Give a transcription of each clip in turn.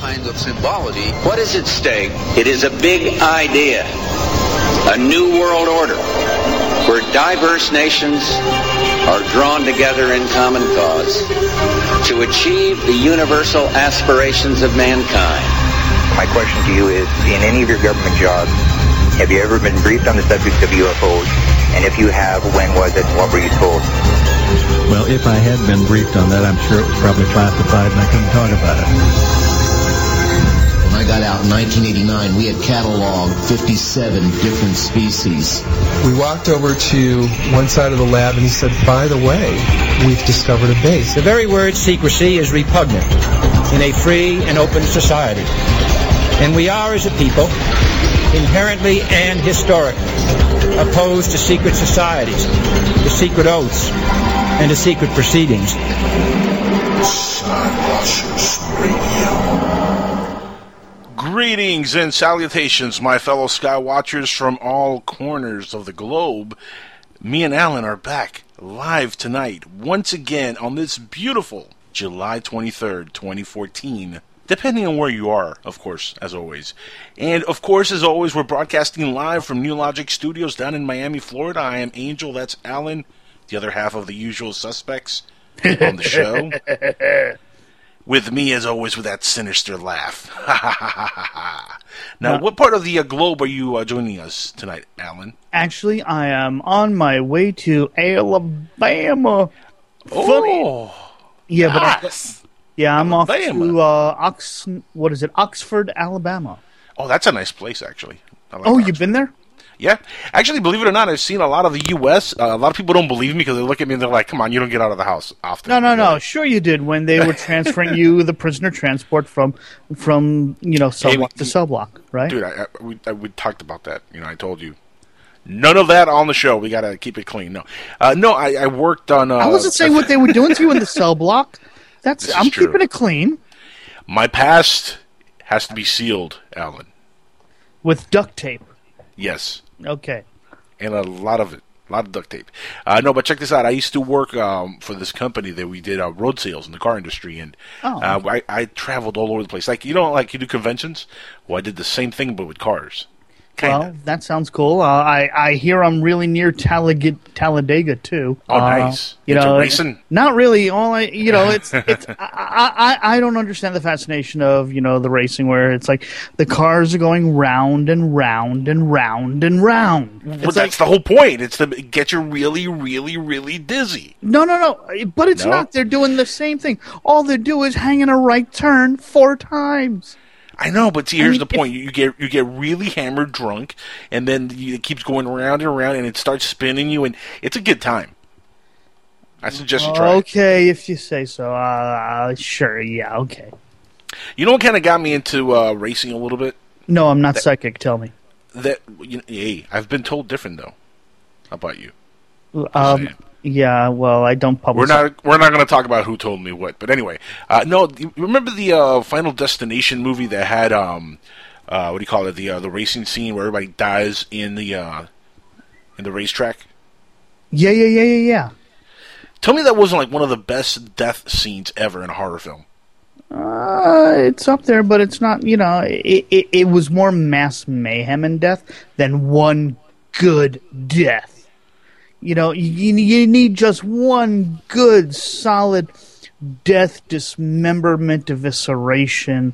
kind of symbology. What is at stake? It is a big idea, a new world order, where diverse nations are drawn together in common cause to achieve the universal aspirations of mankind. My question to you is, in any of your government jobs, have you ever been briefed on the subject of UFOs? And if you have, when was it? What were you told? Well, if I had been briefed on that, I'm sure it was probably classified and I couldn't talk about it. When I got out in 1989, we had cataloged 57 different species. We walked over to one side of the lab and he said, by the way, we've discovered a base. The very word secrecy is repugnant in a free and open society. And we are, as a people, inherently and historically opposed to secret societies, to secret oaths, and to secret proceedings. Greetings and salutations, my fellow Skywatchers from all corners of the globe. Me and Alan are back live tonight, once again on this beautiful July 23rd, 2014 depending on where you are, of course, as always. And of course, as always, we're broadcasting live from New Logic Studios down in Miami, Florida. I am Angel, that's Alan, the other half of the usual suspects on the show. with me, as always, with that sinister laugh. now, what part of the uh, globe are you uh, joining us tonight, Alan? Actually, I am on my way to Alabama. Oh, yeah, but I, yeah, I'm off Alabama. to uh, Ox. What is it? Oxford, Alabama. Oh, that's a nice place, actually. Like Oh, Oxford. you've been there? Yeah, actually, believe it or not, I've seen a lot of the U.S. Uh, a lot of people don't believe me because they look at me and they're like, "Come on, you don't get out of the house often." No, no, no. Sure, you did when they were transferring you the prisoner transport from from you know cell Hey, block to cell block, right? dude. I, I, we, I, we talked about that. You know, I told you. None of that on the show. We gotta keep it clean. No, uh, no. I, I worked on. Uh, I wasn't saying what they were doing to you in the cell block. That's I'm true. keeping it clean My past has to be sealed, Alan. with duct tape. Yes, Okay. and a lot of it. A lot of duct tape. Uh, no, but check this out. I used to work um, for this company that we did uh, road sales in the car industry, and Oh, uh, I, I traveled all over the place. Like you know, like you do conventions. Well, I did the same thing, but with cars. Kinda. Well, that sounds cool. Uh, I I hear I'm really near Talladega, Talladega too. Oh, Uh, nice. You know, racing? Not really. All I, you know, it's it's. I, I I don't understand the fascination of you know the racing where it's like the cars are going round and round and round and round. But It's like that's the whole point. It's to get you really, really, really dizzy. no, no, no. But it's No? not. They're doing the same thing. All they do is hang in a right turn four times. I know, but see, here's mean, the point: you, you get you get really hammered drunk, and then you, it keeps going around and around, and it starts spinning you, and it's a good time. I suggest you try. it. Okay, if you say so. Uh, sure. Yeah. Okay. You know what kind of got me into uh, racing a little bit? No, I'm not psychic. Tell me. That you know, hey, I've been told different though. How about you? Um, saying. Yeah, well, I don't publish. We're not we're not going to talk about who told me what, but anyway, uh, no. Remember the uh, Final Destination movie that had um, uh, what do you call it? The uh, the racing scene where everybody dies in the uh, in the racetrack. Yeah, yeah, yeah, yeah, yeah. Tell me that wasn't like one of the best death scenes ever in a horror film. Uh, it's up there, but it's not. You know, it, it it was more mass mayhem and death than one good death. You know, you you need just one good solid death, dismemberment, evisceration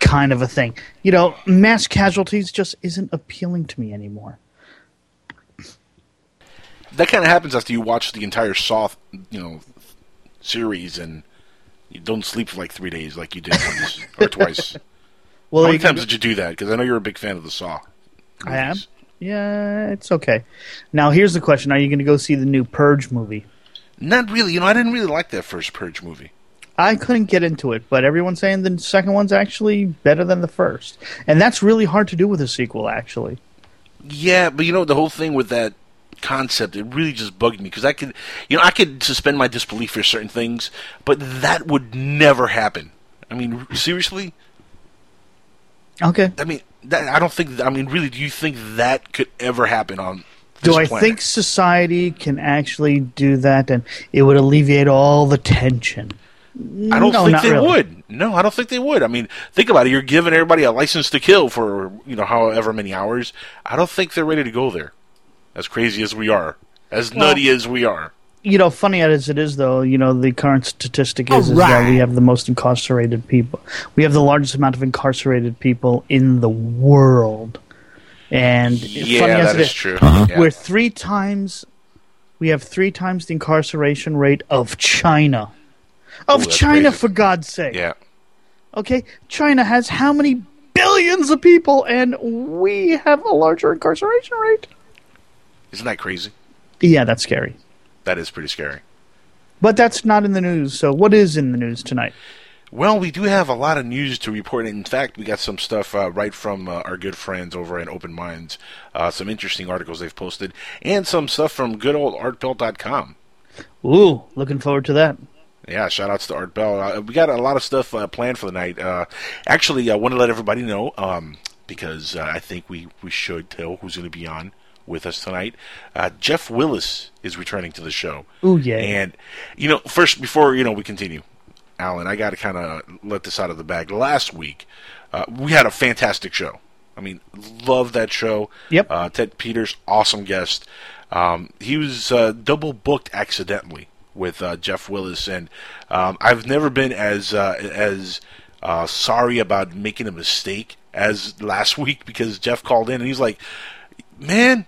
kind of a thing. You know, mass casualties just isn't appealing to me anymore. That kind of happens after you watch the entire Saw, you know, series and you don't sleep for like three days like you did once or twice. Well, How many times did you do that? Because I know you're a big fan of the Saw. I am. Yeah, it's okay. Now, here's the question: Are you going to go see the new Purge movie? Not really. You know, I didn't really like that first Purge movie. I couldn't get into it, but everyone's saying the second one's actually better than the first, and that's really hard to do with a sequel. Actually, Yeah, but you know the whole thing with that concept, it really just bugged me because I could, you know, I could suspend my disbelief for certain things, but that would never happen. I mean, seriously. Okay. I mean, that, I don't think. I mean, really, do you think that could ever happen on? Do I planet? think society can actually do that, and it would alleviate all the tension? I don't No, think they really. would. No, I don't think they would. I mean, think about it. You're giving everybody a license to kill for you know however many hours. I don't think they're ready to go there. As crazy as we are, as Well- nutty as we are. You know, funny as it is, though, you know, the current statistic is, is that we have the most incarcerated people. We have the largest amount of incarcerated people in the world. And Yeah, funny as that it is true. Uh-huh. Yeah. We're three times, we have three times the incarceration rate of China. Of Ooh, China, crazy. for God's sake. Yeah. Okay, China has how many billions of people, and we have a larger incarceration rate? Isn't that crazy? Yeah, that's scary. That is pretty scary. But that's not in the news. So, what is in the news tonight? Well, we do have a lot of news to report. In fact, we got some stuff uh, right from uh, our good friends over at Open Minds. Uh, some interesting articles they've posted, and some stuff from good old artbell.com. Ooh, looking forward to that. Yeah, shout outs to Art Bell. Uh, we got a lot of stuff uh, planned for the night. Uh, actually, I want to let everybody know um, because uh, I think we, we should tell who's going to be on with us tonight. Uh, Jeff Willis is returning to the show. Ooh, yeah. And you know, first before you know we continue, Alan, I got to kind of let this out of the bag. Last week, uh, we had a fantastic show. I mean, love that show. Yep. Uh, Ted Peters, awesome guest. Um, he was uh, double booked accidentally with uh, Jeff Willis, and um, I've never been as uh, as uh, sorry about making a mistake as last week because Jeff called in and he's like, "Man,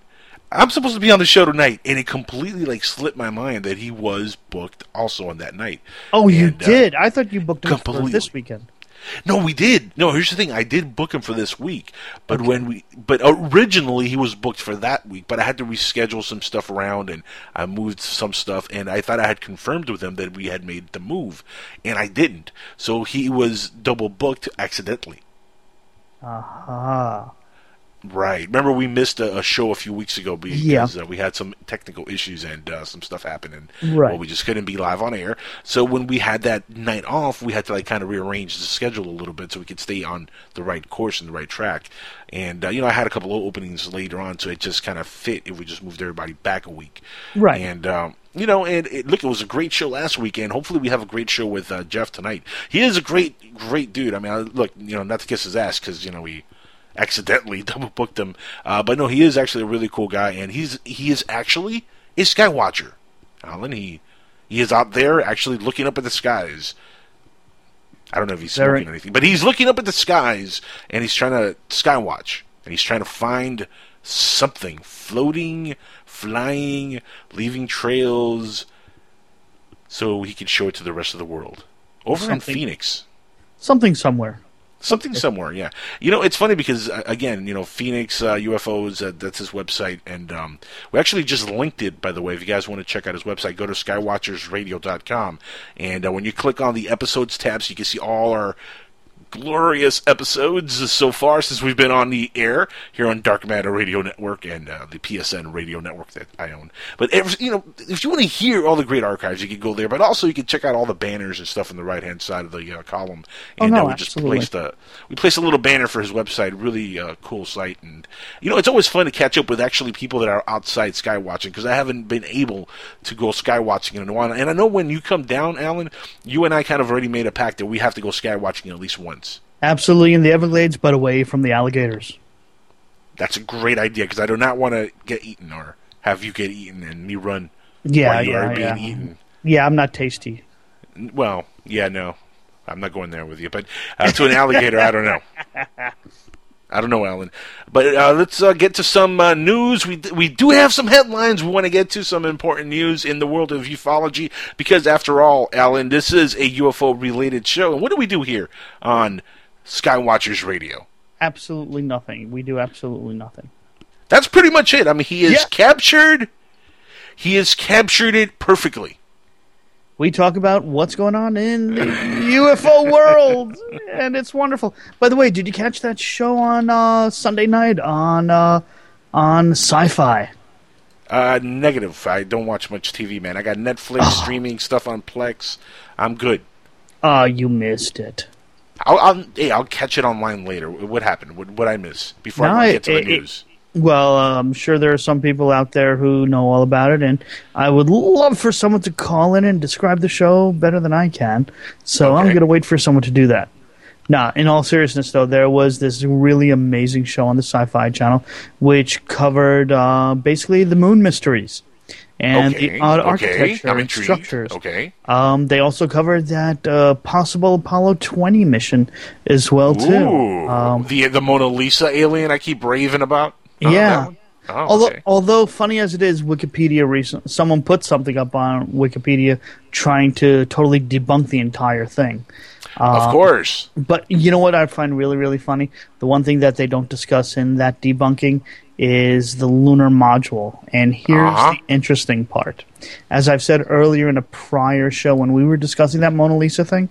I'm supposed to be on the show tonight," and it completely like slipped my mind that he was booked also on that night. Oh, you And, uh, did? I thought you booked him for this weekend. no, we did. No, here's the thing. I did book him for this week, but when we, but originally he was booked for that week. But I had to reschedule some stuff around, and I moved some stuff, and I thought I had confirmed with him that we had made the move, and I didn't. So he was double booked accidentally. Ah, Right. Remember, we missed a, a show a few weeks ago Yeah. because uh, we had some technical issues and uh, some stuff happening. Right. well, we just couldn't be live on air. So when we had that night off, we had to like kind of rearrange the schedule a little bit so we could stay on the right course and the right track. And uh, you know, I had a couple of openings later on, so it just kind of fit if we just moved everybody back a week. Right. And um, you know, and it, look, it was a great show last weekend. Hopefully, we have a great show with uh, Jeff tonight. He is a great, great dude. I mean, I, look, you know, not to kiss his ass because you know we accidentally double booked him, uh, but no, he is actually a really cool guy, and he's he is actually a skywatcher. Alan, he he is out there actually looking up at the skies. I don't know if he's Very- smoking anything, but he's looking up at the skies and he's trying to skywatch and he's trying to find something floating, flying, leaving trails, so he can show it to the rest of the world. Over in Phoenix. something somewhere. Something somewhere, yeah. You know, it's funny because uh, again, you know, Phoenix uh, UFOs. Uh, that's his website, and um, we actually just linked it. By the way, if you guys want to check out his website, go to skywatchersradio.com, and uh, when you click on the episodes tabs, you can see all our glorious episodes so far since we've been on the air here on Dark Matter Radio Network and uh, the PSN Radio Network that I own. But every, you know, if you want to hear all the great archives, you can go there. But also, you can check out all the banners and stuff on the right hand side of the uh, column. Oh, And no, uh, we just absolutely. placed a we placed a little banner for his website. Really uh, cool site, and you know, it's always fun to catch up with actually people that are outside sky watching because I haven't been able to go sky watching in a while. And I know when you come down, Alan, you and I kind of already made a pact that we have to go sky watching at least once. Absolutely in the Everglades, but away from the alligators. That's a great idea because I do not want to get eaten or have you get eaten and me run Yeah, while you yeah, are being yeah. eaten. Yeah, I'm not tasty. Well, yeah, no, I'm not going there with you. But uh, to an alligator, I don't know. I don't know, Alan. But uh, let's uh, get to some uh, news. We we do have some headlines. We want to get to some important news in the world of ufology because, after all, Alan, this is a UFO related show. And what do we do here on Skywatchers Radio? Absolutely nothing. We do absolutely nothing. That's pretty much it. I mean, he is Yeah. captured. He has captured it perfectly. We talk about what's going on in the UFO world, and it's wonderful. By the way, did you catch that show on uh, Sunday night on uh, on Sci-Fi? Uh, negative. I don't watch much TV, man. I got Netflix streaming stuff on Plex. I'm good. Oh, you missed it. I'll, I'll hey, I'll catch it online later. What happened? What what I miss before No, I get to the it- it- news? Well, uh, I'm sure there are some people out there who know all about it, and I would love for someone to call in and describe the show better than I can. So I'm going to wait for someone to do that. Nah, in all seriousness, though, there was this really amazing show on the Sci-Fi Channel which covered uh, basically the moon mysteries and okay. the odd okay. architecture I'm structures. Okay. Um, they also covered that uh, possible Apollo 20 mission as well too. Ooh. Um, the the Mona Lisa alien I keep raving about. Oh, Yeah. Oh, although, okay. although funny as it is, Wikipedia recent someone put something up on Wikipedia trying to totally debunk the entire thing. of course. But you know what I find really really funny? The one thing that they don't discuss in that debunking is the lunar module. And here's Uh-huh. the interesting part. As I've said earlier in a prior show when we were discussing that Mona Lisa thing,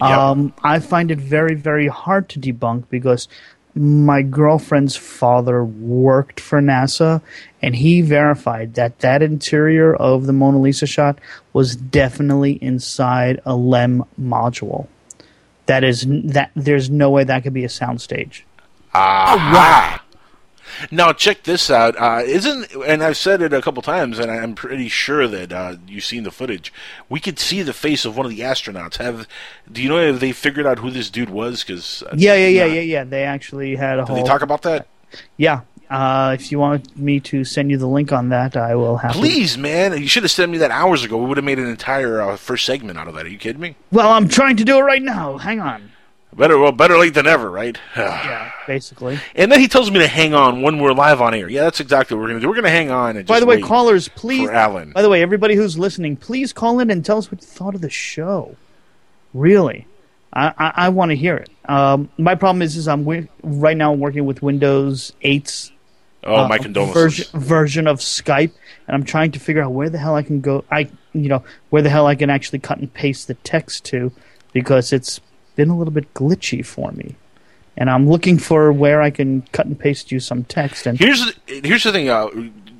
Yeah. um, I find it very very hard to debunk because my girlfriend's father worked for NASA and he verified that that interior of the Mona Lisa shot was definitely inside a LEM module. That is that there's no way that could be a soundstage. Ah. Now check this out. Uh, isn't and I've said it a couple times, and I'm pretty sure that uh, you've seen the footage. We could see the face of one of the astronauts. Have do you know if they figured out who this dude was? Because Yeah, yeah, yeah, yeah, yeah. They actually had a Did whole they talk about that? Yeah. Uh, if you want me to send you the link on that, I will have. Please, man, you should have sent me that hours ago. We would have made an entire uh, first segment out of that. Are you kidding me? Well, I'm trying to do it right now. Hang on. Better well, better late than ever, right? Yeah, basically. And then he tells me to hang on when we're live on air. Yeah, that's exactly what we're going to do. We're going to hang on and just By the way, callers, please. for Alan. By the way, everybody who's listening, please call in and tell us what you thought of the show. Really, I, I, I want to hear it. Um, my problem is, is I'm wi- right now I'm working with Windows 8's Oh, my uh, condolences. version version of Skype, and I'm trying to figure out where the hell I can go. I you know where the hell I can actually cut and paste the text to, because it's been a little bit glitchy for me, and I'm looking for where I can cut and paste you some text. And Here's the, here's the thing. Uh,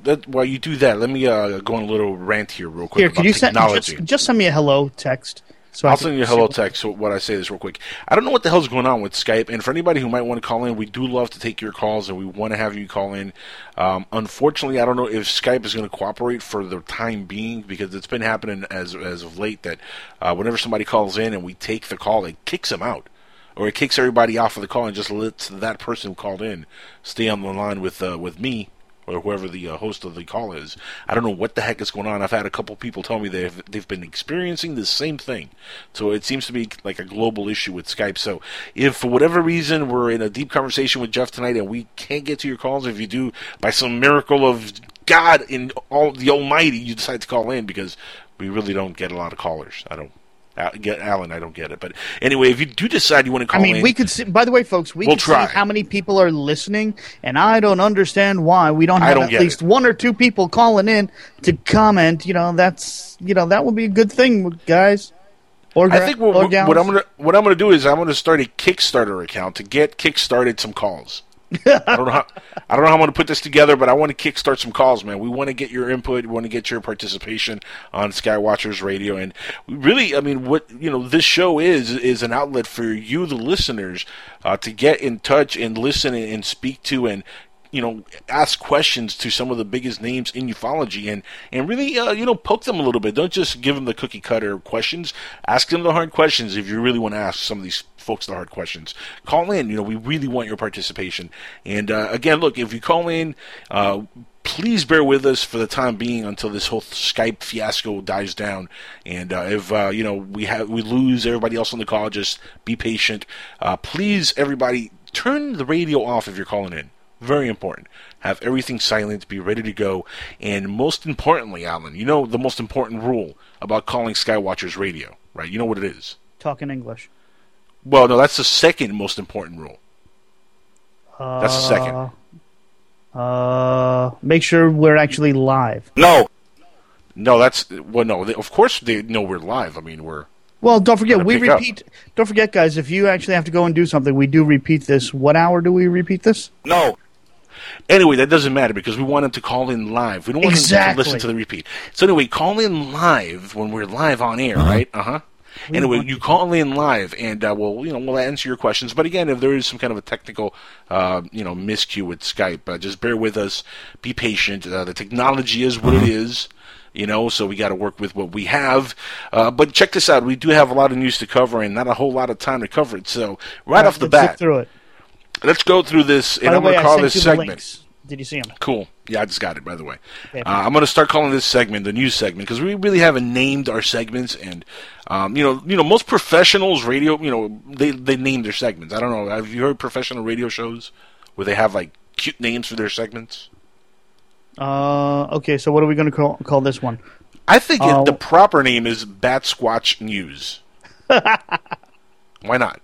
that while you do that, let me uh, go on a little rant here, real quick here, could you send just, just send me a hello text? So I'll can send you a hello text. So what I say this real quick. I don't know what the hell's going on with Skype, and for anybody who might want to call in, we do love to take your calls, and we want to have you call in. Um, unfortunately, I don't know if Skype is going to cooperate for the time being because it's been happening as as of late that uh, whenever somebody calls in and we take the call, it kicks them out. Or it kicks everybody off of the call and just lets that person who called in stay on the line with uh, with me or whoever the uh, host of the call is. I don't know what the heck is going on. I've had a couple people tell me they've they've been experiencing the same thing. So it seems to be like a global issue with Skype. So if for whatever reason we're in a deep conversation with Jeff tonight and we can't get to your calls, if you do by some miracle of God in all the Almighty, you decide to call in because we really don't get a lot of callers. I don't. Alan, I don't get it, but anyway, if you do decide you want to call, I mean, in, we could see. By the way, folks, we We'll could try. see how many people are listening, and I don't understand why we don't have don't at least it. one or two people calling in to comment. You know, that's you know that would be a good thing, guys. Or I think what, what I'm gonna what I'm gonna do is I'm gonna start a Kickstarter account to get kickstarted some calls. I don't know how I don't know how I'm gonna put this together, but I want to kickstart some calls, man. We want to get your input, we want to get your participation on Skywatchers Radio, and really, I mean, what you know, this show is is an outlet for you, the listeners, uh, to get in touch and listen and, and speak to and you know, ask questions to some of the biggest names in ufology and, and really, uh, you know, poke them a little bit. Don't just give them the cookie cutter questions. Ask them the hard questions if you really want to ask some of these folks the hard questions. Call in. You know, we really want your participation. And, uh, again, look, if you call in, uh, please bear with us for the time being until this whole Skype fiasco dies down. And uh, if uh, you know we have we lose everybody else on the call, just be patient. Uh, please, everybody, turn the radio off if you're calling in. Very important. Have everything silent. Be ready to go. And most importantly, Alan, you know the most important rule about calling Skywatchers Radio, right? You know what it is. talking English. Well, no, that's the second most important rule. That's the second. Uh, make sure we're actually live. No. No, that's well. No, they, of course they know we're live. I mean, we're Well, don't forget we pick up. repeat. Don't forget, guys. If you actually have to go and do something, we do repeat this. What hour do we repeat this? No. Anyway, that doesn't matter because we want them to call in live. We don't want them Exactly. to listen to the repeat. So anyway, call in live when we're live on air, right? Uh huh. anyway, you call in live, and uh, we'll you know we'll answer your questions. But again, if there is some kind of a technical uh, you know miscue with Skype, uh, just bear with us. Be patient. Uh, the technology is what it is. You know, so we got to work with what we have. Uh, but check this out: we do have a lot of news to cover, and not a whole lot of time to cover it. So right off the bat, through it. Let's go through this, and I'm going to call this segment. Did you see them? Cool. Yeah, I just got it, by the way. Okay. Uh, I'm going to start calling this segment the news segment because we really haven't named our segments, and um, you know, you know, most professionals radio, you know, they they name their segments. I don't know. Have you heard professional radio shows where they have like cute names for their segments? Uh, okay, so what are we going to call, call this one? I think Uh, it, the proper name is Bat Squatch News. Why not?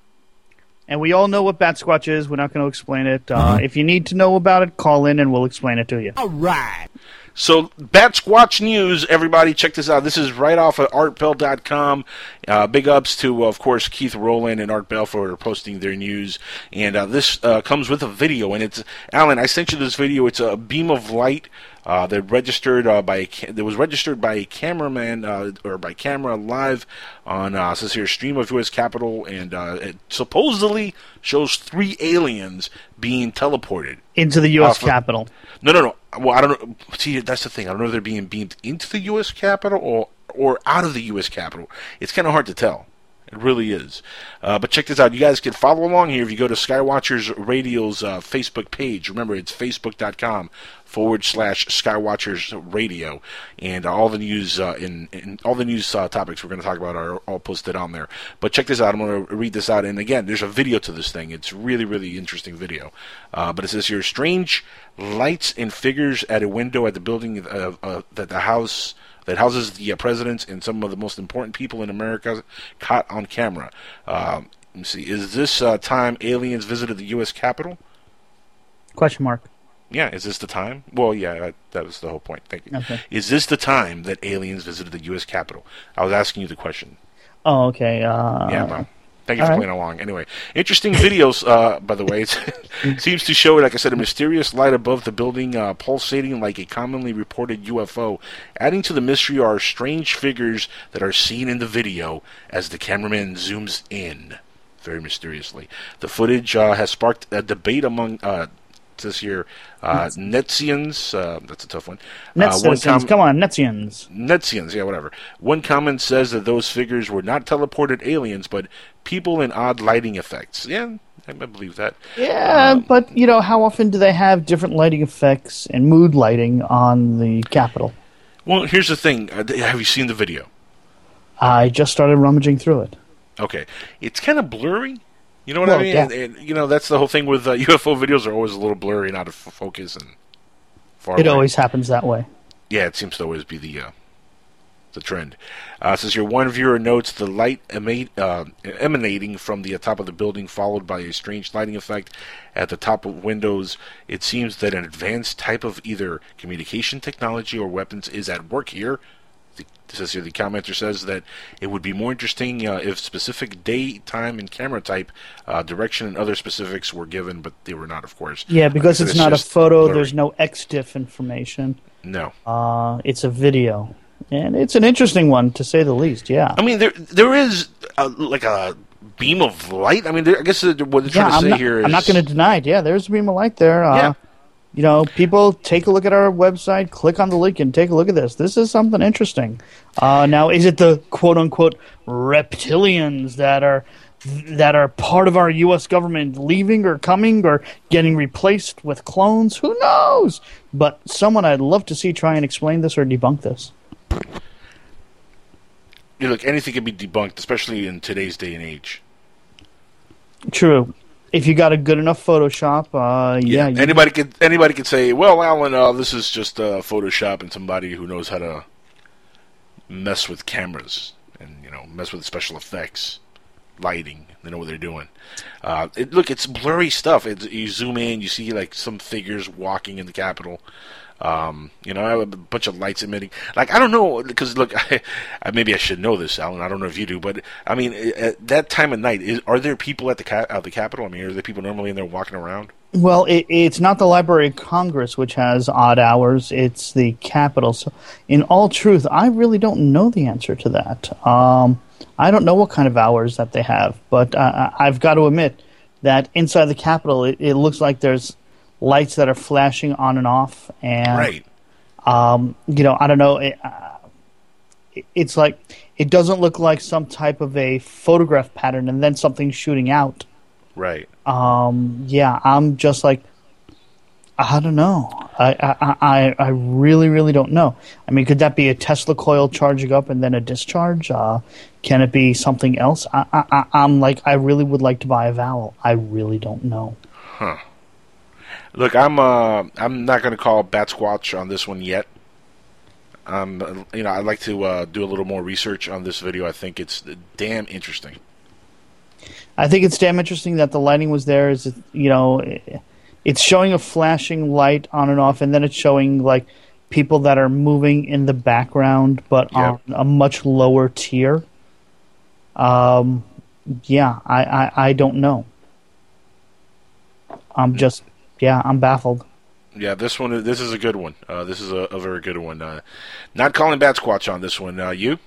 And we all know what Bat Squatch is. We're not going to explain it. Uh, If you need to know about it, call in and we'll explain it to you. All right. So, Bat Squatch News, everybody, check this out. This is right off of artbell.com. Uh, big ups to, of course, Keith Rowland and Art Bell for posting their news. And uh, this uh, comes with a video. And it's, Alan, I sent you this video. It's a beam of light. Uh, that registered uh, by that was registered by a cameraman uh, or by camera live on uh, says here stream of U.S. Capitol and uh, it supposedly shows three aliens being teleported Into the U.S. Off Capitol. no, no, no. Well, I don't know. See, that's the thing. I don't know if they're being beamed into the U.S. Capitol or or out of the U.S. Capitol. It's kind of hard to tell. It really is. Uh, but check this out. You guys can follow along here if you go to Skywatchers Radio's uh, Facebook page. Remember, it's facebook.com forward slash Skywatchers Radio, and all the news uh, in, in all the news uh, topics we're going to talk about are all posted on there. But check this out. I'm going to read this out, and again, there's a video to this thing. It's really, really interesting video. Uh, but it says here, strange lights and figures at a window at the building uh, that the house that houses the uh, presidents and some of the most important people in America caught on camera. Um, let me see. Is this uh, time aliens visited the U.S. Capitol? Question mark. Yeah, is this the time? Well, yeah, that, that was the whole point. Thank you. Okay. Is this the time that aliens visited the U.S. Capitol? I was asking you the question. Oh, okay. Uh, Yeah, well, thank you all for right. playing along. Anyway, interesting videos, uh, by the way. It seems to show, like I said, a mysterious light above the building, uh, pulsating like a commonly reported UFO. Adding to the mystery are strange figures that are seen in the video as the cameraman zooms in, very mysteriously. The footage uh, has sparked a debate among. Uh, year. uh, Netsians, uh, that's a tough one. Uh, one com- come on, Netsians. Netsians, yeah, whatever. One comment says that those figures were not teleported aliens, but people in odd lighting effects. Yeah, I I believe that. Yeah, Um, but you know, how often do they have different lighting effects and mood lighting on the Capitol? Well, here's the thing. Uh, have you seen the video? I just started rummaging through it. Okay, it's kind of blurry. You know what Well, I mean? yeah. And, and, you know that's the whole thing with uh, UFO videos are always a little blurry and out of focus and far. It away. always happens that way. Yeah, it seems to always be the uh, the trend. Uh, says your one viewer notes the light ema- uh, emanating from the top of the building, followed by a strange lighting effect at the top of windows. It seems that an advanced type of either communication technology or weapons is at work here. Says here the commenter says that it would be more interesting uh, if specific day, time, and camera type, uh, direction, and other specifics were given, but they were not, of course. Yeah, because Like I it's not a photo. blurry. There's no EXIF information. no. Uh, it's a video, and it's an interesting one to say the least. Yeah. I mean, there there is a, like a beam of light. I mean, there, I guess uh, what they're yeah, trying to I'm say not, here is I'm not going to deny it. Yeah, there's a beam of light there. Uh, Yeah. You know, people take a look at our website, click on the link, and take a look at this. This is something interesting. Uh, now, is it the quote unquote reptilians that are that are part of our U.S. government leaving or coming or getting replaced with clones? Who knows? But someone I'd love to see try and explain this or debunk this. You know, look, anything can be debunked, especially in today's day and age. True. If you got a good enough Photoshop, uh, yeah, you- anybody could anybody could say, "Well, Alan, uh, this is just uh, Photoshop and somebody who knows how to mess with cameras and you know mess with special effects, lighting. They know what they're doing." Uh, it, look, it's blurry stuff. It's, you zoom in, you see like some figures walking in the Capitol. Um, you know, I have a bunch of lights emitting. Like I don't know because look, I, maybe I should know this, Alan. I don't know if you do, but I mean, at that time of night, is, are there people at the at the Capitol? I mean, are there people normally in there walking around? Well, it, it's not the Library of Congress, which has odd hours. It's the Capitol. So, in all truth, I really don't know the answer to that. Um, I don't know what kind of hours that they have, but uh, I've got to admit that inside the Capitol, it, it looks like there's lights that are flashing on and off, and Right. um, you know, I don't know. It, uh, it- it's like it doesn't look like some type of a photograph pattern, and then something shooting out. Right. Um, yeah, I'm just like, I don't know. I, I, I, I really, really don't know. I mean, could that be a Tesla coil charging up and then a discharge? Uh, can it be something else? I, I, I- I'm like, I really would like to buy a vowel. I really don't know. Look, I'm uh, I'm not going to call Bat Squatch on this one yet. Um, you know, I'd like to uh, do a little more research on this video. I think it's damn interesting. I think it's damn interesting that the lighting was there. Is you know, it's showing a flashing light on and off, and then it's showing like people that are moving in the background, but Yep. on a much lower tier. Um, yeah, I, I, I don't know. I'm just, yeah, I'm baffled. Yeah, this one, this is a good one. Uh, this is a, a very good one. Uh, not calling Bat Squatch on this one. Uh, you?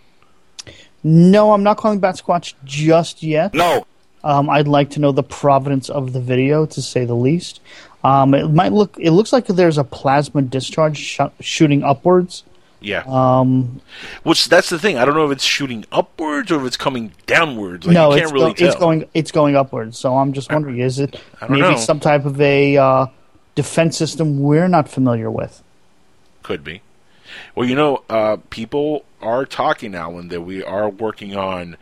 No, I'm not calling Bat Squatch just yet. No. Um, I'd like to know the provenance of the video, to say the least. Um, it might look. It looks like there's a plasma discharge sh- shooting upwards. Yeah. Um, Which that's the thing. I don't know if it's shooting upwards or if it's coming downwards. Like no, you can't it's, really go- tell. it's going. It's going upwards. So I'm just wondering: is it maybe know. some type of a uh, defense system we're not familiar with? Could be. Well, you know, uh, people are talking, now, and that we are working on,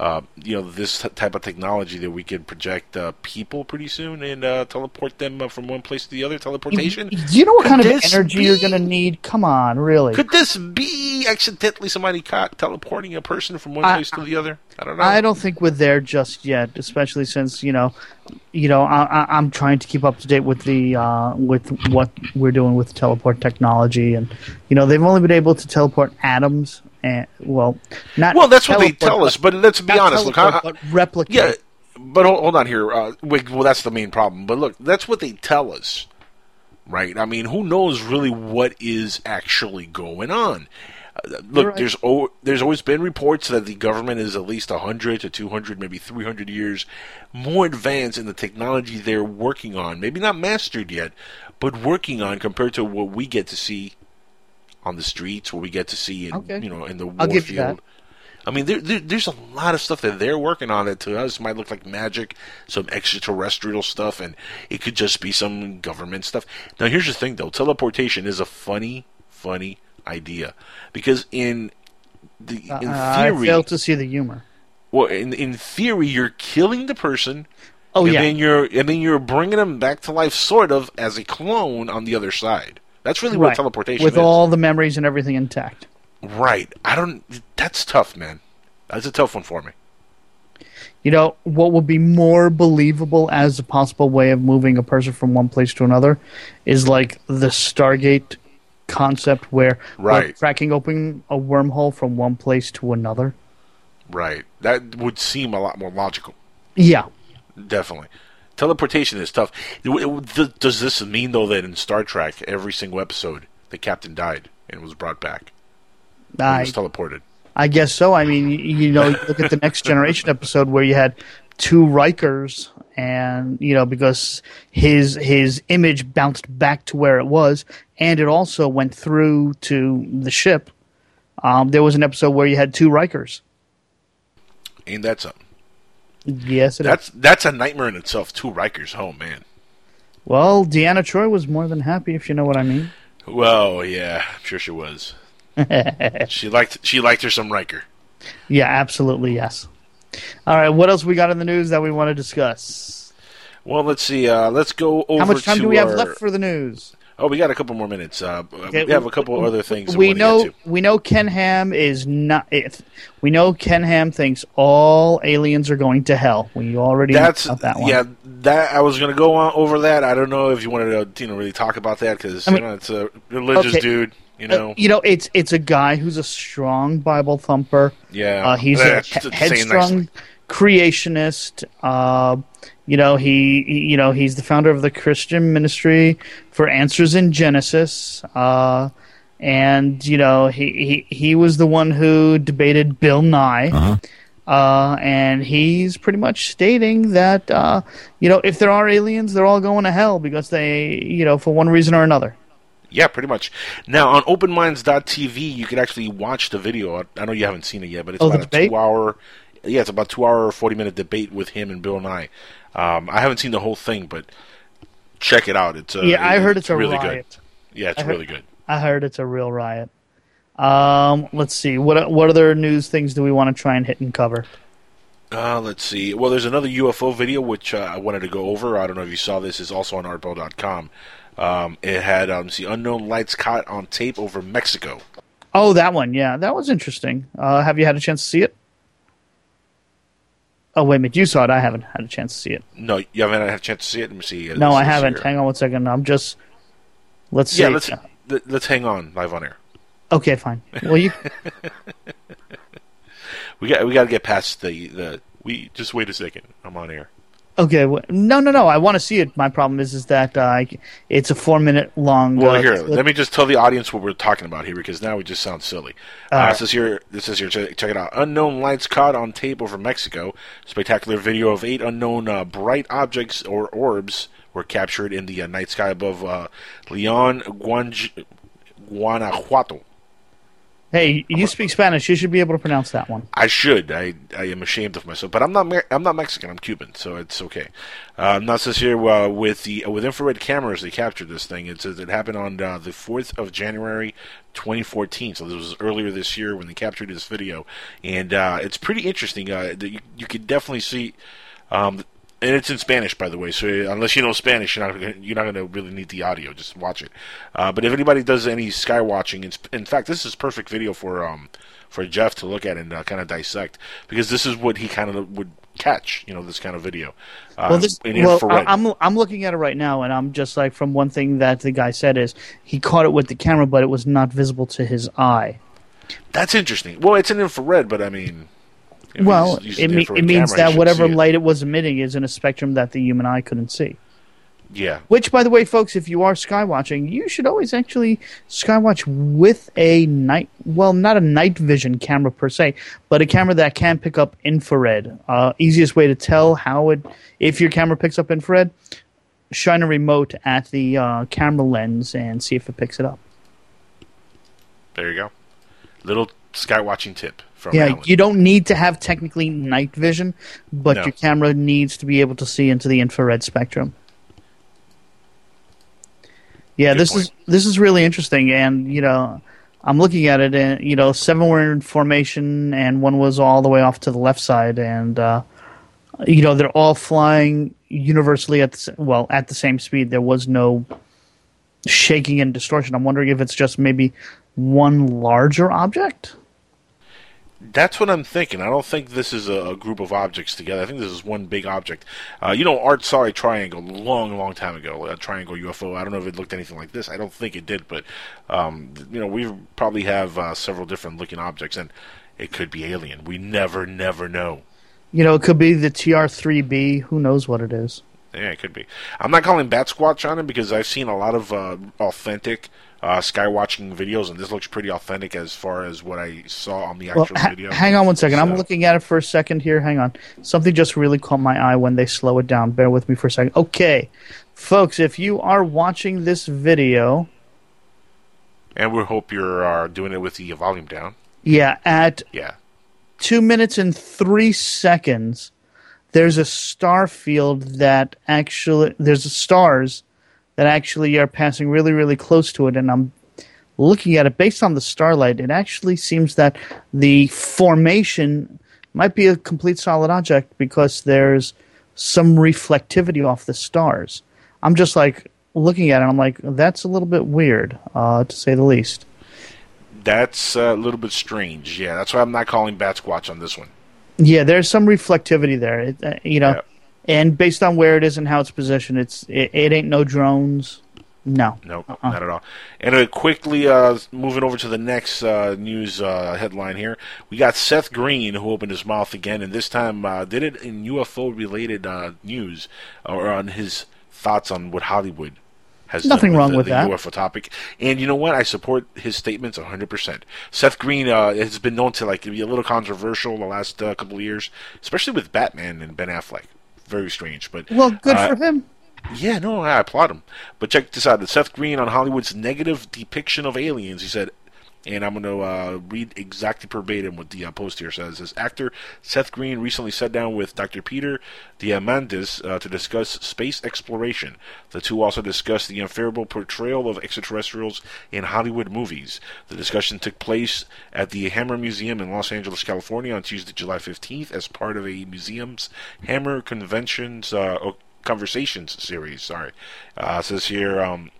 uh, you know, this t- type of technology that we could project uh, people pretty soon and uh, teleport them uh, from one place to the other. Teleportation. Do you know what Could kind of energy you're going to need? Come on, really? Could this be accidentally somebody caught teleporting a person from one I- place to the other? I don't know. I don't think we're there just yet, especially since you know, you know, I, I, I'm trying to keep up to date with the uh, with what we're doing with teleport technology, and you know, they've only been able to teleport atoms, and well, not well, that's what they tell us. But let's be honest. Look, I, but replicate. Yeah, but hold, hold on here. Uh, well, that's the main problem. But look, that's what they tell us, right? I mean, who knows really what is actually going on? Uh, look, right. there's o- there's always been reports that the government is at least 100 to 200, maybe 300 years more advanced in the technology they're working on. Maybe not mastered yet, but working on compared to what we get to see on the streets, what we get to see in Okay. you know in the war I'll give you that. field. I mean, there, there, there's a lot of stuff that they're working on that to us might look like magic, some extraterrestrial stuff, and it could just be some government stuff. Now, here's the thing, though: teleportation is a funny, funny idea because in the in Uh, I theory, fail to see the humor. well, in in theory, you're killing the person. Oh and yeah, then you're and then you're bringing them back to life, sort of as a clone on the other side. That's really what right. teleportation with is. all the memories and everything intact. right. I don't. That's tough, man. That's a tough one for me. You know, what would be more believable as a possible way of moving a person from one place to another is like the Stargate concept where we're Right. cracking open a wormhole from one place to another. Right. That would seem a lot more logical. Yeah. Definitely. Teleportation is tough. Does this mean though that in Star Trek, every single episode, the captain died and was brought back? I, was teleported. I guess so. I mean, you, you know, look at the Next Generation episode where you had two Rikers, and you know because his his image bounced back to where it was, and it also went through to the ship. Um, there was an episode where you had two Rikers. Ain't that something? Yes, it is. That's that's a nightmare in itself. Two Rikers. Oh man. Well, Deanna Troi was more than happy, if you know what I mean. Well, yeah, I'm sure she was. she liked she liked her some Riker. Yeah, absolutely, yes. All right, what else we got in the news that we want to discuss? Well, let's see. Uh, let's go over. How much time do we have left for the news? Oh, we got a couple more minutes. Uh, Okay, we have a couple other things. We know we know Ken Ham is not. It, we know Ken Ham thinks all aliens are going to hell. We already That's that one. yeah. That I was going to go on over that. I don't know if you wanted to, you know, really talk about that because I mean- you know it's a religious Okay. dude. You Uh, know, you know, it's it's a guy who's a strong Bible thumper. yeah. Uh, he's a he- headstrong creationist. Uh, you know, he, he- you know, he's the founder of the Christian Ministry for Answers in Genesis. Uh, and you know, he, he he was the one who debated Bill Nye. Uh, and he's pretty much stating that, uh, you know, if there are aliens, they're all going to hell because they, you know, for one reason or another. Yeah, pretty much. Now on OpenMinds.tv, you can actually watch the video. I- I know you haven't seen it yet, but it's Oh, about a two-hour. Yeah, it's about two-hour, forty-minute debate with him and Bill Nye. Um, I haven't seen the whole thing, but check it out. It's uh, yeah, I heard it's a really riot. good. Yeah, it's heard- really good. I heard it's a real riot. Um, let's see. What what other news things do we want to try and hit and cover? Uh, let's see. Well, there's another UFO video which uh, I wanted to go over. I don't know if you saw this. It's also on artbell.com. Um, it had um, see unknown lights caught on tape over Mexico. Oh, that one. Yeah, that was interesting. Uh, have you had a chance to see it? Oh, wait a minute. You saw it. I haven't had a chance to see it. No, you haven't had a chance to see it. Let me see. No, I haven't. here. Hang on one second. I'm just. Let's see. Yeah, let's let- let's hang on live on air. Okay, fine. Well, you. We got we got to get past the the. We just wait a second. I'm on air. Okay. Well, no, no, no. I want to see it. My problem is, is that uh, it's a four minute long. Well, uh, here, clip. let me just tell the audience what we're talking about here because now we just sound silly. Uh, right. This is here, this here, check, check it out. Unknown lights caught on tape over Mexico. Spectacular video of eight unknown uh, bright objects or orbs were captured in the uh, night sky above uh, Leon, Guanj- Guanajuato. Hey, you speak Spanish. You should be able to pronounce that one. I should. I I am ashamed of myself, but I'm not. I'm not Mexican. I'm Cuban, so it's okay. Now it says here uh, with the with infrared cameras, they captured this thing. It says it happened on uh, the fourth of January, 2014. So this was earlier this year when they captured this video, and uh, it's pretty interesting. Uh, you you could definitely see. Um, and it's in Spanish, by the way. So unless you know Spanish, you're not gonna, you're not going to really need the audio. Just watch it. Uh, but if anybody does any sky watching, in fact, this is perfect video for um for Jeff to look at and uh, kind of dissect because this is what he kind of would catch. You know, this kind of video. Uh, well, this, well. I- I'm I'm looking at it right now, and I'm just like from one thing that the guy said is he caught it with the camera, but it was not visible to his eye. That's interesting. Well, it's an infrared, but I mean. If well, it, me- it means camera, that whatever light it was emitting is in a spectrum that the human eye couldn't see. Yeah. Which, by the way, folks, if you are skywatching, you should always actually skywatch with a night, well, not a night vision camera per se, but a camera that can pick up infrared. Uh, easiest way to tell how it, if your camera picks up infrared, shine a remote at the uh, camera lens and see if it picks it up. There you go. Little skywatching tip from yeah, Alan. you don't need to have technically night vision, but No. your camera needs to be able to see into the infrared spectrum. Yeah, Good this point. is this is really interesting, and you know, I'm looking at it, and you know, seven were in formation, and one was all the way off to the left side, and uh, you know, they're all flying universally at the, well at the same speed. There was no shaking and distortion. I'm wondering if it's just maybe one larger object. That's what I'm thinking. I don't think this is a, a group of objects together. I think this is one big object. Uh, you know, Art saw a triangle long, long time ago, a triangle UFO. I don't know if it looked anything like this. I don't think it did, but um, you know, we probably have uh, several different looking objects, and it could be alien. We never, never know. You know, it could be the TR3B. Who knows what it is? Yeah, it could be. I'm not calling Bat Squatch on it because I've seen a lot of uh, authentic uh, sky watching videos, and this looks pretty authentic as far as what I saw on the Well, actual ha- video. hang on one second. I'm looking at it for a second here. Hang on. Something just really caught my eye when they slow it down. Bear with me for a second. Okay, folks, if you are watching this video, And we hope you're uh, doing it with the volume down. yeah, at Yeah. two minutes and three seconds, there's a star field that actually there's stars that actually are passing really, really close to it, and I'm looking at it based on the starlight. It actually seems that the formation might be a complete solid object because there's some reflectivity off the stars. I'm just like looking at it. I'm like, that's a little bit weird, uh, to say the least. That's uh, a little bit strange. Yeah, that's why I'm not calling Bat Squatch on this one. Yeah, there's some reflectivity there. It, uh, you know, Yeah. And based on where it is and how it's positioned, it's it, it ain't no drones. No. no, Uh-uh. not at all. And uh, quickly uh, moving over to the next uh, news uh, headline here, we got Seth Green who opened his mouth again, and this time uh, did it in UFO related uh, news or on his thoughts on what Hollywood has Nothing wrong the, with the that. UFO topic. And you know what? I support his statements 100%. Seth Green uh, has been known to like be a little controversial the last uh, couple of years, especially with Batman and Ben Affleck. Very strange, but Well, good uh, for him. yeah, no, I applaud him. But check this out: Seth Green on Hollywood's negative depiction of aliens. He said, and I'm going to uh, read exactly verbatim what the uh, post here says. As actor Seth Green recently sat down with Dr. Peter Diamandis uh, to discuss space exploration. The two also discussed the unfavorable portrayal of extraterrestrials in Hollywood movies. The discussion took place at the Hammer Museum in Los Angeles, California, on Tuesday, July 15th, as part of a museum's Hammer Conventions. Uh, Conversations series. Sorry, uh, says here um,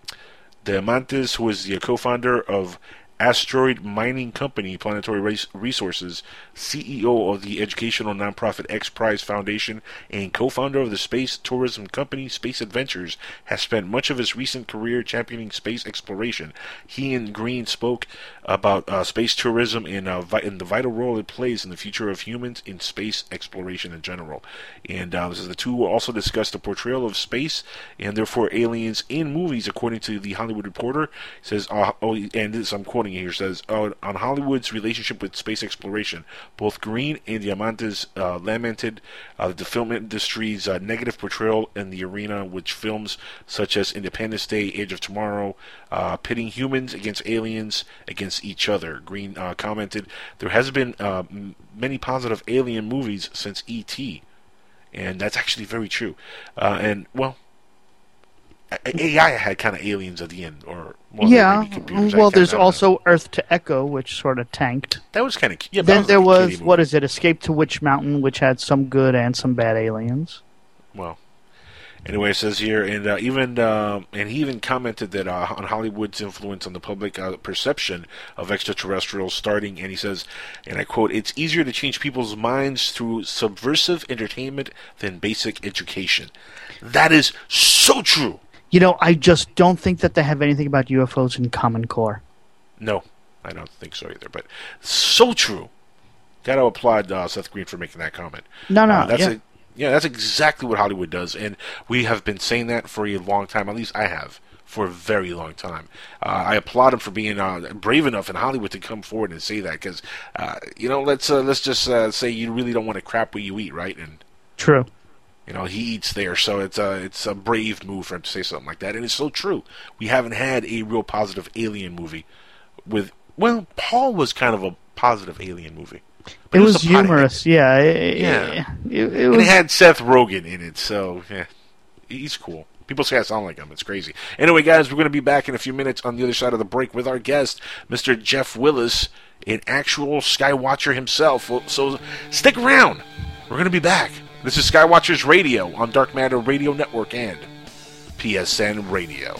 who is the co-founder of Asteroid Mining Company, Planetary Resources, CEO of the educational nonprofit X Prize Foundation, and co-founder of the space tourism company Space Adventures, has spent much of his recent career championing space exploration. He and Green spoke about uh, space tourism and, uh, vi- and the vital role it plays in the future of humans in space exploration in general. And uh, this is the two also discussed the portrayal of space and therefore aliens in movies, according to the Hollywood Reporter. It says, uh, oh, and this I'm quoting here says uh, on Hollywood's relationship with space exploration, both Green and Diamandis uh, lamented uh, the film industry's uh, negative portrayal in the arena, which films such as Independence Day, Edge of Tomorrow, uh, pitting humans against aliens against each other. Green uh, commented, "There has been uh, m- many positive alien movies since E.T." And that's actually very true. Uh, and well, AI had kind of aliens at the end, or well, yeah. Well, there's don't know. also Earth to Echo, which sort of tanked. that was kind of yeah. then that there was what movie. is it? Escape to Witch Mountain, which had some good and some bad aliens. Well, anyway, it says here, and uh, even um and he even commented that uh, on Hollywood's influence on the public uh, perception of extraterrestrials, starting, and he says, and I quote, "It's easier to change people's minds through subversive entertainment than basic education." That is so true. You know, I just don't think that they have anything about UFOs in Common Core. No, I don't think so either. But so true. Got to applaud uh, Seth Green for making that comment. No, no, Uh, that's yeah. a, yeah, that's exactly what Hollywood does, and we have been saying that for a long time. At least I have for a very long time. Uh, I applaud him for being uh, brave enough in Hollywood to come forward and say that because uh, you know let's uh, let's just uh, say you really don't want to crap what you eat, right? And True. You know, he eats there, so it's a it's a brave move for him to say something like that, and it's so true. We haven't had a real positive alien movie with well, Paul was kind of a positive alien movie. But It he was a humorous. Yeah. It, Yeah. It, it And was. it had Seth Rogen in it, so yeah, he's cool. People say I sound like him. It's crazy. Anyway, guys, we're going to be back in a few minutes on the other side of the break with our guest, Mr. Jeff Willis, an actual Skywatcher himself. So stick around. We're going to be back. This is Skywatchers Radio on Dark Matter Radio Network and PSN Radio.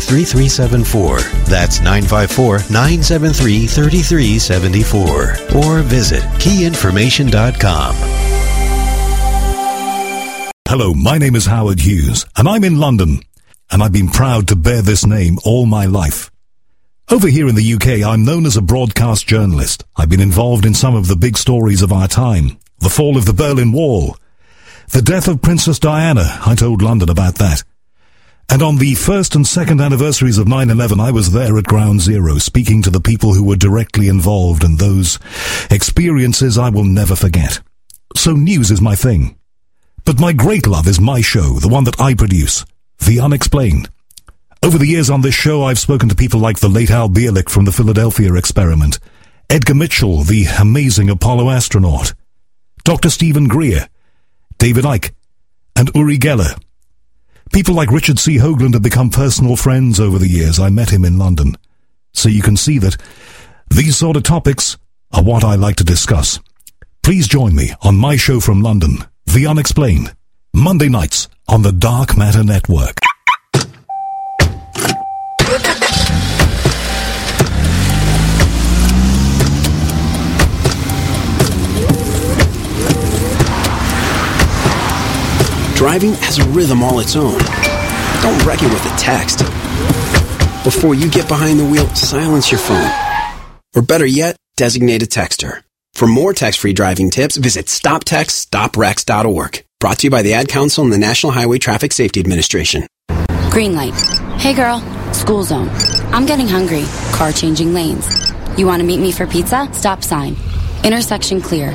3374. That's 954 973 3374. Or visit keyinformation.com. Hello, my name is Howard Hughes, and I'm in London, and I've been proud to bear this name all my life. Over here in the UK, I'm known as a broadcast journalist. I've been involved in some of the big stories of our time. The fall of the Berlin Wall. The death of Princess Diana. I told London about that. And on the first and second anniversaries of 9-11, I was there at Ground Zero, speaking to the people who were directly involved, and those experiences I will never forget. So news is my thing. But my great love is my show, the one that I produce, The Unexplained. Over the years on this show, I've spoken to people like the late Al Bielek from the Philadelphia experiment, Edgar Mitchell, the amazing Apollo astronaut, Dr. Stephen Greer, David Icke, and Uri Geller. People like Richard C. Hoagland have become personal friends over the years. I met him in London. So you can see that these sort of topics are what I like to discuss. Please join me on my show from London, The Unexplained, Monday nights on the Dark Matter Network. Driving has a rhythm all its own. Don't wreck it with a text. Before you get behind the wheel, silence your phone. Or better yet, designate a texter. For more text-free driving tips, visit stoptextstoprex.org. Brought to you by the Ad Council and the National Highway Traffic Safety Administration. Green light. Hey girl, school zone. I'm getting hungry. Car changing lanes. You want to meet me for pizza? Stop sign. Intersection clear.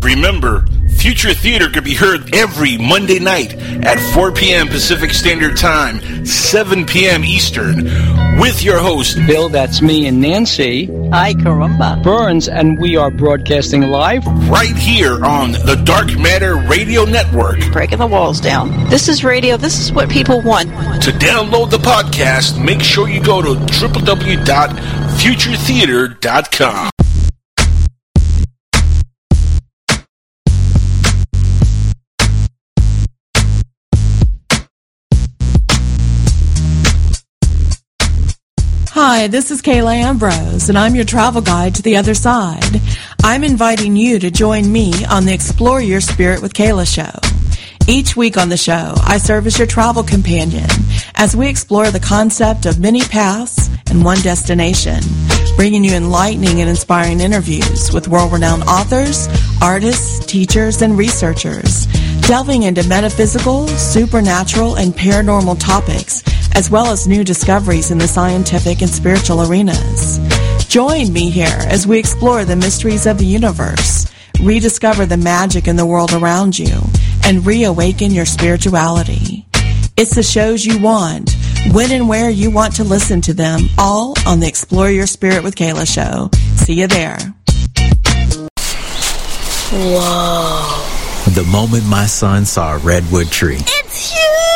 Remember, Future Theater can be heard every Monday night at 4 p.m. Pacific Standard Time, 7 p.m. Eastern, with your host, Bill, that's me, and Nancy. Hi, Caramba. Burns, and we are broadcasting live right here on the Dark Matter Radio Network. Breaking the walls down. This is radio. This is what people want. To download the podcast, make sure you go to www.futuretheater.com. Hi, this is Kayla Ambrose, and I'm your travel guide to the other side. I'm inviting you to join me on the Explore Your Spirit with Kayla show. Each week on the show, I serve as your travel companion as we explore the concept of many paths and one destination, bringing you enlightening and inspiring interviews with world-renowned authors, artists, teachers, and researchers, delving into metaphysical, supernatural, and paranormal topics as well as new discoveries in the scientific and spiritual arenas. Join me here as we explore the mysteries of the universe, rediscover the magic in the world around you, and reawaken your spirituality. It's the shows you want, when and where you want to listen to them, all on the Explore Your Spirit with Kayla show. See you there. Whoa. The moment my son saw a redwood tree. It's huge!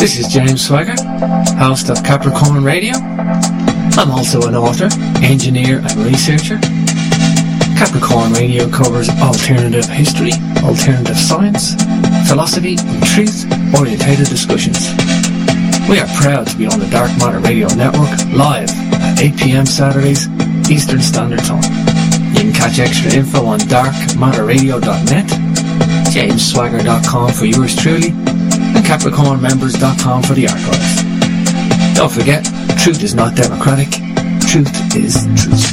This is James Swagger, host of Capricorn Radio. I'm also an author, engineer, and researcher. Capricorn Radio covers alternative history, alternative science, philosophy, and truth-orientated discussions. We are proud to be on the Dark Matter Radio Network live at 8 p.m. Saturdays, Eastern Standard Time. You can catch extra info on darkmatterradio.net, jamesswagger.com for yours truly, capricornmembers.com for the archives. Don't forget, truth is not democratic. Truth is truth.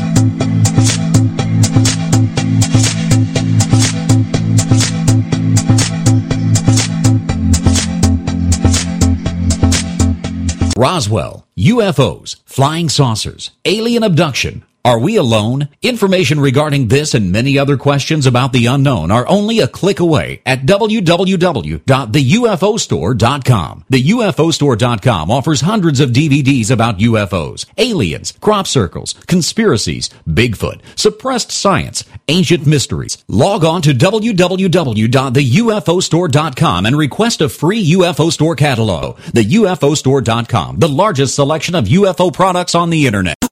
Roswell, UFOs, flying saucers, alien abduction. Are we alone? Information regarding this and many other questions about the unknown are only a click away at www.theufostore.com. The UFOstore.com offers hundreds of DVDs about UFOs, aliens, crop circles, conspiracies, Bigfoot, suppressed science, ancient mysteries. Log on to www.theufostore.com and request a free UFO store catalog. The UFOstore.com, the largest selection of UFO products on the internet.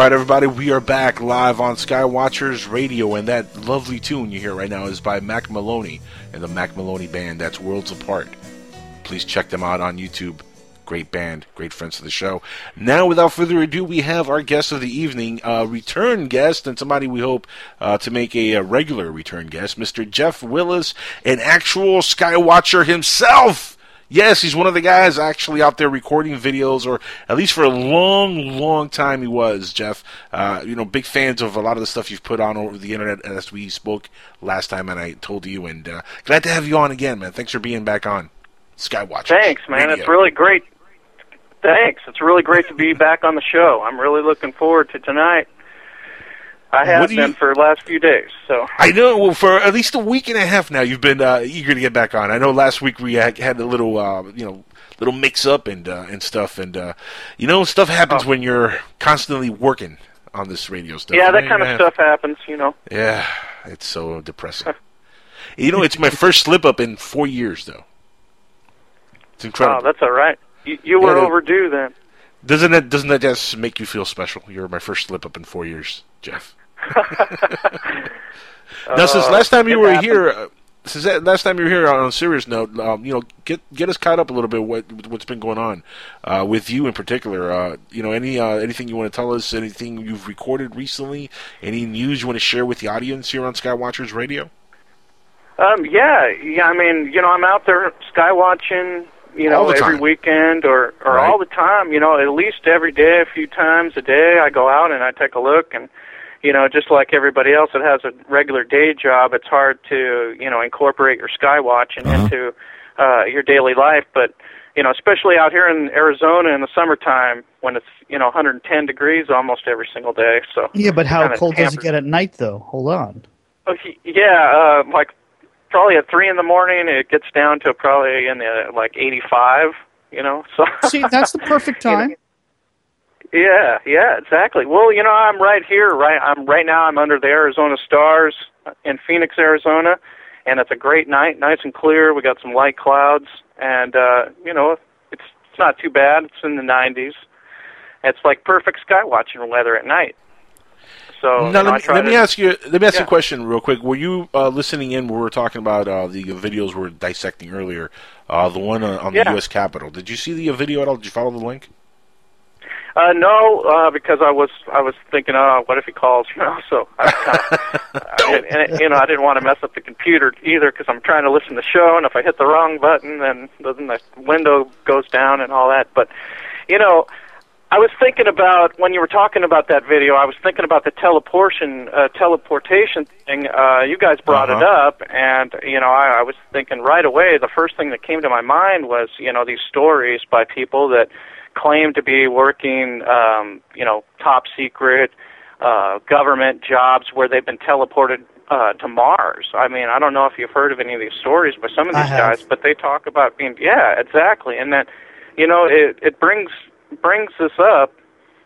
Right, everybody, we are back live on Skywatchers Radio, and that lovely tune you hear right now is by Mac Maloney and the Mac Maloney Band. That's Worlds Apart. Please check them out on YouTube. Great band, great friends of the show. Now, without further ado, we have our guest of the evening, a return guest, and somebody we hope uh, to make a, a regular return guest, Mr. Jeff Willis, an actual Skywatcher himself. Yes, he's one of the guys actually out there recording videos, or at least for a long, long time he was, Jeff. Uh, you know, big fans of a lot of the stuff you've put on over the internet as we spoke last time, and I told you, and uh, glad to have you on again, man. Thanks for being back on Skywatch. Thanks, man. Radio. It's really great. Thanks. It's really great to be back on the show. I'm really looking forward to tonight. I have been you- for the last few days. So I know. Well, for at least a week and a half now, you've been uh, eager to get back on. I know last week we had, a little, uh, you know, little mix up and uh, and stuff, and uh, you know, stuff happens when you're constantly working on this radio stuff. Oh. yeah, that kind of stuff happens. You know. Yeah, it's so depressing. you know, it's my first slip up in four years, though. It's incredible. Oh, that's all right. You, you were Yeah, overdue then. Doesn't that doesn't that just make you feel special? You're my first slip up in four years, Jeff. now, since Uh, last time you were happens. here, uh, since that last time you were here on a serious note, um, you know, get get us caught up a little bit. What what's been going on uh, with you in particular? Uh, you know, any uh, anything you want to tell us? Anything you've recorded recently? Any news you want to share with the audience here on Skywatchers Radio? Um, yeah, yeah. I mean, you know, I'm out there sky watching. You know, every weekend or or Right. all the time. You know, at least every day, a few times a day, I go out and I take a look. And you know, just like everybody else that has a regular day job, it's hard to you know incorporate your sky watching into uh, your daily life. But you know, especially out here in Arizona in the summertime when it's you know 110 degrees almost every single day. So Yeah, but how cold does it get at night, though? Hold on. Oh, yeah, uh, like probably at three in the morning, it gets down to probably in the like eighty-five. You know, so See, that's the perfect time. Yeah, yeah, exactly. Well, you know, I'm right here. Right, I'm right now. I'm under the Arizona stars in Phoenix, Arizona, and it's a great night, nice and clear. We got some light clouds, and uh, you know, it's it's not too bad. It's in the 90s. It's like perfect sky watching weather at night. So now you know, let me, let me ask you. Let me ask you a question real quick. Were you uh, listening in? when We were talking about uh, the videos we were dissecting earlier. Uh, the one on, on Yeah. the U.S. Capitol. Did you see the video at all? Did you follow the link? Uh, no, uh, because I was I was thinking, oh, what if he calls? You know, so I kind of, and, and, you know, I didn't want to mess up the computer either because I'm trying to listen to the show, and if I hit the wrong button, then then the window goes down and all that. But you know, I was thinking about when you were talking about that video. I was thinking about the teleportation uh, teleportation thing. Uh, you guys brought it Uh-huh. up, and you know, I, I was thinking right away. The first thing that came to my mind was you know these stories by people that claim to be working, um, you know, top secret uh, government jobs where they've been teleported uh, to Mars. I mean, I don't know if you've heard of any of these stories by some of these guys, but they talk about being, yeah, exactly, and that, you know, it it brings brings this up.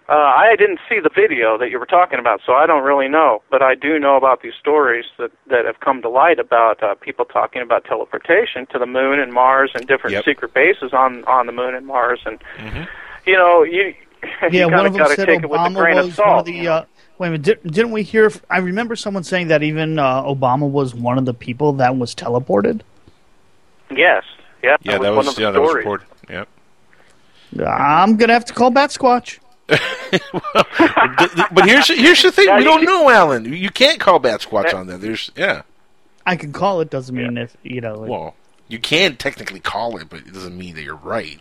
Uh, I didn't see the video that you were talking about, so I don't really know. But I do know about these stories that that have come to light about uh, people talking about teleportation to the moon and Mars and different Yep. secret bases on on the moon and Mars. And you know, you Yeah, you one of of them got to said take it with a Obama grain of was one salt. of the. Uh, wait a minute, did, didn't we hear? I remember someone saying that even uh, Obama was one of the people that was teleported. Yes, yeah, Yeah, that was, that one was of the yeah, that was reported. Yep. I'm gonna have to call Bat Squatch. but here's here's the thing: Yeah, we you don't can- know, Alan. You can't call Bat Squatch eh. on that. There's yeah. I can call it. Doesn't mean if you know. Well, you can technically call it, but it doesn't mean that you're right.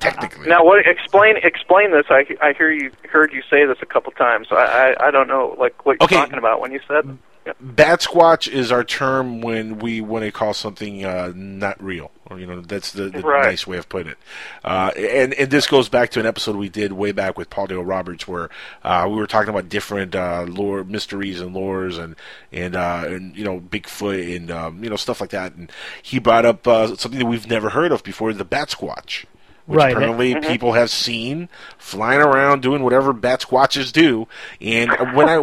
Technically. Now, what? Explain explain this. I I hear you heard you say this a couple times. I I, I don't know like what you're Okay. talking about when you said. Bat squatch is our term when we want to call something uh, not real, or you know that's the, the Right. nice way of putting it. Uh, and and this goes back to an episode we did way back with Paul Dale Roberts, where uh, we were talking about different uh, lore mysteries and lores and and uh, and you know Bigfoot and um, you know stuff like that. And he brought up uh, something that we've never heard of before: the bat squatch. Which Right. apparently Mhm. people have seen flying around doing whatever bat squatches do. And when I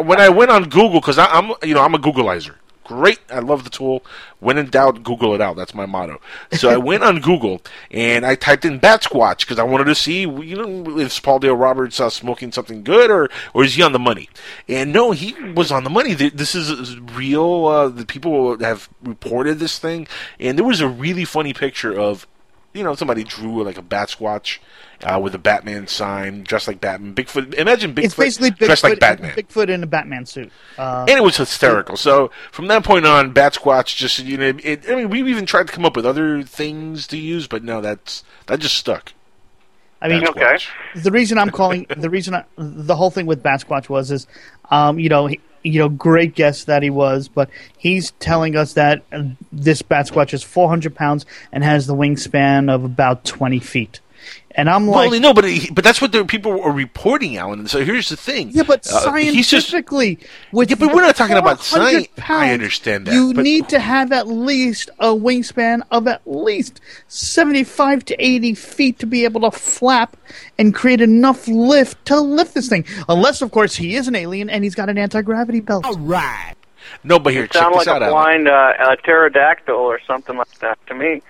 when I went on Google, because I'm you know I'm a Googleizer, Great, I love the tool. When in doubt, Google it out. That's my motto. So I went on Google and I typed in Bat Squatch because I wanted to see, you know, if Paul Dale Roberts uh, smoking something good or or is he on the money? And no, he was on the money. This is real. Uh, the people have reported this thing, and there was a really funny picture of you know, somebody drew like a bat squatch uh, with a Batman sign, dressed like Batman. Bigfoot. Imagine Bigfoot it's basically Bigfoot, dressed like Batman. Bigfoot in a Batman suit. Uh, and it was hysterical. So from that point on, Bat Squatch just you know, it, I mean, we even tried to come up with other things to use, but no, that's that just stuck. I mean, okay. the reason I'm calling the reason I, the whole thing with Batsquatch was is, um, you know, he, you know, great guess that he was, but he's telling us that this Batsquatch is 400 pounds and has the wingspan of about 20 feet. And I'm Well, like, no, but but that's what the people are reporting, Alan. And So here's the thing. yeah, but Uh, he's just scientifically, with yeah, but we're not talking about 400 science. I understand that. You but need to have at least a wingspan of at least 75 to 80 feet to be able to flap and create enough lift to lift this thing. Unless, of course, he is an alien and he's got an anti gravity belt. All right. no, but here, You check sound this like out, a Alan. blind uh, uh, pterodactyl or something like that to me.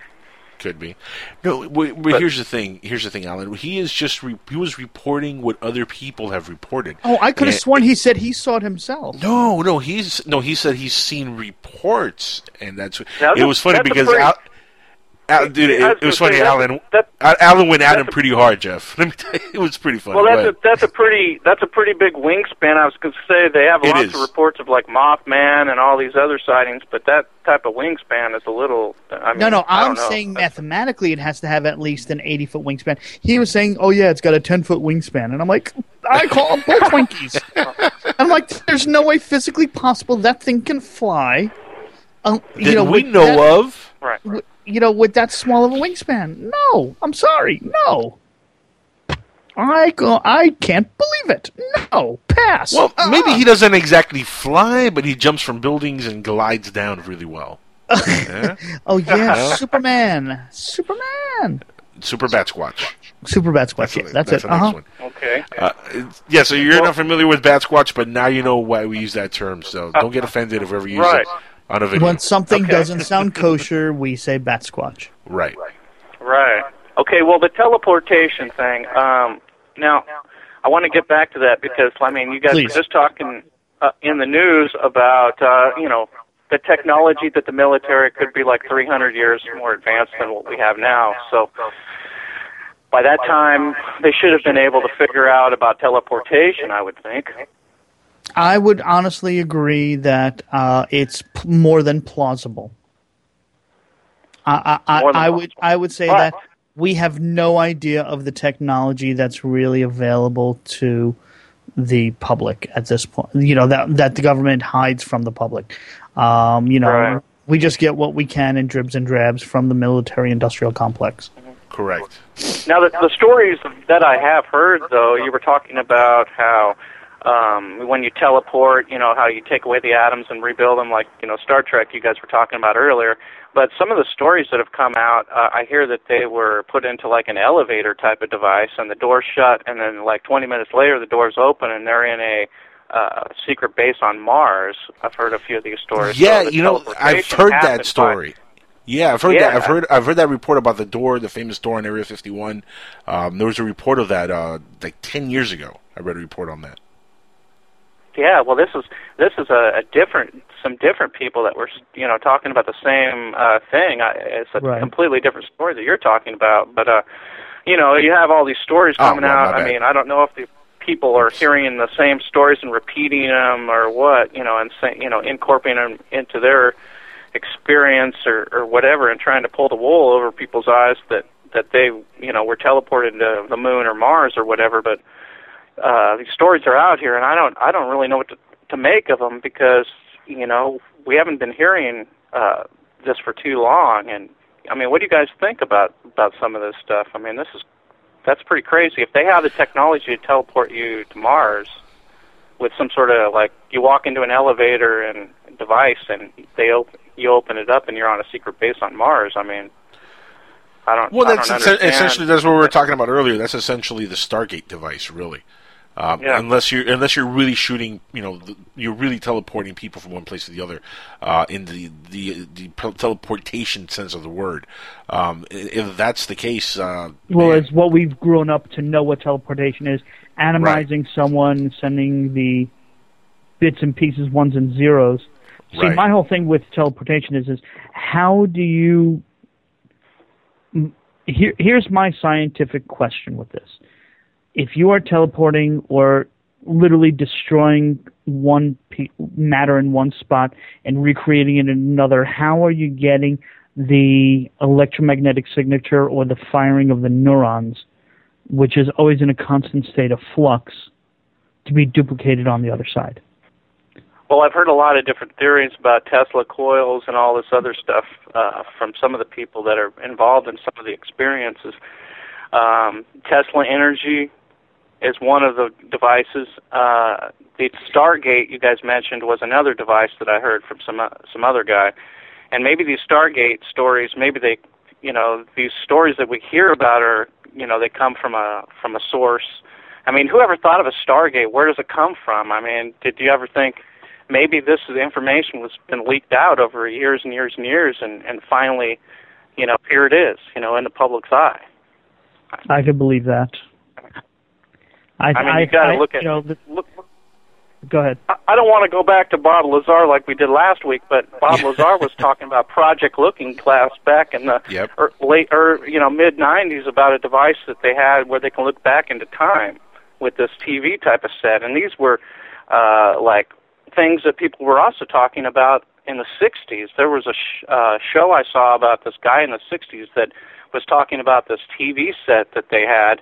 Could be. No, w- w- here's the thing. Here's the thing, Alan. He is just re- he was reporting what other people have reported. Oh, I could have And- sworn he said he saw it himself. No, no, he's no. He said he's seen reports, and that's Now, it was funny that's a because pretty- Al, Al, dude, it, was it was funny. say, Alan, that's- Al- Alan went at him pretty hard, Jeff. Let me tell you, it was pretty funny. Well, that's a, that's a pretty that's a pretty big wingspan. I was going to say they have It lots is. of reports of like Mothman and all these other sightings, but that type of wingspan is a little. I mean, no, no, I I'm don't know. saying mathematically it has to have at least an 80 foot wingspan. He was saying, oh, yeah, it's got a 10 foot wingspan. And I'm like, I call them both Twinkies. I'm like, there's no way physically possible that thing can fly. Um, you know, we know that- of. Right. w- You know, with that small of a wingspan. No, I'm sorry. No. I go. I can't believe it. No, pass. Well, Uh-uh. maybe he doesn't exactly fly, but he jumps from buildings and glides down really well. Yeah? Oh yeah, Yeah. Superman. Superman. Super Bat Squatch. Super Bat Squatch. yeah, that's, That's it. the Uh-huh. one. Okay. Uh, yeah, so you're not familiar with Bat Squatch, but now you know why we use that term. So don't get offended if ever you use Right. it on a video. When something Okay. doesn't sound kosher, we say bat squatch. Right. Right. Okay. Well, the teleportation thing. Um, now, I want to get back to that because I mean, you guys Please. were just talking uh, in the news about uh, you know the technology that the military could be like 300 years more advanced than what we have now. So. By that time, they should have been able to figure out about teleportation. I would think. I would honestly agree that uh, it's p- more than plausible. I, I, I, I would I would say But- that we have no idea of the technology that's really available to the public at this point. You know that that the government hides from the public. Um, you know, Right. we just get what we can in dribs and drabs from the military-industrial complex. Correct. Now, the, the stories that I have heard, though, you were talking about how um, when you teleport, you know, how you take away the atoms and rebuild them, like, you know, Star Trek you guys were talking about earlier. But some of the stories that have come out, uh, I hear that they were put into like an elevator type of device, and the door's shut, and then like 20 minutes later, the door's open, and they're in a uh, secret base on Mars. I've heard a few of these stories. Yeah, So the you know, I've heard that by- story. Yeah, I've heard that. I've heard. I've heard that report about the door, the famous door in Area 51. Um, there was a report of that uh, like 10 years ago. I read a report on that. Yeah, well, this is this is a, a different, some different people that were, you know, talking about the same uh, thing. I, it's a Right. completely different story that you're talking about, but uh, you know, you have all these stories Oh, coming well, out. I mean, I don't know if the people are hearing the same stories and repeating them or what, you know, and say, you know, incorporating them into their experience or, or whatever, and trying to pull the wool over people's eyes that that they, you know, were teleported to the moon or Mars or whatever, but uh, these stories are out here, and I don't I don't really know what to, to make of them because you know we haven't been hearing uh, this for too long. And I mean, what do you guys think about about some of this stuff? I mean, this is that's pretty crazy. If they have the technology to teleport you to Mars with some sort of like you walk into an elevator and device and they open you open it up and you're on a secret base on Mars. I mean, I don't. Well, I that's don't essentially that's what we were talking about earlier. That's essentially the Stargate device, really. Um, Yeah. Unless you're unless you're really shooting, you know, th- you're really teleporting people from one place to the other, uh, in the the the teleportation sense of the word. Um, if that's the case, uh, Well, it's what we've grown up to know what teleportation is: atomizing someone, sending the bits and pieces, ones and zeros. See, Right. my whole thing with teleportation is: is how do you? Here, here's my scientific question with this: If you are teleporting or literally destroying one pe- matter in one spot and recreating it in another, how are you getting the electromagnetic signature or the firing of the neurons, which is always in a constant state of flux, to be duplicated on the other side? Well, I've heard a lot of different theories about Tesla coils and all this other stuff uh, from some of the people that are involved in some of the experiences. Um, Tesla Energy is one of the devices. Uh, the Stargate you guys mentioned was another device that I heard from some uh, some other guy. And maybe these Stargate stories, maybe they, you know, these stories that we hear about are, you know, they come from a from a source. I mean, whoever thought of a Stargate? Where does it come from? I mean, did you ever think maybe this is information was been leaked out over years and years and years, and and finally, you know, here it is, you know, in the public's eye. I could believe that. I, I mean, you got to look at you know, the- look. Go ahead. I- I don't want to go back to Bob Lazar like we did last week, but Bob Lazar was talking about Project Looking Glass back in the Yep. er, late or you know mid '90s about a device that they had where they can look back into time with this TV type of set, and these were uh, like things that people were also talking about in the '60s. There was a sh- uh, show I saw about this guy in the '60s that was talking about this TV set that they had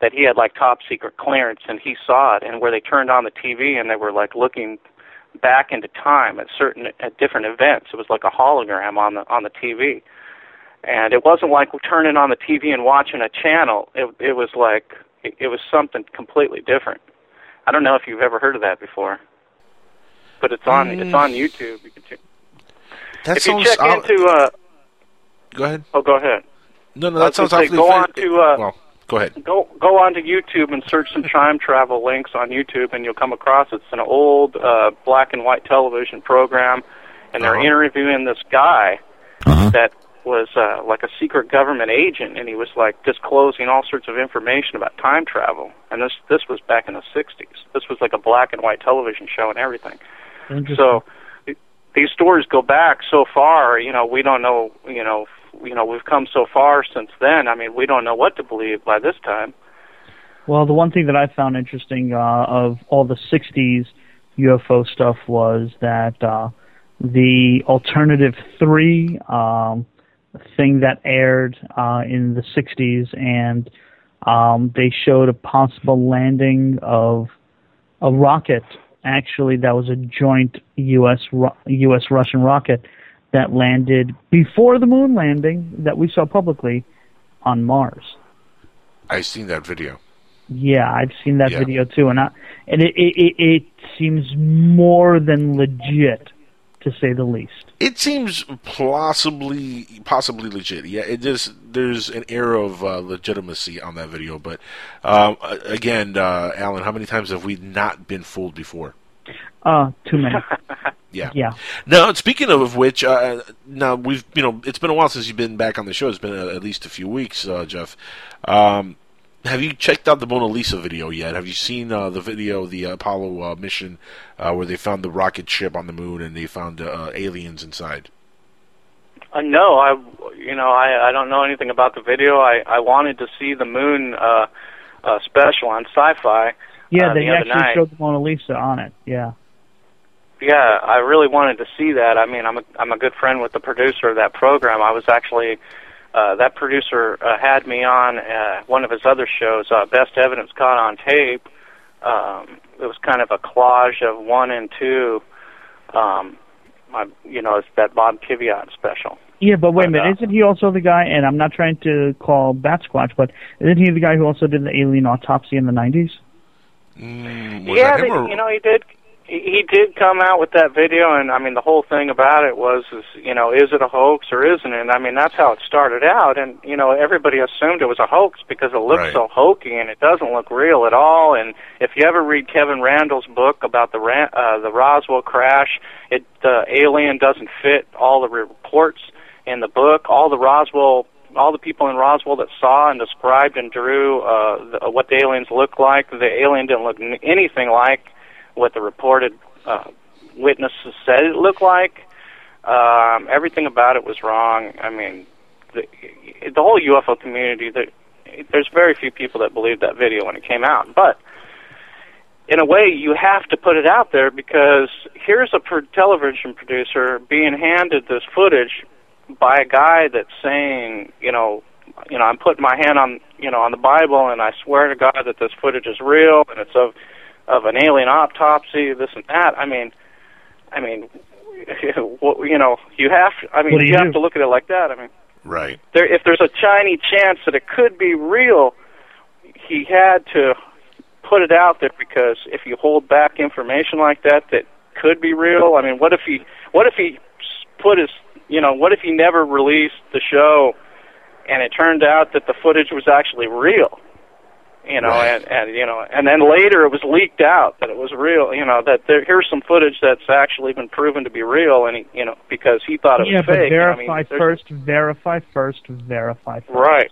that he had like top secret clearance and he saw it and where they turned on the TV and they were like looking back into time at certain at different events. It was like a hologram on the on the TV. And it wasn't like turning on the TV and watching a channel. It it was like it, it was something completely different. I don't know if you've ever heard of that before. But it's on it's on YouTube. You can check. That if you check I'll- into uh Go ahead. Oh, go ahead. No, no, that sounds gonna awfully. say, go on to uh, well, go ahead. go go onto YouTube and search some time travel links on YouTube, and you'll come across it's an old uh, black and white television program, and they're Uh-huh. interviewing this guy that was uh, like a secret government agent, and he was like disclosing all sorts of information about time travel. And this this was back in the '60s. This was like a black and white television show and everything. So these stories go back so far. You know, we don't know. You know, f- you know, we've come so far since then. I mean, we don't know what to believe by this time. Well, the one thing that I found interesting uh, of all the '60s UFO stuff was that uh, the alternative three um, thing that aired uh, in the '60s, and um, they showed a possible landing of a rocket. Actually, that was a joint U.S. Ru- U.S. Russian rocket that landed before the moon landing that we saw publicly on Mars. I've seen that video. Yeah, I've seen that Yeah. video too, and I, and it, it it seems more than legit, to say the least. It seems plausibly, possibly legit. Yeah, it is. There's an air of uh, legitimacy on that video, but um, again, uh, Alan, how many times have we not been fooled before? Uh, too many. Yeah. Yeah. Now, speaking of which, uh, now we've you know it's been a while since you've been back on the show. It's been uh, at least a few weeks, uh, Jeff. Um, have you checked out the Mona Lisa video yet? Have you seen uh, the video, the Apollo uh, mission, uh, where they found the rocket ship on the moon and they found uh, aliens inside? Uh, no, I, you know, I I don't know anything about the video. I I wanted to see the moon uh, uh, special on Sci-Fi. Yeah, uh, they the actually night. showed the Mona Lisa on it. Yeah. Yeah, I really wanted to see that. I mean, I'm a I'm a good friend with the producer of that program. I was actually uh, that producer uh, had me on uh, one of his other shows, uh, Best Evidence Caught on Tape. Um, it was kind of a collage of one and two. Um, I, you know, it's that Bob Kiviat special. Yeah, but wait a minute, uh, isn't he also the guy? And I'm not trying to call Bat Squatch, but isn't he the guy who also did the alien autopsy in the '90s? Mm, was yeah, that him they, or- you know, he did. He did come out with that video, and I mean the whole thing about it was, is you know, is it a hoax or isn't it? I mean that's how it started out, and you know everybody assumed it was a hoax because it looks Right. so hokey and it doesn't look real at all. And if you ever read Kevin Randle's book about the Ran- uh, the Roswell crash, it the alien doesn't fit all the reports in the book. All the Roswell all the people in Roswell that saw and described and drew uh, the, what the aliens looked like, the alien didn't look n- anything like what the reported uh, witnesses said it looked like. Um, everything about it was wrong. I mean, the, the whole UFO community. The, there's very few people that believed that video when it came out, but in a way, you have to put it out there because here's a pro- television producer being handed this footage by a guy that's saying, you know, you know, I'm putting my hand on, you know, on the Bible, and I swear to God that this footage is real, and it's of of an alien autopsy, this and that. I mean, I mean, what- you know, you have. I mean, you you have to look at it like that. I mean, Right. there if there's a tiny chance that it could be real, he had to put it out there because if you hold back information like that that could be real, I mean, what if he what if he put his you know what if he never released the show and it turned out that the footage was actually real? You know, Right. and and you know, and then later it was leaked out that it was real. You know, that there here's some footage that's actually been proven to be real, and he, you know, because he thought it yeah, was but fake. I verify mean, first, verify first, verify first. Right.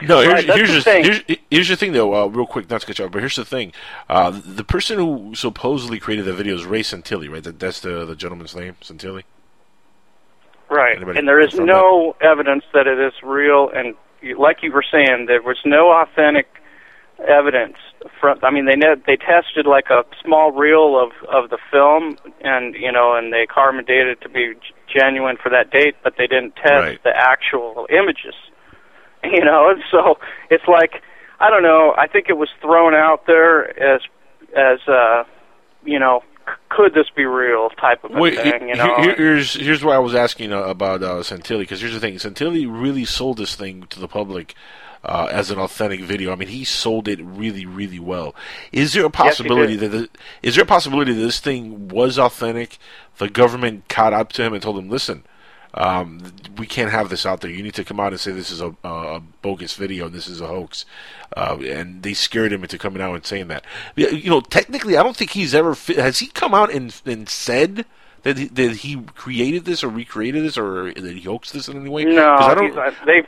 No, here's, Right, that's here's, the the, thing. here's, here's the thing, though, uh, real quick, not to cut you off, but here's the thing. Uh, the person who supposedly created the video is Ray Santilli, right? That, that's the, the gentleman's name, Santilli? Right. Anybody and there is confirm no evidence that it is real. And you, like you were saying, there was no authentic evidence. From I mean, they ne- they tested like a small reel of of the film, and you know, and they carbon dated it to be genuine for that date, but they didn't test Right. the actual images. You know, and so it's like I don't know. I think it was thrown out there as as uh, you know, could this be real type of a Wait, thing. You know, here- here's here's why I was asking uh, about uh, Santilli because here's the thing: Santilli really sold this thing to the public uh, as an authentic video. I mean, he sold it really, really well. Is there a possibility did. that the, is there a possibility that this thing was authentic? The government caught up to him and told him, "Listen, um, we can't have this out there. You need to come out and say this is a, a, bogus video and this is a hoax." Uh, and they scared him into coming out and saying that. You know, technically, I don't think he's ever has he come out and and said that he, that he created this or recreated this or that he hoaxed this in any way. No, I don't. he's, uh, they've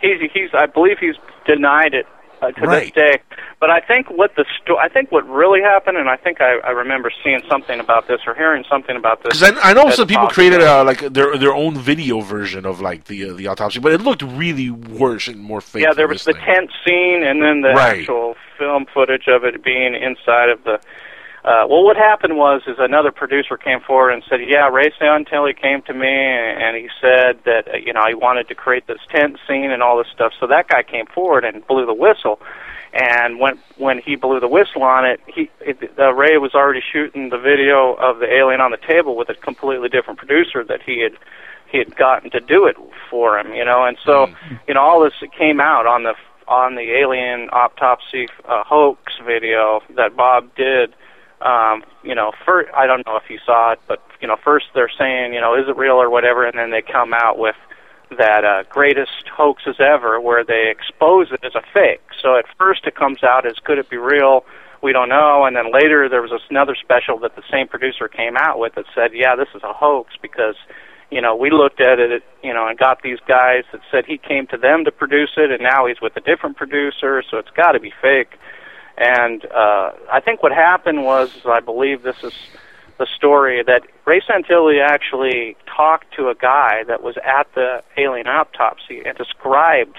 he's he's I believe he's denied it uh, to Right. this day. But I think what the sto- I think what really happened, and I think I, I remember seeing something about this or hearing something about this. Because I, I know some people possible. created uh, like their their own video version of like the uh, the autopsy, but it looked really worse and more fake. Yeah, there was the thing. tent scene, and then the Right. actual film footage of it being inside of the. Uh, well, what happened was, is another producer came forward and said, "Yeah, Ray Santilli came to me and, he said that uh, you know he wanted to create this tent scene and all this stuff." So that guy came forward and blew the whistle. And when when he blew the whistle on it, he it, uh, Ray was already shooting the video of the alien on the table with a completely different producer that he had he had gotten to do it for him, you know. And so, you know, all this came out on the on the alien autopsy uh, hoax video that Bob did. Um, you know, first I don't know if you saw it, but you know, first they're saying, you know, is it real or whatever, and then they come out with that uh, greatest hoaxes ever, where they expose it as a fake. So at first it comes out as could it be real? We don't know, and then later there was another special that the same producer came out with that said, yeah, this is a hoax because you know, we looked at it, you know, and got these guys that said he came to them to produce it, and now he's with a different producer, so it's got to be fake. And uh, I think what happened was, I believe this is the story that Ray Santilli actually talked to a guy that was at the alien autopsy and described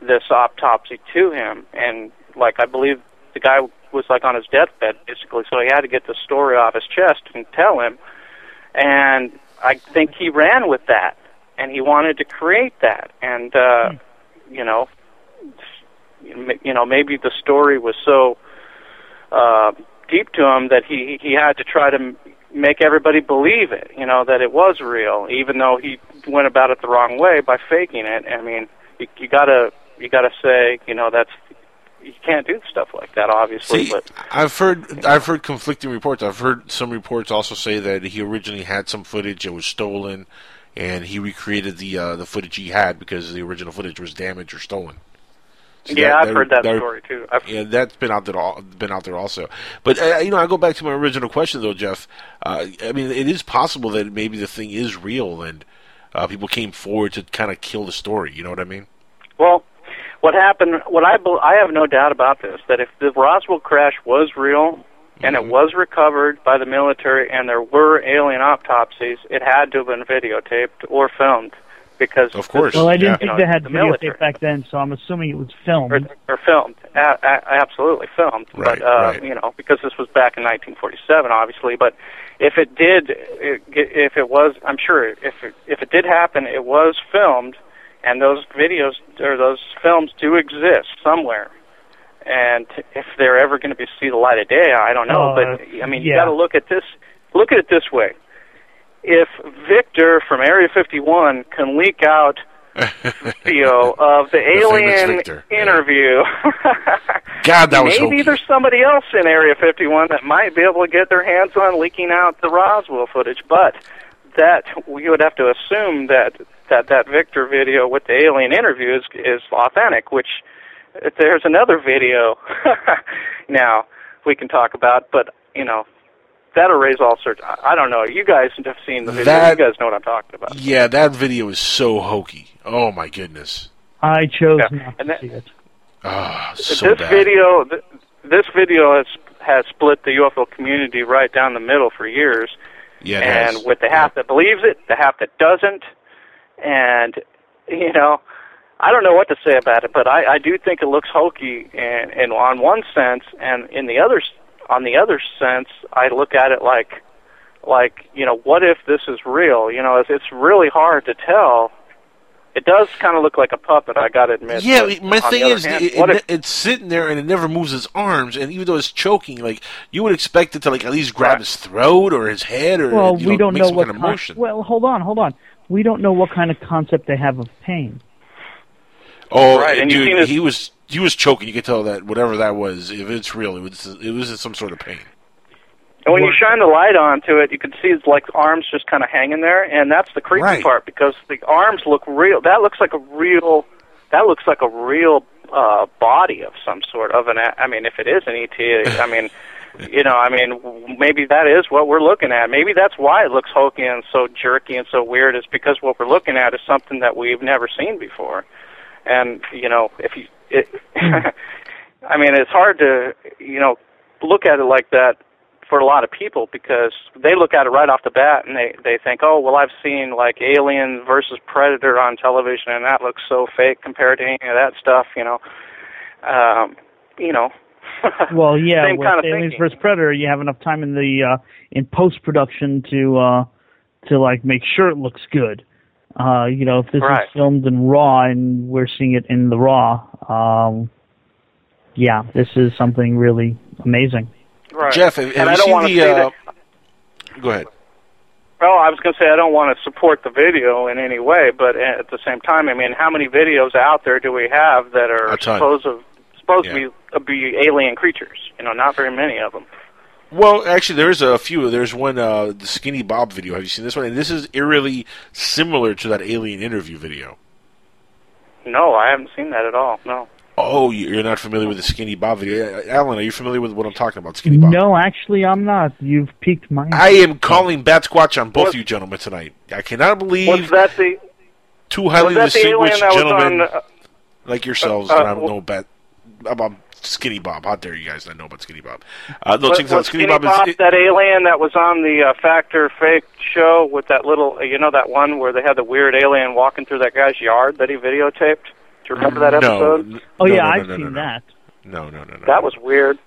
this autopsy to him, and like I believe the guy was like on his deathbed basically, so he had to get the story off his chest and tell him. And I think he ran with that, and he wanted to create that, and uh, you know, you know, maybe the story was so uh, deep to him that he he had to try to m- make everybody believe it, you know, that it was real, even though he went about it the wrong way by faking it. I mean, you, you gotta you gotta say, you know, that's you can't do stuff like that, obviously. See, but I've heard I've heard conflicting reports. I've heard some reports also say that he originally had some footage that was stolen, and he recreated the uh, the footage he had because the original footage was damaged or stolen. So yeah, that- I've that- heard that, that- story too. I've, Yeah, that's been out there. al- Been out there also. But uh, you know, I go back to my original question though, Jeff. Uh, I mean, it is possible that maybe the thing is real, and uh, people came forward to kind of kill the story. You know what I mean? Well, what happened? What I I have no doubt about this that if the Roswell crash was real and Mm-hmm. it was recovered by the military and there were alien autopsies, it had to have been videotaped or filmed because of course. Well, I didn't you think know, they had the videotape military back then, so I'm assuming it was filmed. or, or filmed, a- a- absolutely filmed. Right, but uh, right. you know, because this was back in 1947, obviously. But if it did, it, if it was, I'm sure if it, if it did happen, it was filmed, and those videos or those films do exist somewhere. And if they're ever going to be see the light of day, I don't know. Uh, but I mean, you yeah. got to look at this. Look at it this way: if Victor from Area 51 can leak out video of the famous alien interview. God, that was Maybe hokey. there's somebody else in Area 51 that might be able to get their hands on leaking out the Roswell footage, but that we would have to assume that that that Victor video with the alien interview is is authentic. Which there's another video now we can talk about, but you know that'll raise all sorts. I, I don't know. You guys have seen the video. That- you guys know what I'm talking about. Yeah, that video is so hokey. Oh my goodness. I chose Yeah, not and to that- see it. Ah, so this bad. video, th- this video has has split the UFO community right down the middle for years. Yeah, it and has. with the half that believes it, the half that doesn't, and you know, I don't know what to say about it, but I, I do think it looks hokey, and, and on one sense, and in the other, s- on the other sense, I look at it like, like you know, what if this is real? You know, it's, it's really hard to tell. It does kind of look like a puppet, I got to admit. Yeah, but my thing is, hand, it, what it, if it's sitting there and it never moves its arms, and even though it's choking, like you would expect it to like at least grab his throat or his head or Well, you we know, don't make know some what kind of con- motion. Well, hold on, hold on. We don't know what kind of concept they have of pain. Oh, Right, and you've dude, seen his- he was he was choking. You could tell that whatever that was, if it's real, it was it was in some sort of pain. And when you shine the light onto it, you can see it's like arms just kind of hanging there, and that's the creepy Right. part because the arms look real. That looks like a real. That looks like a real uh, body of some sort of an. a- I mean, if it is an ET, I mean, you know, I mean, maybe that is what we're looking at. Maybe that's why it looks hokey and so jerky and so weird. Is because what we're looking at is something that we've never seen before, and you know, if you, it, I mean, it's hard to you know look at it like that for a lot of people because they look at it right off the bat and they they think, oh well, I've seen like Alien versus Predator on television and that looks so fake compared to any of that stuff, you know. Um, you know. Well, yeah, Same with kind of Aliens thinking. vs Predator, you have enough time in the uh, in post production to uh, to like make sure it looks good. Uh, you know, if this Right. is filmed in RAW and we're seeing it in the RAW, um, yeah, this is something really amazing. Right. Jeff, have, have you I don't seen the? say Uh, that. go ahead. Well, I was going to say I don't want to support the video in any way, but at the same time, I mean, how many videos out there do we have that are supposed of supposed Yeah. to be uh, be alien creatures? You know, not very many of them. Well, actually, there's a few. There's one, uh, the Skinny Bob video. Have you seen this one? And this is eerily similar to that alien interview video. No, I haven't seen that at all. No. Oh, you- you're not familiar with the Skinny Bob video, Uh, Alan? Are you familiar with what I'm talking about, Skinny Bob? No, actually, I'm not. You've piqued my. I am calling Bat Squatch on both of you gentlemen tonight. I cannot believe Was that the two highly was that the alien distinguished gentlemen on? Uh, like yourselves uh, that I well- know about about Skinny Bob. How dare you guys not know about Skinny Bob? Uh, no, was, check this out. was Skinny Skinny Bob Bob is. that alien that was on the uh, Factor Fake show with that little, you know, that one where they had the weird alien walking through that guy's yard that he videotaped. Do you remember that episode? n- Oh no, yeah, no, no, I've no, seen no, no. that. No, no, no, no. That was weird.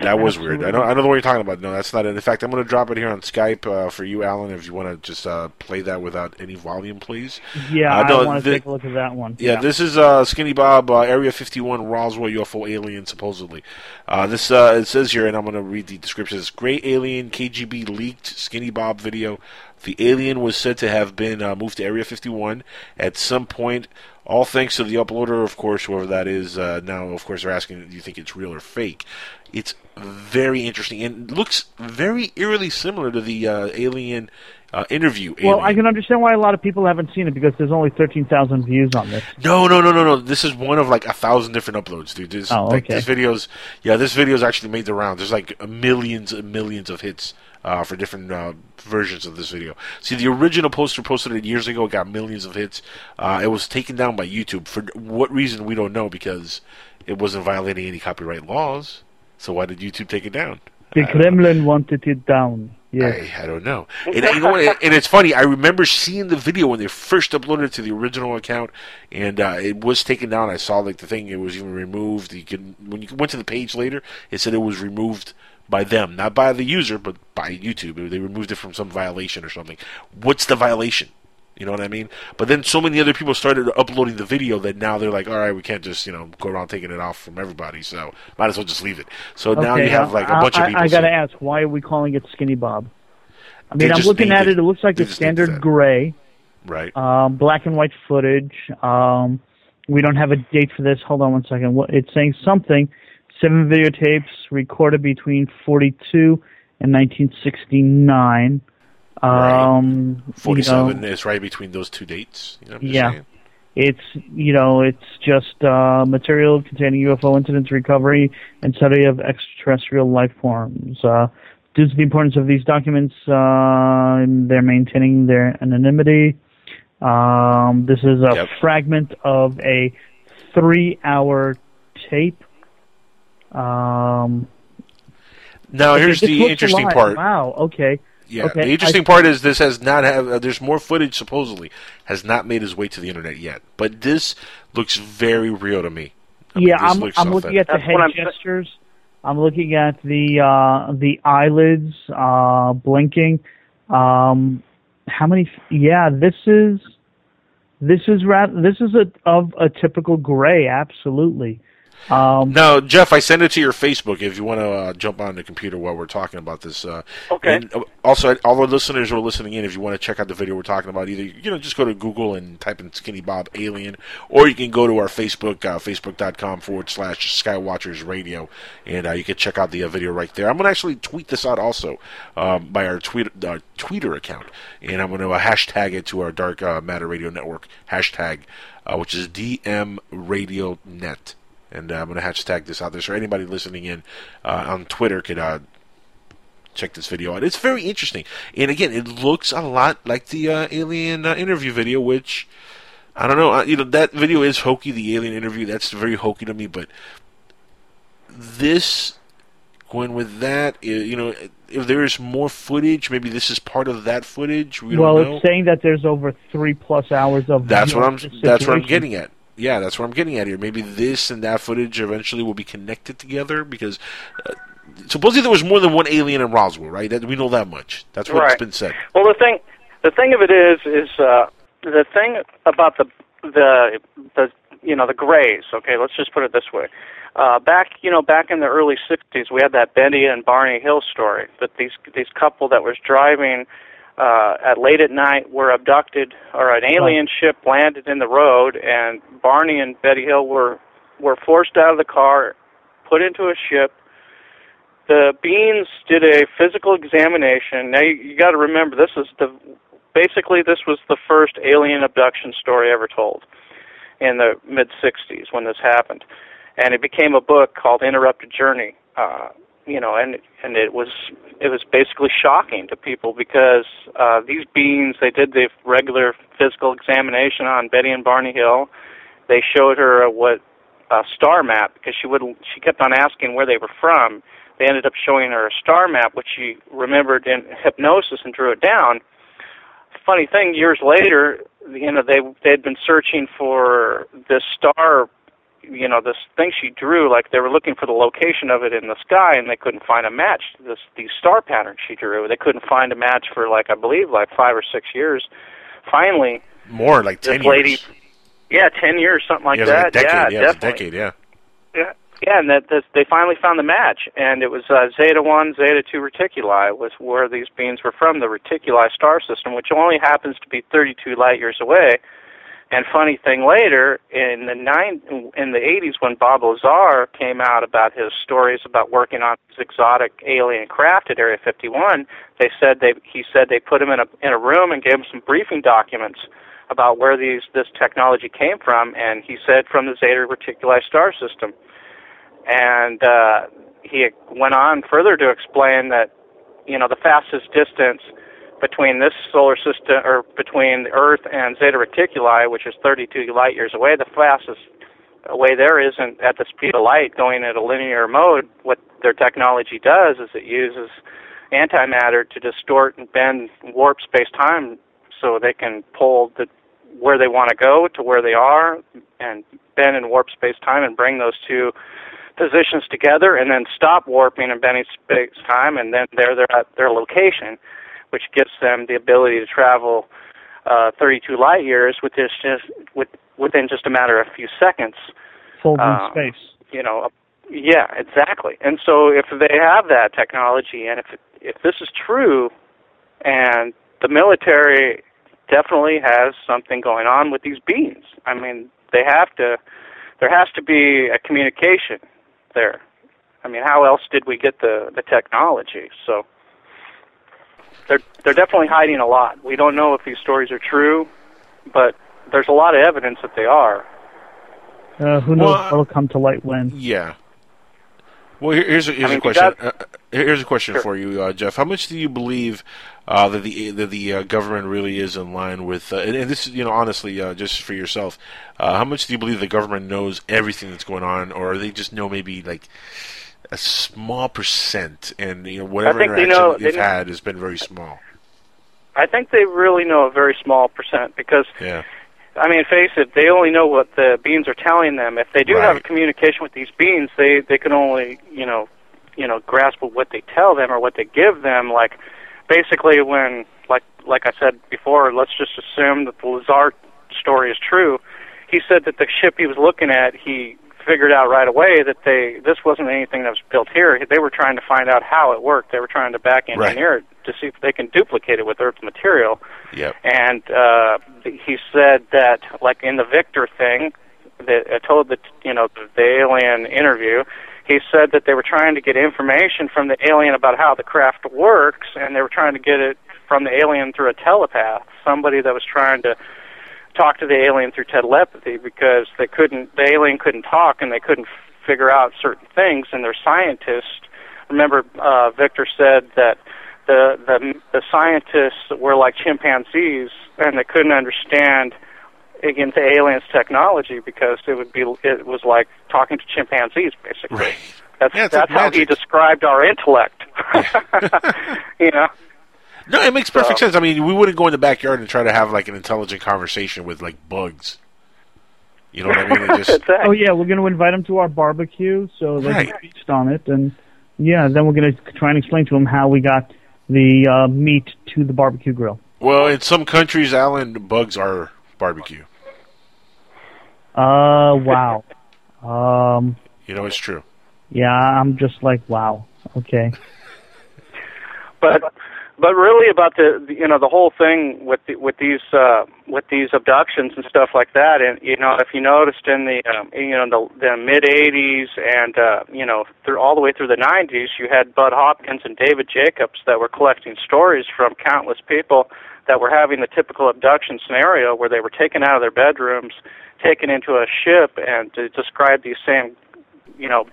That was weird. I know. I know one you're talking about. No, that's not it. In fact, I'm going to drop it here on Skype uh, for you, Alan. If you want to just uh, play that without any volume, please. Yeah, Uh, no, I want to take a look at that one. Yeah, this is uh, Skinny Bob, uh, Area 51, Roswell UFO alien, supposedly. Uh, this uh, it says here, and I'm going to read the description. It's Gray Alien KGB leaked Skinny Bob video. The alien was said to have been uh, moved to Area 51 at some point all thanks to the uploader, of course, whoever that is. Uh, now, of course, they're asking, do you think it's real or fake? It's very interesting and looks very eerily similar to the uh, Alien uh, interview. Well, Alien. I can understand why a lot of people haven't seen it because there's only 13,000 views on this. No, no, no, no, no. This is one of like a thousand different uploads, dude. This, Oh, like, okay. this video's, yeah, this video's actually made the round. There's like millions and millions of hits uh, for different uh, versions of this video. See, the original poster posted it years ago it got millions of hits. Uh, it was taken down by YouTube for what reason we don't know because it wasn't violating any copyright laws. So why did YouTube take it down? The Kremlin wanted it down. Yeah, I, I don't know. And, you know what? And it's funny. I remember seeing the video when they first uploaded it to the original account, and uh, it was taken down. I saw like the thing; it was even removed. You can when you went to the page later, it said it was removed by them, not by the user, but by YouTube. They removed it from some violation or something. What's the violation? You know what I mean? But then so many other people started uploading the video that now they're like, all right, we can't just you know go around taking it off from everybody, so might as well just leave it. So now you have uh, like a bunch I, of people. I, I got to saying- ask, why are we calling it Skinny Bob? I mean, I'm looking at it. it. It looks like They a standard gray, right? um, black and white footage. Um, we don't have a date for this. Hold on one second. It's saying something. Seven videotapes recorded between 42 and 1969. Um, you know, is right between those two dates. You know, yeah. saying. It's you know it's just uh, material containing UFO incidents, recovery, and study of extraterrestrial life forms. Uh, due to the importance of these documents, uh, they're maintaining their anonymity. Um, this is a fragment of a three-hour tape. Um, Now, here's the interesting part. Wow. Okay. Yeah, Okay, the interesting I- part is this has not have. Uh, there's more footage supposedly has not made its way to the internet yet, but this looks very real to me. I yeah, this I'm I'm looking at the authentic. head gestures. I'm looking at the uh, the eyelids uh, blinking. Um, how many? f- Yeah, this is this is rat. This is a of a typical gray. Absolutely. Um, Now, Jeff, I send it to your Facebook if you want to uh, jump on the computer while we're talking about this. Uh, Okay. And uh, also, all the listeners who are listening in, if you want to check out the video we're talking about, either you know just go to Google and type in Skinny Bob Alien, or you can go to our Facebook, uh, facebook.com forward slash Skywatchers Radio, and uh, you can check out the uh, video right there. I'm going to actually tweet this out also um, by our tweet, uh, Twitter account, and I'm going to uh, hashtag it to our Dark uh, Matter Radio Network hashtag, uh, which is DM Radio Net and uh, I'm going to hashtag this out there so anybody listening in uh, on Twitter could uh, check this video out. It's very interesting, and again, it looks a lot like the uh, alien uh, interview video, which I don't know. Uh, you know that video is hokey. The alien interview that's very hokey to me, but this going with that, you know, if there is more footage, maybe this is part of that footage. We well, don't know. it's saying that there's over three plus hours of. That's what I'm. That's what I'm getting at. Yeah, that's what I'm getting at here. Maybe this and that footage eventually will be connected together because uh, supposedly there was more than one alien in Roswell, right? That, we know that much. That's what's Right. been said. Well, the thing, the thing of it is, is uh, the thing about the the the you know the Greys. Okay, let's just put it this way. Uh, back you know back in the early '60s, we had that Betty and Barney Hill story. That these these couple that was driving uh, at late at night were abducted, or an alien ship landed in the road, and Barney and Betty Hill were were forced out of the car, put into a ship, the Beans did a physical examination. Now you, you got to remember this is the basically this was the first alien abduction story ever told in the mid '60s when this happened, and it became a book called Interrupted Journey. Uh, you know, and and it was it was basically shocking to people because uh, these beings they did the regular physical examination on Betty and Barney Hill. They showed her a, what a star map because she would she kept on asking where they were from. They ended up showing her a star map, which she remembered in hypnosis and drew it down. Funny thing, years later, you know they they had been searching for this star, you know this thing she drew. Like they were looking for the location of it in the sky, and they couldn't find a match this these star patterns she drew. They couldn't find a match for like I believe like five or six years. Finally, More like ten lady, years. yeah, ten years, something like yeah, that. like decade. yeah, Yeah, decade. Yeah. Yeah, yeah, and that this, they finally found the match, and it was uh, Zeta One, Zeta Two Reticuli was where these beings were from, the Reticuli star system, which only happens to be 32 light years away. And funny thing later in the nine in the 80s when Bob Lazar came out about his stories about working on this exotic alien craft at Area 51, they said they he said they put him in a in a room and gave him some briefing documents about where these this technology came from, and he said from the Zeta Reticuli star system. And uh, he went on further to explain that you know the fastest distance between this solar system or between Earth and Zeta Reticuli, which is 32 light years away, the fastest way there isn't at the speed of light going at a linear mode. What their technology does is it uses antimatter to distort and bend warp space-time so they can pull the where they want to go to where they are and bend and warp space-time and bring those two positions together and then stop warping and bending space-time and then there they're at their location which gives them the ability to travel uh, 32 light years with just, just with, within just a matter of a few seconds. Folding Um, space. You know, yeah, exactly. And so if they have that technology, and if if this is true, and the military definitely has something going on with these beings. I mean, they have to. There has to be a communication there. I mean, how else did we get the the technology? So they're they're definitely hiding a lot. We don't know if these stories are true, but there's a lot of evidence that they are. Uh, who knows Well, what'll come to light when? Yeah. Well, here- here's a, here's I mean, a question. that- Uh, uh, here's a question Sure. for you, uh, Jeff. How much do you believe uh, that the that the uh, government really is in line with? Uh, and, and this, is, you know, honestly, uh, just for yourself, uh, how much do you believe the government knows everything that's going on, or they just know maybe like a small percent, and you know whatever they interaction know- they know- had has been very small. I think they really know a very small percent because Yeah. I mean, face it, they only know what the beans are telling them. If they do have a communication with these beans, they they can only you know you know grasp what they tell them or what they give them. Like basically, when like like I said before, let's just assume that the Lazar story is true. He said that the ship he was looking at, he figured out right away that they this wasn't anything that was built here. They were trying to find out how it worked. They were trying to back engineer it to see if they can duplicate it with Earth material. Yep. And uh, he said that, like in the Victor thing, that I told the you know the alien interview, he said that they were trying to get information from the alien about how the craft works, and they were trying to get it from the alien through a telepath, somebody that was trying to talk to the alien through telepathy because they couldn't the alien couldn't talk and they couldn't f- figure out certain things. And their scientists remember uh Victor said that the the the scientists were like chimpanzees and they couldn't understand against the aliens technology because it would be it was like talking to chimpanzees basically. That's Yeah, that's how he described our intellect. You know No, it makes perfect So- sense. I mean, we wouldn't go in the backyard and try to have like an intelligent conversation with like bugs. You know what I mean? It just Oh yeah, we're going to invite them to our barbecue, so they Right. can feast on it, and yeah, then we're going to try and explain to them how we got the uh, meat to the barbecue grill. well, in some countries, Alan, bugs are barbecue. Uh, wow. um, You know, it's true. yeah, I'm just like, wow. Okay. but but really about the you know the whole thing with the, with these uh with these abductions and stuff like that. And you know if you noticed in the um, you know the, the mid 80s and uh you know through all the way through the 90s you had Bud Hopkins and David Jacobs that were collecting stories from countless people that were having the typical abduction scenario where they were taken out of their bedrooms taken into a ship and to describe these same you know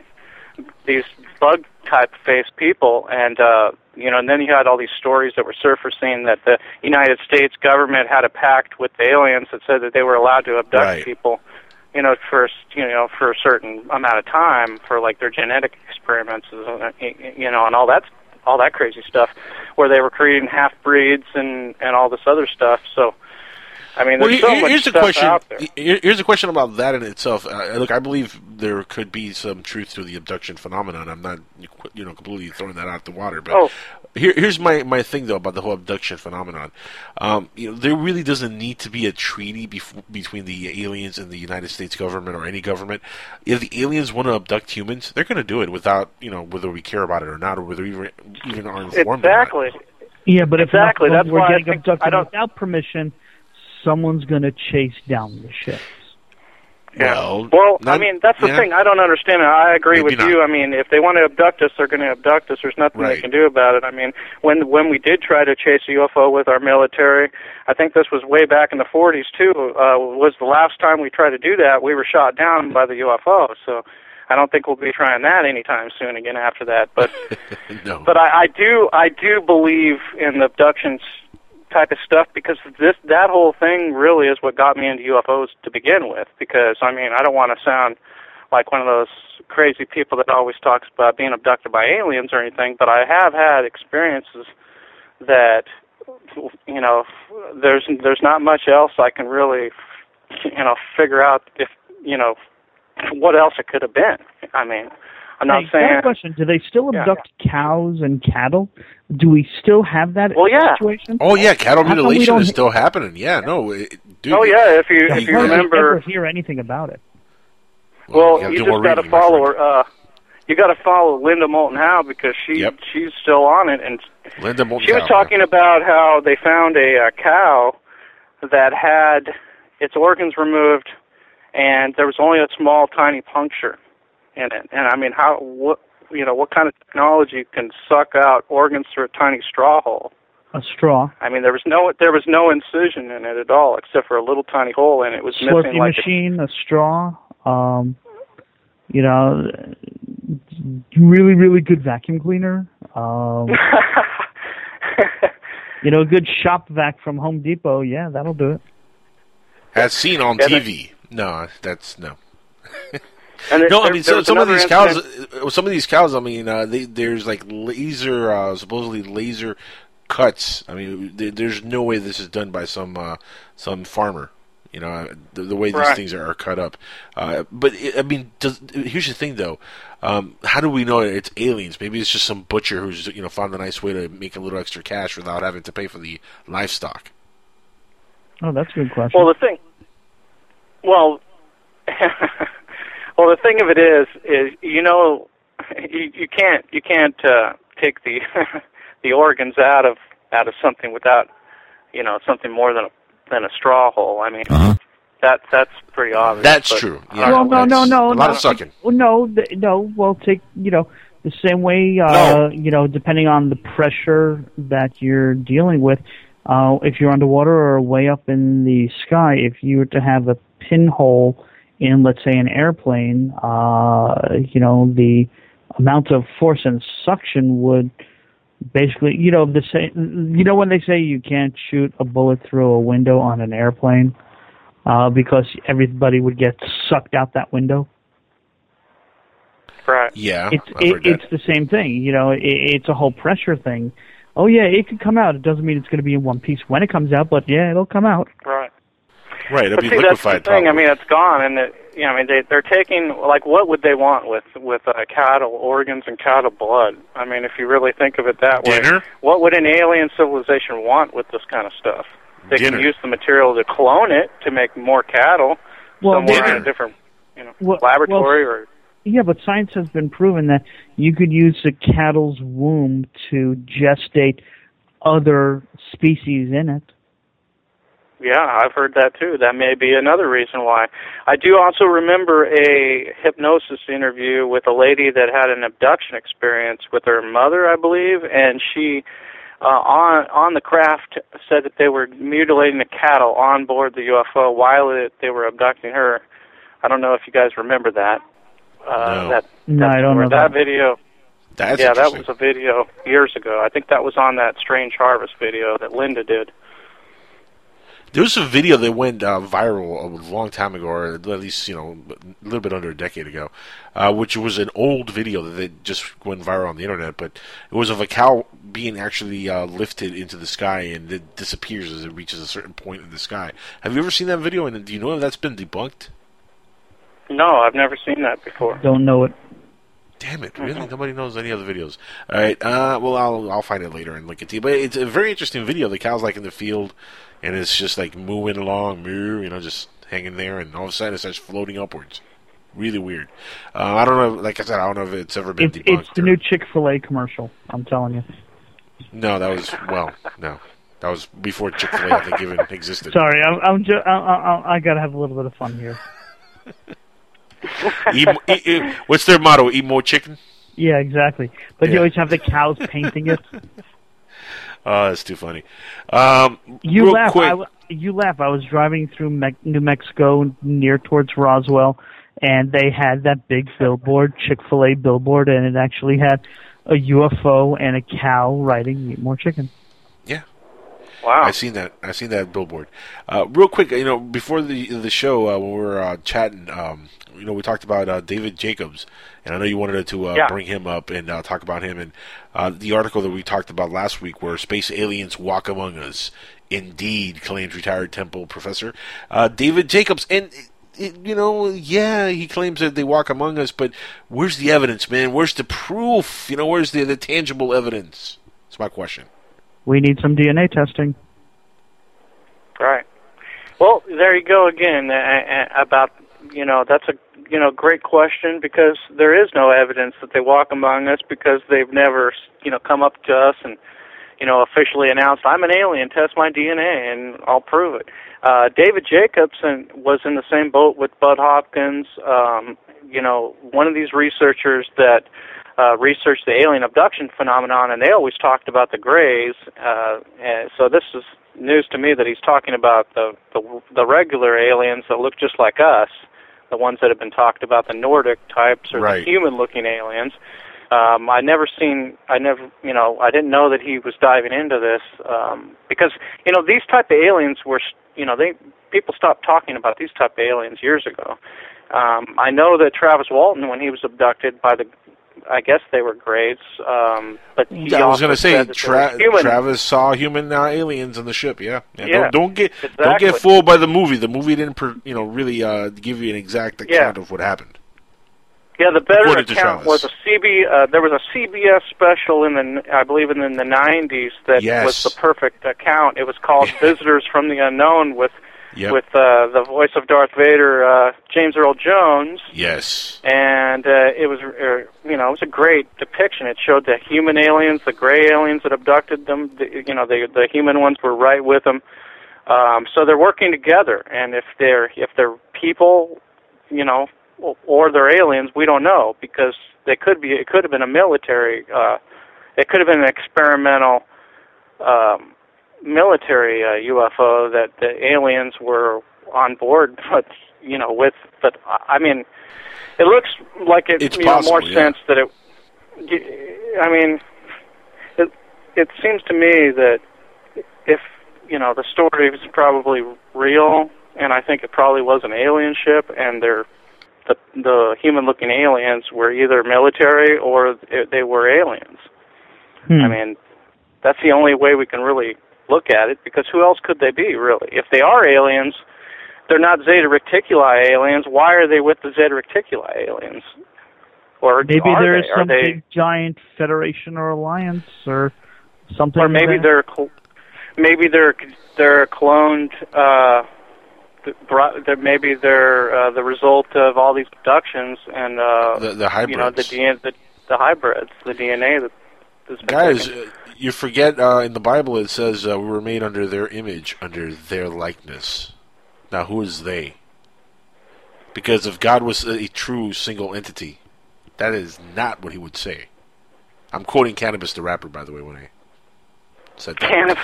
these bug type faced people. And uh you know and then you had all these stories that were surfacing that the United States government had a pact with the aliens that said that they were allowed to abduct Right. people you know for you know for a certain amount of time for like their genetic experiments you know and all that all that crazy stuff where they were creating half breeds and and all this other stuff so I mean, Well, there's here- so much here's the stuff question. out there. here- Here's a question about that in itself. Uh, look, I believe there could be some truth to the abduction phenomenon. I'm not, you know, completely throwing that out the water. But Oh. here, here's my, my thing though about the whole abduction phenomenon. Um, you know, there really doesn't need to be a treaty bef- between the aliens and the United States government or any government. If the aliens want to abduct humans, they're going to do it without, you know, whether we care about it or not, or whether we even, even are informed. or not. Exactly. Yeah, but Exactly, enough that's of them why I getting think- abducted I don't- without permission, someone's going to chase down the ships. Well, Well, I mean, that's the yeah. thing. I don't understand it. I agree Maybe with you. I mean, if they want to abduct us, they're going to abduct us. There's nothing Right. they can do about it. I mean, when when we did try to chase a UFO with our military, I think this was way back in the 40s too. Uh, was the last time we tried to do that? We were shot down by the UFO. So. I don't think we'll be trying that anytime soon again after that. But no. but I, I do I do believe in the abductions type of stuff because this that whole thing really is what got me into UFOs to begin with. Because I mean I don't want to sound like one of those crazy people that always talks about being abducted by aliens or anything, but I have had experiences that you know there's there's not much else I can really you know figure out if you know what else it could have been. I mean, I'm not Hey, saying got a question: Do they still Yeah. abduct cows and cattle? Do we still have that Well, yeah. situation? Oh yeah, cattle How mutilation is still happening. Yeah, no, it, dude. Oh yeah, if you Yeah, if you you remember ever hear anything about it? Well, you you, just got to follow her. Uh, you got to follow Linda Moulton Howe because she she's still on it, and Linda Moulton she was Howe, talking about how they found a, uh cow that had its organs removed, and there was only a small, tiny puncture in it. And I mean, how what you know what kind of technology can suck out organs through a tiny straw hole? A straw, I mean, there was no there was no incision in it at all, except for a little tiny hole, and it was missing Slurpee like a machine, a straw. Um, you know, really, really good vacuum cleaner. Um, you know, a good shop vac from Home Depot. Yeah, that'll do it. as seen on Yeah, but- TV. No, that's no. And there- no, I mean, there so, some of these cows, incident- uh, some of these cows. I mean, uh, they, there's like laser, uh, supposedly laser cuts. I mean, there, there's no way this is done by some uh, some farmer. You know, uh, the, the way these Right. things are, are cut up. Uh, but it, I mean, does, here's the thing, though. Um, how do we know it's aliens? Maybe it's just some butcher who's you know found a nice way to make a little extra cash without having to pay for the livestock. Oh, that's a good question. Well, the thing, well, well, the thing of it is, is you know, you, you can't you can't uh, take the the organs out of out of something without you know something more than a, than a straw hole. I mean, that that's pretty obvious. That's but- true. Yeah, well, no, no, that's no, a lot no. of sucking. No, no. Well, take you know the same way. Uh, You know, depending on the pressure that you're dealing with, uh, if you're underwater or way up in the sky, if you were to have a pinhole in, let's say, an airplane, uh, you know, the amount of force and suction would basically, you know, the same. You know, when they say you can't shoot a bullet through a window on an airplane uh, because everybody would get sucked out that window. Right. Yeah, It's it, it's the same thing. You know, it, it's a whole pressure thing. Oh yeah, it could come out. It doesn't mean it's going to be in one piece when it comes out, but yeah, it'll come out. Right. Right, it'll but be see, that's the liquefied. thing. I mean, it's gone, and it, you know, I mean, they they're taking like what would they want with with uh, cattle organs and cattle blood? I mean, if you really think of it that way, Dinner? what would an alien civilization want with this kind of stuff? They Dinner. can use the material to clone it to make more cattle Well, somewhere they- in a different, you know, Well- laboratory well, or Yeah, but science has been proven that you could use the cattle's womb to gestate other species in it. Yeah, I've heard that too. That may be another reason why. I do also remember a hypnosis interview with a lady that had an abduction experience with her mother, I believe, and she uh, on on the craft said that they were mutilating the cattle on board the UFO while it, they were abducting her. I don't know if you guys remember that. Uh, No. That No, I don't or know that that. video. That's yeah, that was a video years ago. I think that was on that Strange Harvest video that Linda did. There was a video that went uh, viral a long time ago, or at least you know a little bit under a decade ago, uh, which was an old video that just went viral on the internet. But it was of a cow being actually uh, lifted into the sky and it disappears as it reaches a certain point in the sky. Have you ever seen that video? And do you know if that's been debunked? No, I've never seen that before. Don't know it. Damn it! Really, nobody knows any other videos. All right. Uh, well, I'll I'll find it later and link it to you. But it's a very interesting video. The cow's like in the field, and it's just like moving along, moo, you know, just hanging there, and all of a sudden it starts floating upwards. Really weird. Uh, I don't know. Like I said, I don't know if it's ever been It's, debunked. it's the new Chick Fil A commercial. I'm telling you. No, that was well, no. That was before Chick Fil A, even existed. Sorry, I'm, I'm just, I, I, I gotta have a little bit of fun here. eat, eat, eat- what's their motto? Eat more chicken. Yeah, exactly. But you always have the cows painting it. Oh, that's too funny. Um, You laugh. quick, I, w- you laugh. I was driving through Me- New Mexico near towards Roswell, and they had that big billboard, Chick Fil A billboard, and it actually had a UFO and a cow riding "Eat more chicken." Wow. I seen that. I seen that billboard. Uh, real quick, you know, before the the show, uh, when we were uh, chatting, um, you know, we talked about uh, David Jacobs, and I know you wanted to uh, Yeah. bring him up and uh, talk about him and uh, the article that we talked about last week, where space aliens walk among us. Indeed, claims retired Temple professor uh, David Jacobs, and. you know, yeah, he claims that they walk among us, but where's the evidence, man? Where's the proof? You know, where's the, the tangible evidence? That's my question. We need some DNA testing. Right. Well, there you go again uh, uh, about you know that's a you know great question because there is no evidence that they walk among us because they've never you know come up to us and you know officially announced I'm an alien, test my DNA and I'll prove it. Uh, David Jacobson was in the same boat with Bud Hopkins. Um, you know, one of these researchers that uh, researched the alien abduction phenomenon, and they always talked about the Greys. Uh, and so this is news to me that he's talking about the, the the regular aliens that look just like us, the ones that have been talked about, the Nordic types or Right. the human-looking aliens. Um, I never seen, I never, you know, I didn't know that he was diving into this um, because you know these type of aliens were, you know, they people stopped talking about these type of aliens years ago. Um, I know that Travis Walton, when he was abducted by the, I guess they were Greys, um, but I was going to say Tra-. Travis saw human uh, aliens on the ship. Yeah, yeah. Yeah, Don't, don't get don't get fooled by the movie. The movie didn't, you know, really uh, give you an exact account of what happened. Yeah, the better According account was a CB. Uh, there was a CBS special in the, I believe, in the '90s that Yes. was the perfect account. It was called "Visitors from the Unknown" with Yep. with uh, the voice of Darth Vader, uh, James Earl Jones, Yes. and uh, it was, uh, you know, it was a great depiction. It showed the human aliens, the gray aliens that abducted them. The, you know, the the human ones were right with them. Um, so they're working together, and if they're if they're people, you know, or- or they're aliens, we don't know because they could be. It could have been a military. Uh, it could have been an experimental um, military uh, UFO that the aliens were on board, but you know, with. But I mean, it looks like it. It's you know, more yeah. sense that it. I mean, it it seems to me that if you know the story is probably real, and I think it probably was an alien ship, and they're the the human looking aliens were either military or they were aliens. Hmm. I mean, that's the only way we can really look at it because who else could they be really? If they are aliens, they're not Zeta Reticuli aliens. Why are they with the Zeta Reticuli aliens? Or Maybe are there is some they, big giant federation or alliance or something. or maybe that- they're cl- maybe they're they're cloned. Uh, th- bro- they're- maybe they're uh, the result of all these abductions and uh, The- the you know the. DNA, the, the hybrids, the DNA that has been Guys, taken. uh, you forget uh, in the Bible it says uh, we were made under their image, under their likeness. Now, who is they? Because if God was a true single entity, that is not what he would say. I'm quoting Canibus the rapper, by the way, when I said that. Canibus.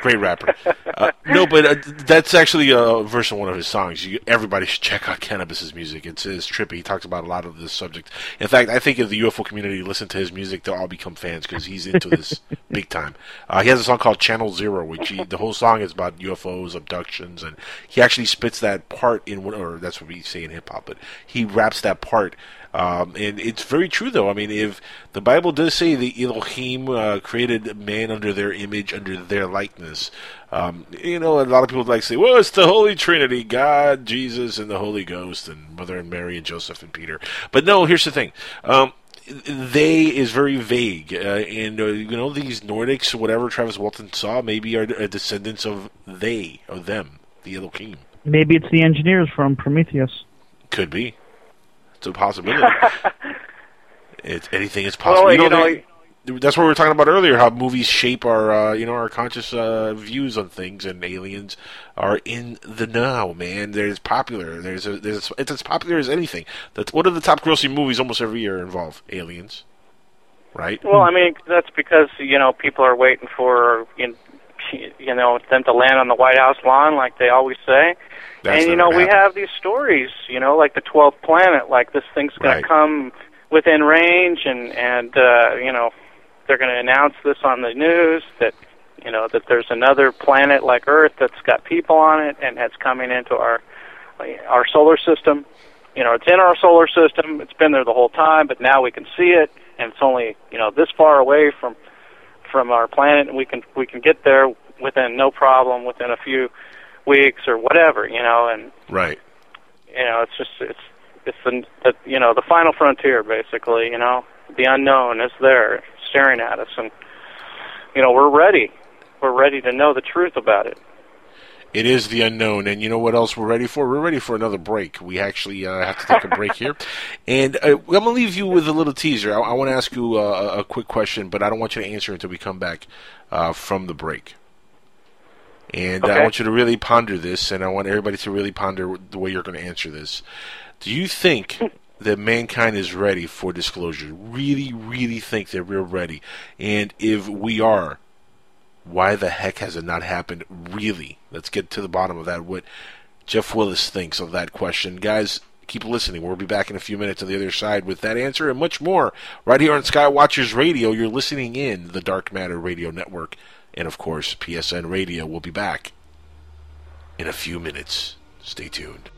Great rapper. Uh, no, but uh, that's actually a verse of one of his songs. You, everybody should check out Canibus's music. It's, it's trippy. He talks about a lot of this subject. In fact, I think if the UFO community listen to his music, they'll all become fans because he's into this big time. Uh, he has a song called Channel Zero, which he, the whole song is about UFOs, abductions, and he actually spits that part in, one- or that's what we say in hip hop, but he raps that part. Um, and it's very true, though. I mean, if the Bible does say the Elohim uh, created man under their image, under their likeness, um, you know, a lot of people like to say, well, it's the Holy Trinity God, Jesus, and the Holy Ghost, and Mother and Mary, and Joseph and Peter. But no, here's the thing. Um, they is very vague, uh, and uh, you know these Nordics, whatever Travis Walton saw, maybe are uh, descendants of they, of them, the Elohim. Maybe it's the engineers from Prometheus. Could be. It's a possibility. it's anything is possible. Well, you know, you know, they- that's what we were talking about earlier. How movies shape our, uh, you know, our conscious uh, views on things, and aliens are in the now. Man, there's popular. There's a, there's a, it's as popular as anything. That's one of the top grossing movies almost every year involve aliens, right? Well, I mean, that's because you know people are waiting for you you know them to land on the White House lawn, like they always say. That's and you know we happened. have these stories, you know, like the twelfth planet, like this thing's going Right. to come within range, and and uh, you know they're going to announce this on the news that you know that there's another planet like Earth that's got people on it and that's coming into our our solar system. You know, it's in our solar system. It's been there the whole time, but now we can see it, and it's only you know this far away from from our planet, and we can we can get there within no problem within a few weeks or whatever. You know, and Right. you know it's just it's it's the, the you know the final frontier basically. You know, the unknown is there staring at us, and you know we're ready. We're ready to know the truth about it. It is the unknown, and you know what else we're ready for? We're ready for another break. We actually uh, have to take a break here, and uh, I'm gonna leave you with a little teaser. I, I want to ask you uh, a- a quick question, but I don't want you to answer until we come back uh, from the break. And I want you to really ponder this, and I want everybody to really ponder the way you're going to answer this. Do you think that mankind is ready for disclosure? Really, really think that we're ready? And if we are, why the heck has it not happened? Really? Let's get to the bottom of that. What jeff willis thinks of that question. Guys keep listening. We'll be back in a few minutes on the other side with that answer and much more right here on skywatchers radio. You're listening in the dark matter radio network and of course psn radio will be back in a few minutes. Stay tuned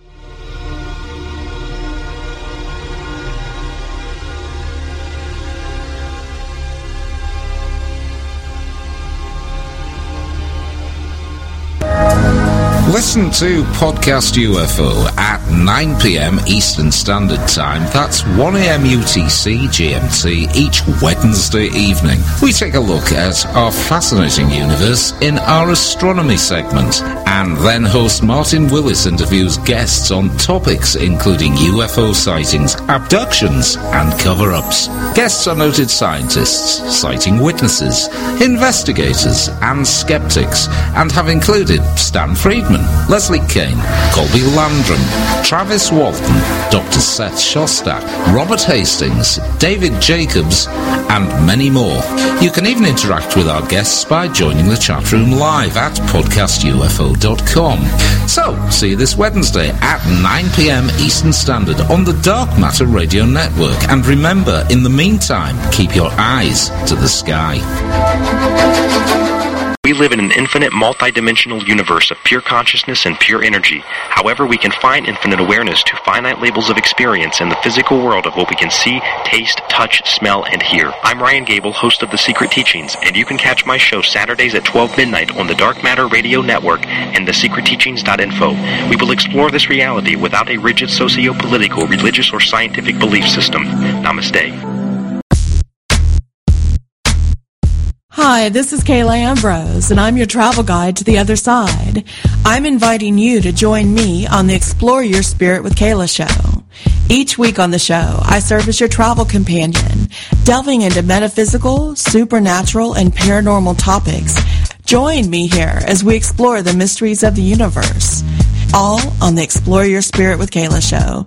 Listen to Podcast UFO at 9 p.m. Eastern Standard Time. That's 1 a.m. UTC GMT each Wednesday evening. We take a look at our fascinating universe in our astronomy segment, and then host Martin Willis interviews guests on topics including UFO sightings, abductions, and cover ups. Guests are noted scientists, sighting witnesses, investigators, and skeptics, and have included Stan Friedman, Leslie Kean, Colby Landrum, Travis Walton, Dr. Seth Shostak, Robert Hastings, David Jacobs, and many more. You can even interact with our guests by joining the chat room live at podcastufo.com. So, see you this Wednesday at 9 pm Eastern Standard on the Dark Matter Radio Network. And remember, in the meantime, keep your eyes to the sky. We live in an infinite, multidimensional universe of pure consciousness and pure energy. However, we can find infinite awareness to finite labels of experience in the physical world of what we can see, taste, touch, smell, and hear. I'm Ryan Gable, host of The Secret Teachings, and you can catch my show Saturdays at 12 midnight on the Dark Matter Radio Network and thesecretteachings.info. We will explore this reality without a rigid socio-political, religious, or scientific belief system. Namaste. Hi, this is Kala Ambrose, and I'm your travel guide to the other side. I'm inviting you to join me on the Explore Your Spirit with Kala show. Each week on the show, I serve as your travel companion, delving into metaphysical, supernatural, and paranormal topics. Join me here as we explore the mysteries of the universe. All on the Explore Your Spirit with Kala show.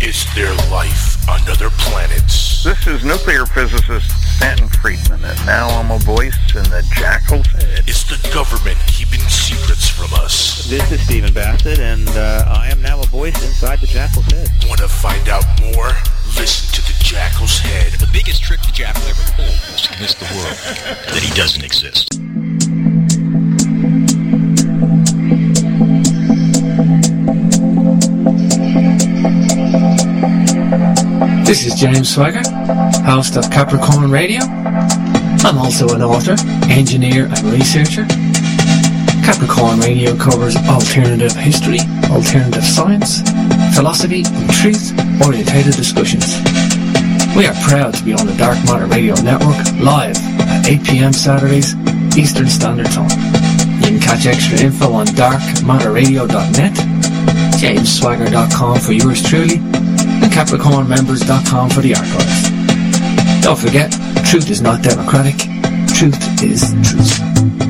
Is there life on other planets? This is nuclear physicist Stanton Friedman, and now I'm a voice in the Jackal's head. Is the government keeping secrets from us? This is Stephen Bassett, and uh, I am now a voice inside the Jackal's head. Want to find out more? Listen to the Jackal's head. The biggest trick the Jackal ever pulled was to convince the world that he doesn't exist. This is James Swagger, host of Capricorn Radio. I'm also an author, engineer, and researcher. Capricorn Radio covers alternative history, alternative science, philosophy, and truth-orientated discussions. We are proud to be on the Dark Matter Radio Network live at 8 p.m. Saturdays, Eastern Standard Time. You can catch extra info on darkmatterradio.net, jamesswagger.com for yours truly, and capricornmembers.com for the archives. Don't forget, truth is not democratic. Truth is truth.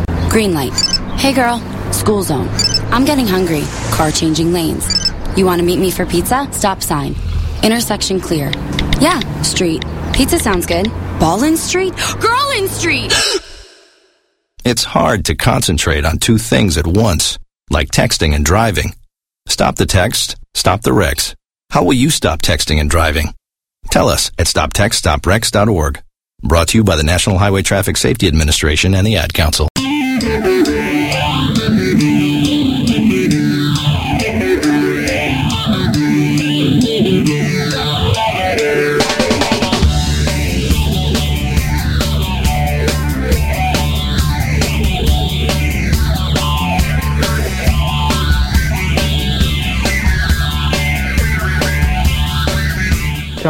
Green light. Hey girl, school zone. I'm getting hungry. Car changing lanes. You want to meet me for pizza? Stop sign. Intersection clear. Yeah, street. Pizza sounds good. Ballin Street? Girlin Street! It's hard to concentrate on two things at once, like texting and driving. Stop the text, stop the wrecks. How will you stop texting and driving? Tell us at stoptextstoprex.org. Brought to you by the National Highway Traffic Safety Administration and the Ad Council. Tell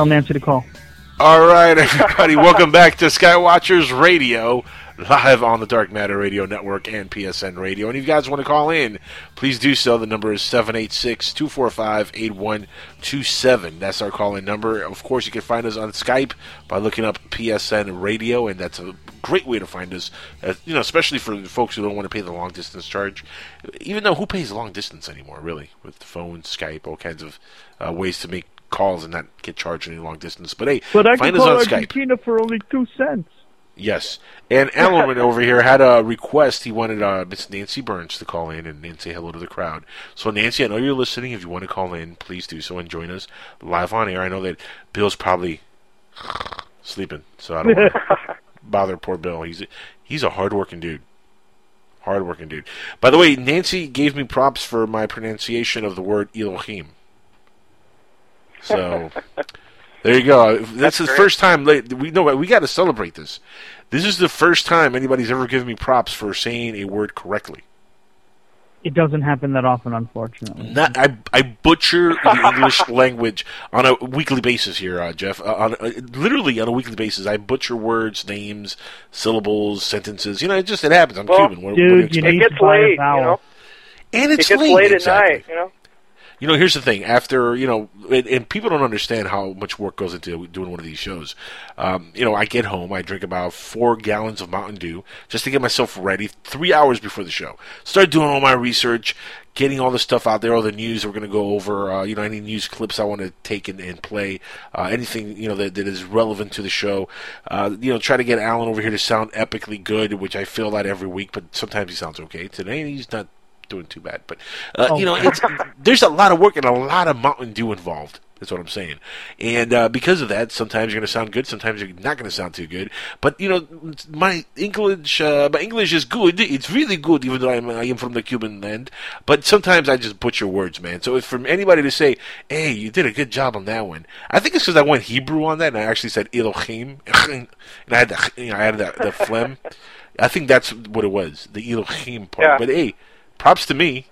Nancy to call. All right, everybody, welcome back to Skywatchers Radio, live on the Dark Matter Radio Network and PSN Radio. And if you guys want to call in, please do so. The number is 786 245 8127. That's our call in number. Of course, you can find us on Skype by looking up PSN Radio, and that's a great way to find us, uh, you know, especially for folks who don't want to pay the long distance charge. Even though who pays long distance anymore, really, with phone, Skype, all kinds of uh, ways to make calls and not get charged any long distance. But hey, But I find can us call on Skype. Argentina for only two cents. Yes. And Alan over here had a request. He wanted uh, Miss Nancy Burns to call in and, and say hello to the crowd. So, Nancy, I know you're listening. If you want to call in, please do so and join us live on air. I know that Bill's probably sleeping, so I don't want to bother poor Bill. He's a, he's a hardworking dude. Hardworking dude. By the way, Nancy gave me props for my pronunciation of the word Elohim. So there you go. That's, That's the great. first time like, we know we got to celebrate this. This is the first time anybody's ever given me props for saying a word correctly. It doesn't happen that often, unfortunately. Not I, I butcher the English language on a weekly basis here, uh, Jeff. Uh, on uh, literally on a weekly basis, I butcher words, names, syllables, sentences. You know, it just it happens. I'm Well, Cuban. What, what do you expect? it gets late, you know. And it's it gets late, late exactly. at night, you know. You know, here's the thing. After you know, and, and people don't understand how much work goes into doing one of these shows. Um, you know, I get home, I drink about four gallons of Mountain Dew just to get myself ready. Three hours before the show, start doing all my research, getting all the stuff out there, all the news we're going to go over. Uh, you know, any news clips I want to take and, and play, uh, anything you know that, that is relevant to the show. Uh, you know, try to get Alan over here to sound epically good, which I feel that every week, but sometimes he sounds okay. Today he's not doing too bad, but uh, Oh. you know, it's, there's a lot of work and a lot of Mountain Dew involved. That's what I'm saying. And uh, because of that, sometimes you're going to sound good, sometimes you're not going to sound too good. But you know, my English, uh, my English is good. It's really good, even though I'm, I am from the Cuban land. But sometimes I just butcher words, man. So if from anybody to say, "Hey, you did a good job on that one," I think it's because I went Hebrew on that, and I actually said Elohim, and I had the, you know, I had the, the phlegm. I think that's what it was, the Elohim part. Yeah. But hey, props to me.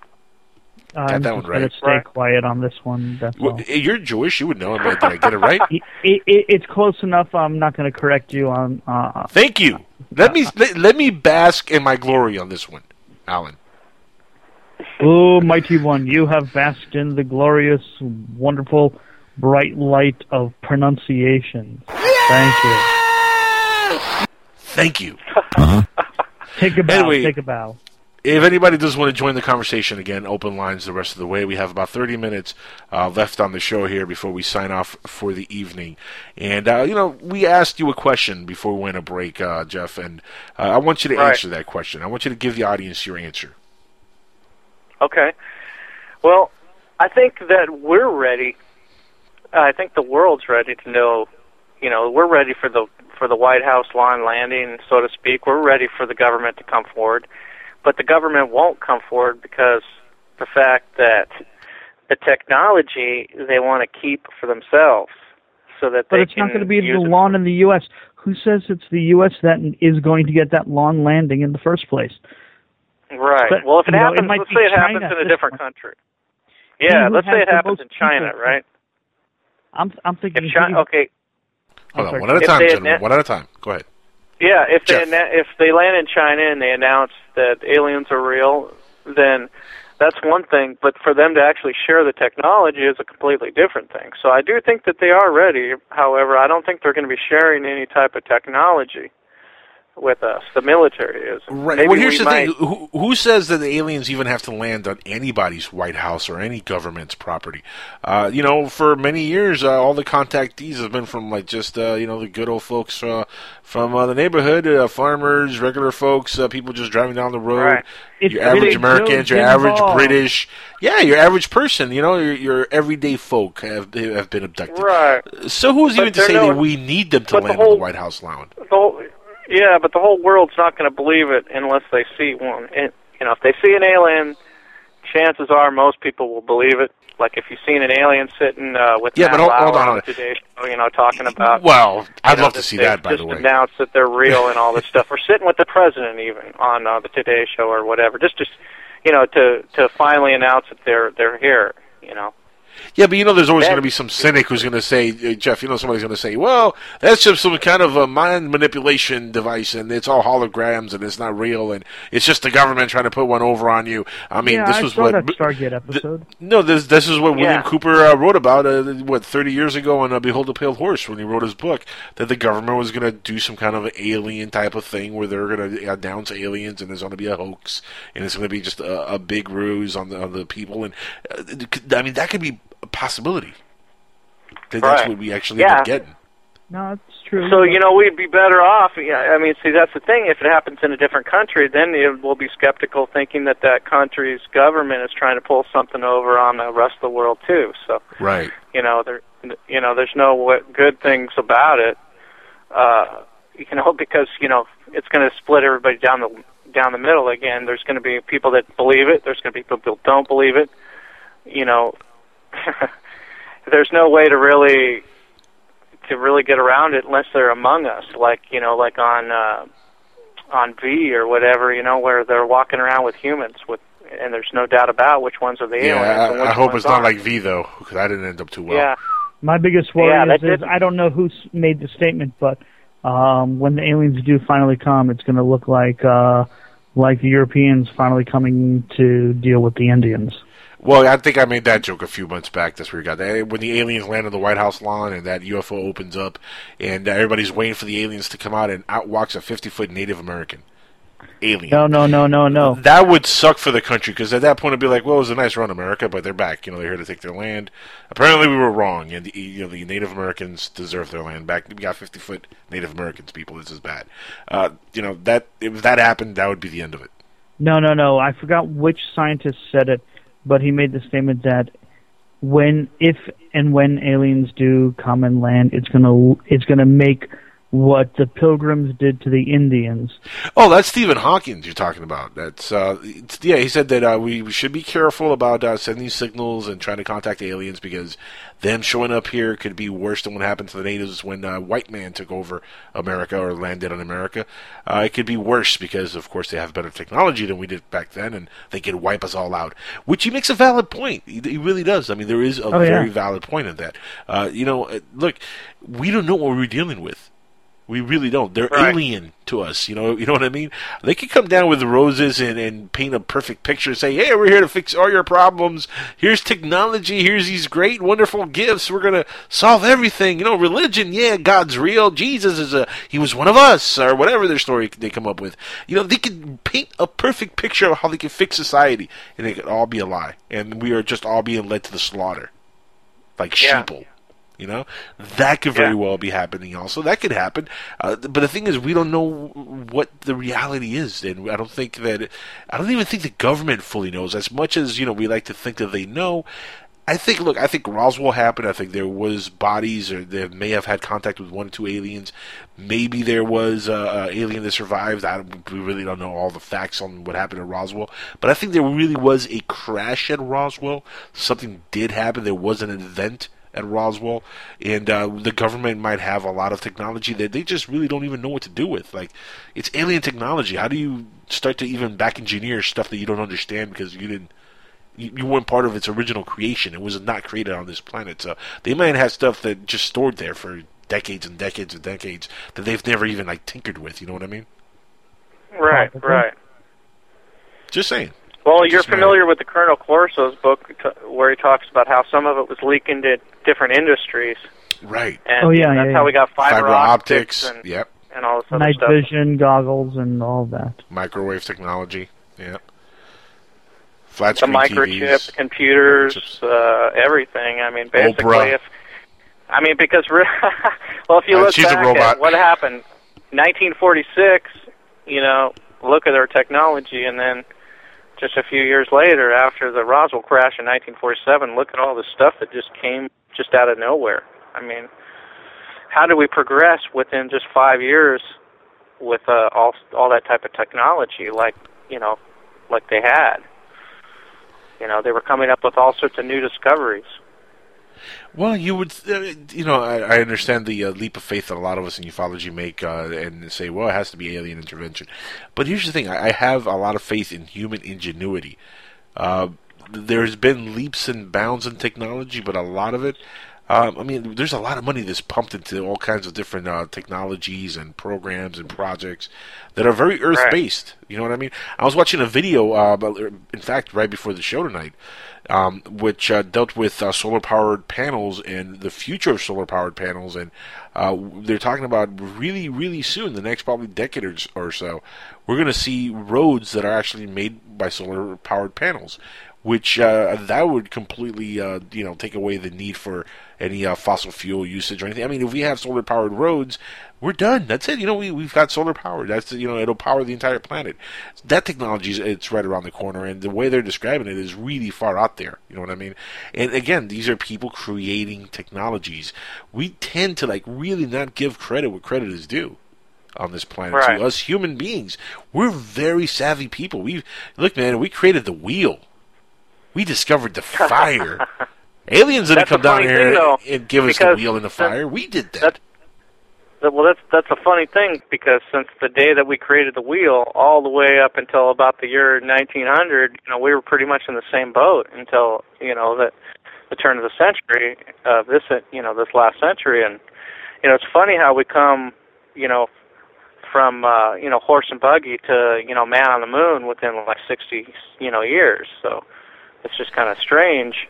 I'm that one just right. gonna stay quiet on this one. That's Well, you're Jewish. You would know. Did I get it right? It, it, it, it's close enough. I'm not going to correct you on. Uh, Thank you. Let me let, let me bask in my glory on this one, Alan. oh, mighty one, you have basked in the glorious, wonderful, bright light of pronunciation. Thank you. Thank you. Take a bow. Anyway. Take a bow. If anybody does want to join the conversation again, open lines the rest of the way. We have about 30 minutes uh, left on the show here before we sign off for the evening. And, uh, you know, we asked you a question before we went a break, uh, Jeff, and uh, I want you to Right. answer that question. I want you to give the audience your answer. Okay. Well, I think that we're ready. I think the world's ready to know. You know, we're ready for the for the White House lawn landing, so to speak. We're ready for the government to come forward, but the government won't come forward because the fact that the technology they want to keep for themselves, so that But they it's can not going to be the it lawn in the U.S. Who says it's the U.S. that is going to get that lawn landing in the first place? Right. But, well, if it you know, it happens, might let's say it China happens in a different point. country. Yeah, who let's say it happens in China, people- right? I'm I'm thinking. If China, okay, Hold on, one at a time, they gentlemen. One at a time. Go ahead. Yeah, if they Jeff. anna- if they land in China and they announce that aliens are real, then that's one thing. But for them to actually share the technology is a completely different thing. So I do think that they are ready. However, I don't think they're going to be sharing any type of technology with us. The military is. Right. Maybe well, here's we the might, thing: who, who says that the aliens even have to land on anybody's White House or any government's property? Uh, you know, for many years, uh, all the contactees have been from like just uh, you know the good old folks uh, from uh, the neighborhood, uh, farmers, regular folks, uh, people just driving down the road. Right. Your average Big Americans, your average. British, yeah, your average person. You know, your, your everyday folk have have been abducted. Right. So who's But even to say no- that we need them to but the land on the White House lawn? the whole, yeah, but the whole world's not going to believe it unless they see one. And, you know, if they see an alien, chances are most people will believe it. Like if you've seen an alien sitting uh, with Yeah, Matt but hold- hold on, Today Show, you know, talking about. Well, I'd know, love to see that, by just the way. announced that they're real and all this stuff. Or sitting with the president even on uh, the Today Show or whatever. Just, just you know, to to finally announce that they're they're here. You know. Yeah, but you know, there's always going to be some cynic who's going to say, uh, Jeff, you know, somebody's going to say, well, that's just some kind of a mind manipulation device, and it's all holograms, and it's not real, and it's just the government trying to put one over on you. I mean, yeah, this I was saw what. that Stargate episode. No, this this is what William Cooper uh, wrote about uh, what 30 years ago on uh, Behold a Pale Horse when he wrote his book that the government was going to do some kind of alien type of thing where they're going to announce aliens and there's going to be a hoax and it's going to be just a, a big ruse on the on the people and uh, I mean that could be a possibility. That That's what we actually end up getting. No, it's true. So you know we'd be better off. Yeah, I mean, see that's the thing. If it happens in a different country, then it will be skeptical, thinking that that country's government is trying to pull something over on the rest of the world too. So Right. you know there, you know, there's no good things about it. Uh, you know, because you know it's going to split everybody down the down the middle again. There's going to be people that believe it. There's going to be people that don't believe it. You know, there's no way to really to really get around it unless they're among us, like you know, like on uh, on V or whatever, you know, where they're walking around with humans with, and there's no doubt about which ones are the Yeah, aliens and I, which I hope ones it's not aren't. like V though, because I didn't end up too well. Yeah, My biggest worry Yeah, is, that is did- I don't know who made the statement, but um, when the aliens do finally come, it's going to look like uh, like the Europeans finally coming to deal with the Indians. Well, I think I made that joke a few months back. That's where you got that. When the aliens land on the White House lawn and that UFO opens up, and everybody's waiting for the aliens to come out, and out walks a 50 foot Native American alien. No, no, no, no, no. That would suck for the country because at that point it'd be like, well, it was a nice run, America, but they're back. You know, they're here to take their land. Apparently, we were wrong, and the, you know the Native Americans deserve their land back. We got 50 foot Native Americans, people. This is bad. Uh, you know that if that happened, that would be the end of it. No, no, no. I forgot which scientist said it, but he made the statement that when, if and when aliens do come and land, it's gonna it's gonna make what the Pilgrims did to the Indians. Oh, that's Stephen Hawkins you're talking about. That's uh, it's, yeah. He said that uh, we, we should be careful about uh, sending signals and trying to contact aliens because them showing up here could be worse than what happened to the natives when uh, white man took over America or landed on America. Uh, it could be worse because, of course, they have better technology than we did back then, and they could wipe us all out. Which he makes a valid point. He, he really does. I mean, there is a Oh, yeah. very valid point in that. Uh, you know, look, we don't know what we're dealing with We really don't. They're Right. alien to us. You know. You know what I mean? They could come down with roses and, and paint a perfect picture and say, "Hey, we're here to fix all your problems. Here's technology. Here's these great, wonderful gifts. We're gonna solve everything." You know, religion. Yeah, God's real. Jesus is a. He was one of us, or whatever their story they come up with. You know, they could paint a perfect picture of how they could fix society, and it could all be a lie, and we are just all being led to the slaughter, like Yeah. sheeple. You know, that could very Yeah. well be happening. Also, that could happen. Uh, but the thing is, we don't know what the reality is, and I don't think that. I don't even think the government fully knows. As much as you know, we like to think that they know. I think. Look, I think Roswell happened. I think there was bodies, or they may have had contact with one or two aliens. Maybe there was a, a alien that survived. I we really don't know all the facts on what happened at Roswell. But I think there really was a crash at Roswell. Something did happen. There was an event at Roswell, and uh, the government might have a lot of technology that they just really don't even know what to do with. Like, it's alien technology. How do you start to even back engineer stuff that you don't understand because you didn't, you, you weren't part of its original creation? It was not created on this planet. So they might have stuff that just stored there for decades and decades and decades that they've never even like tinkered with. You know what I mean? Right, right. Just saying. Well, you're familiar with the Colonel Corso's book t- where he talks about how some of it was leaked into different industries. Right. And Oh, yeah, that's yeah, how yeah. we got fiber, Fiber optics, optics, and, yep. and all this other Night stuff. vision goggles and all that. Microwave technology. Yeah. Flat the screen microchip, TVs. computers, uh, everything. I mean, basically, Oprah. if I mean, because re- well, if you Uh, look she's a back robot. at what happened, 1946, you know, look at our technology, and then just a few years later, after the Roswell crash in 1947, look at all the stuff that just came just out of nowhere. I mean, how do we progress within just five years with uh, all all that type of technology, like you know, like they had? You know, they were coming up with all sorts of new discoveries. Well, you would, uh, you know, I, I understand the uh, leap of faith that a lot of us in ufology make uh, and say, well, it has to be alien intervention. But here's the thing I, I have a lot of faith in human ingenuity. Uh, there's been leaps and bounds in technology, but a lot of it, um, I mean, there's a lot of money that's pumped into all kinds of different uh, technologies and programs and projects that are very Earth based. You know what I mean? I was watching a video, uh, in fact, right before the show tonight, um, which uh, dealt with uh, solar powered panels and the future of solar powered panels. And uh, they're talking about really, really soon, the next probably decade or, so, we're going to see roads that are actually made by solar powered panels. Which uh, that would completely, uh, you know, take away the need for any uh, fossil fuel usage or anything. I mean, if we have solar powered roads, we're done. That's it. You know, we we've got solar power. That's you know, it'll power the entire planet. That technology is it's right around the corner, and the way they're describing it is really far out there. You know what I mean? And again, these are people creating technologies. We tend to like really not give credit where credit is due on this planet. Right. To us human beings, we're very savvy people. We look, man, we created the wheel. We discovered the fire. Aliens didn't That's come down here thing, though, and give us the wheel and the that- fire. We did that. That's, that- well, that's that's a funny thing because since the day that we created the wheel, all the way up until about the year 1900, you know, we were pretty much in the same boat until you know the the turn of the century of this you know this last century, and you know it's funny how we come you know from uh, you know horse and buggy to you know man on the moon within like 60 you know years. So it's just kind of strange.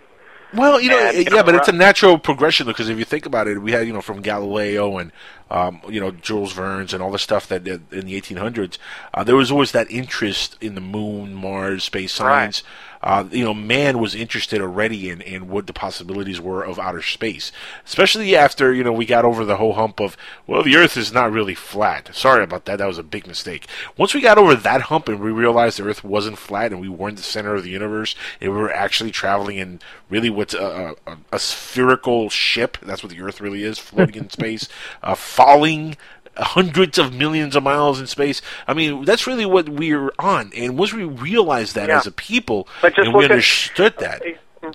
Well, you know, And, you yeah, know, but it's a natural progression because if you think about it, we had you know from Galileo and um, you know Jules Verne's and all the stuff that in the 1800s, uh, there was always that interest in the moon, Mars, space science. Uh, you know, man was interested already in, in what the possibilities were of outer space, especially after you know we got over the whole hump of well, the Earth is not really flat. Sorry about that; that was a big mistake. Once we got over that hump and we realized the Earth wasn't flat and we weren't the center of the universe, and we were actually traveling in really what's a, a, a spherical ship. That's what the Earth really is, floating in space, uh, falling hundreds of millions of miles in space. I mean, that's really what we're on. And once we realized that Yeah. as a people, and we look at- understood that,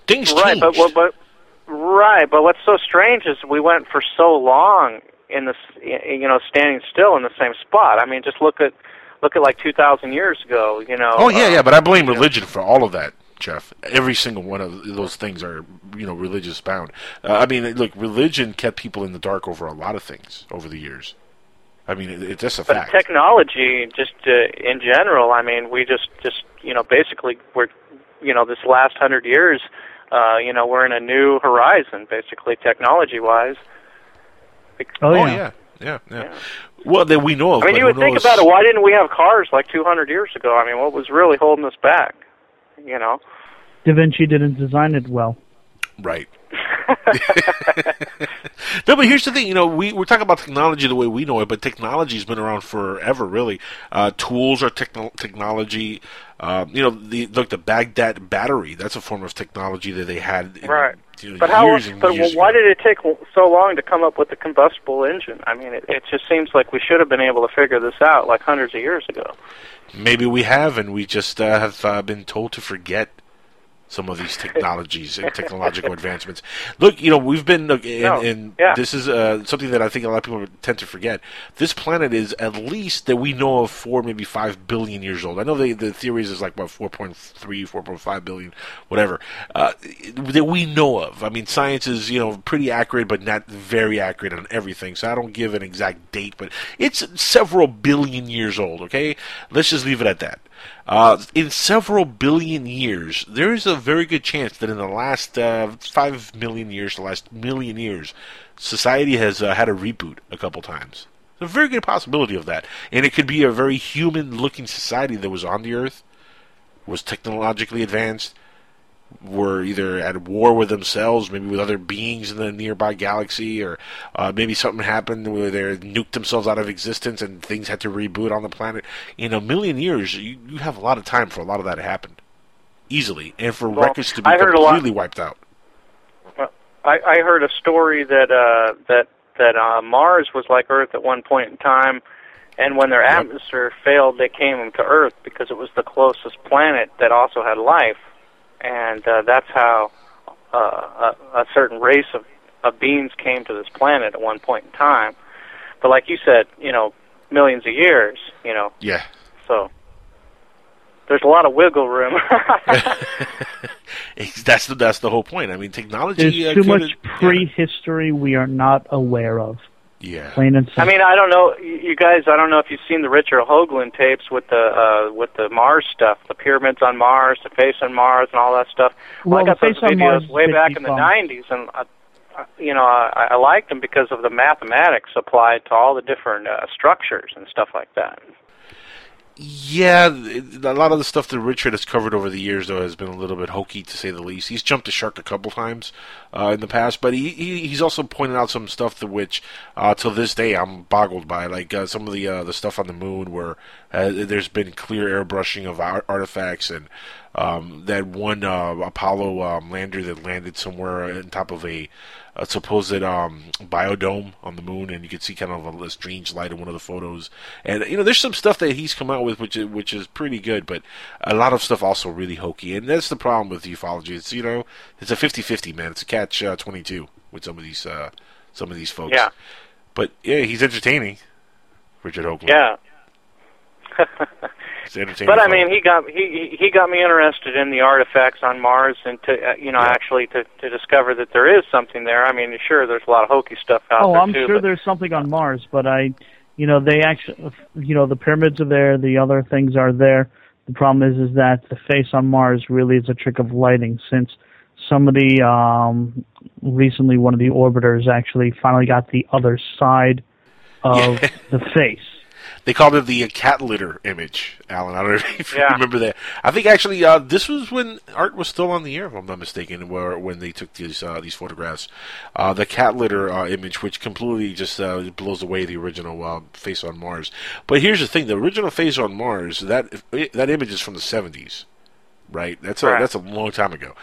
things right, changed. but but right, but what's so strange is we went for so long in this, you know, standing still in the same spot. I mean, just look at look at like two thousand years ago. You know. Oh yeah, uh, yeah, but I blame religion for all of that, Jeff. Every single one of those things are, you know, religious bound. Uh, I mean, look, religion kept people in the dark over a lot of things over the years. I mean, it, it's just a But fact. technology, just uh, in general, I mean, we just, just you know, basically, we're, you know, this last hundred years, uh, you know, we're in a new horizon, basically, technology-wise. Oh, yeah. yeah. yeah, yeah, Well, that we know of. I mean, you would think knows- about it. Why didn't we have cars like 200 years ago? I mean, what was really holding us back? You know. Da Vinci didn't design it well. Right. No, but here's the thing. You know, we we're talking about technology the way we know it, but technology's been around forever. Really, uh, tools are techno- technology. Uh, you know, the look the Baghdad battery. That's a form of technology that they had. In, Right. You know, But how? But why did it take so long to come up with the combustible engine? I mean, it, it just seems like we should have been able to figure this out like hundreds of years ago. Maybe we have, and we just uh, have uh, been told to forget some of these technologies and technological advancements. Look, you know, we've been, look, and, No, and yeah. this is uh, something that I think a lot of people tend to forget. This planet is at least that we know of four, maybe five billion years old. I know the the theories is like about 4.3, 4.5 billion, whatever uh, that we know of. I mean, science is you know pretty accurate, but not very accurate on everything. So I don't give an exact date, but it's several billion years old. Okay, let's just leave it at that. Uh, in several billion years, there is a very good chance that in the last uh, five million years, the last million years, society has uh, had a reboot a couple times. There's a very good possibility of that, and it could be a very human-looking society that was on the Earth, was technologically advanced, were either at war with themselves, maybe with other beings in the nearby galaxy, or uh, maybe something happened where they nuked themselves out of existence and things had to reboot on the planet. In a million years, you, you have a lot of time for a lot of that to happen easily, and for Well, records to be I heard a lot- completely wiped out. I, I heard a story that uh, that that uh, Mars was like Earth at one point in time, and when their atmosphere failed, they came to Earth because it was the closest planet that also had life, and uh, that's how uh, a, a certain race of, of beings came to this planet at one point in time. But like you said, you know, millions of years, you know, Yeah. so there's a lot of wiggle room. Ex- That's the that's the whole point. I mean, technology. There's uh, too could- much prehistory we are not aware of. Yeah. Plain and simple. I mean, I don't know, you you guys. I don't know if you've seen the Richard Hoagland tapes with the uh, with the Mars stuff, the pyramids on Mars, the face on Mars, and all that stuff. Well, I got the those face on videos Mars way back in the '90s, and I, I- you know, I, I liked them because of the mathematics applied to all the different uh, structures and stuff like that. Yeah, a lot of the stuff that Richard has covered over the years, though, has been a little bit hokey to say the least. He's jumped the shark a couple times uh, in the past, but he, he he's also pointed out some stuff to which, uh, till this day, I'm boggled by. Like uh, some of the uh, the stuff on the moon, where uh, there's been clear airbrushing of ar- artifacts, and um, that one uh, Apollo um, lander that landed somewhere on top of a, a supposed um, biodome on the moon, and you can see kind of a, strange light in one of the photos. And you know, there's some stuff that he's come out with which is, which is pretty good, but a lot of stuff also really hokey. And that's the problem with ufology. It's you know, it's a 50-50, man. It's a catch uh, 22 with some of these uh, some of these folks. Yeah. But yeah, he's entertaining. Richard Hoagland. Yeah. He's entertaining. But I mean, he got he he got me interested in the artifacts on Mars, and to uh, you know actually to to discover that there is something there. I mean, sure, there's a lot of hokey stuff out oh, there I'm too. sure but there's something on Mars, but I, you know, they actually, you know, the pyramids are there, the other things are there. The problem is, is that the face on Mars really is a trick of lighting. Since somebody um, recently, one of the orbiters actually finally got the other side of Yeah. the face. They called it the uh, cat litter image, Alan. I don't know if you Yeah. remember that. I think actually uh, this was when art was still on the air, if I'm not mistaken, where when they took these uh, these photographs. Uh, the cat litter uh, image, which completely just uh, blows away the original uh, face on Mars. But here's the thing: the original face on Mars that that image is from the 70s, right? That's a Right. that's a long time ago.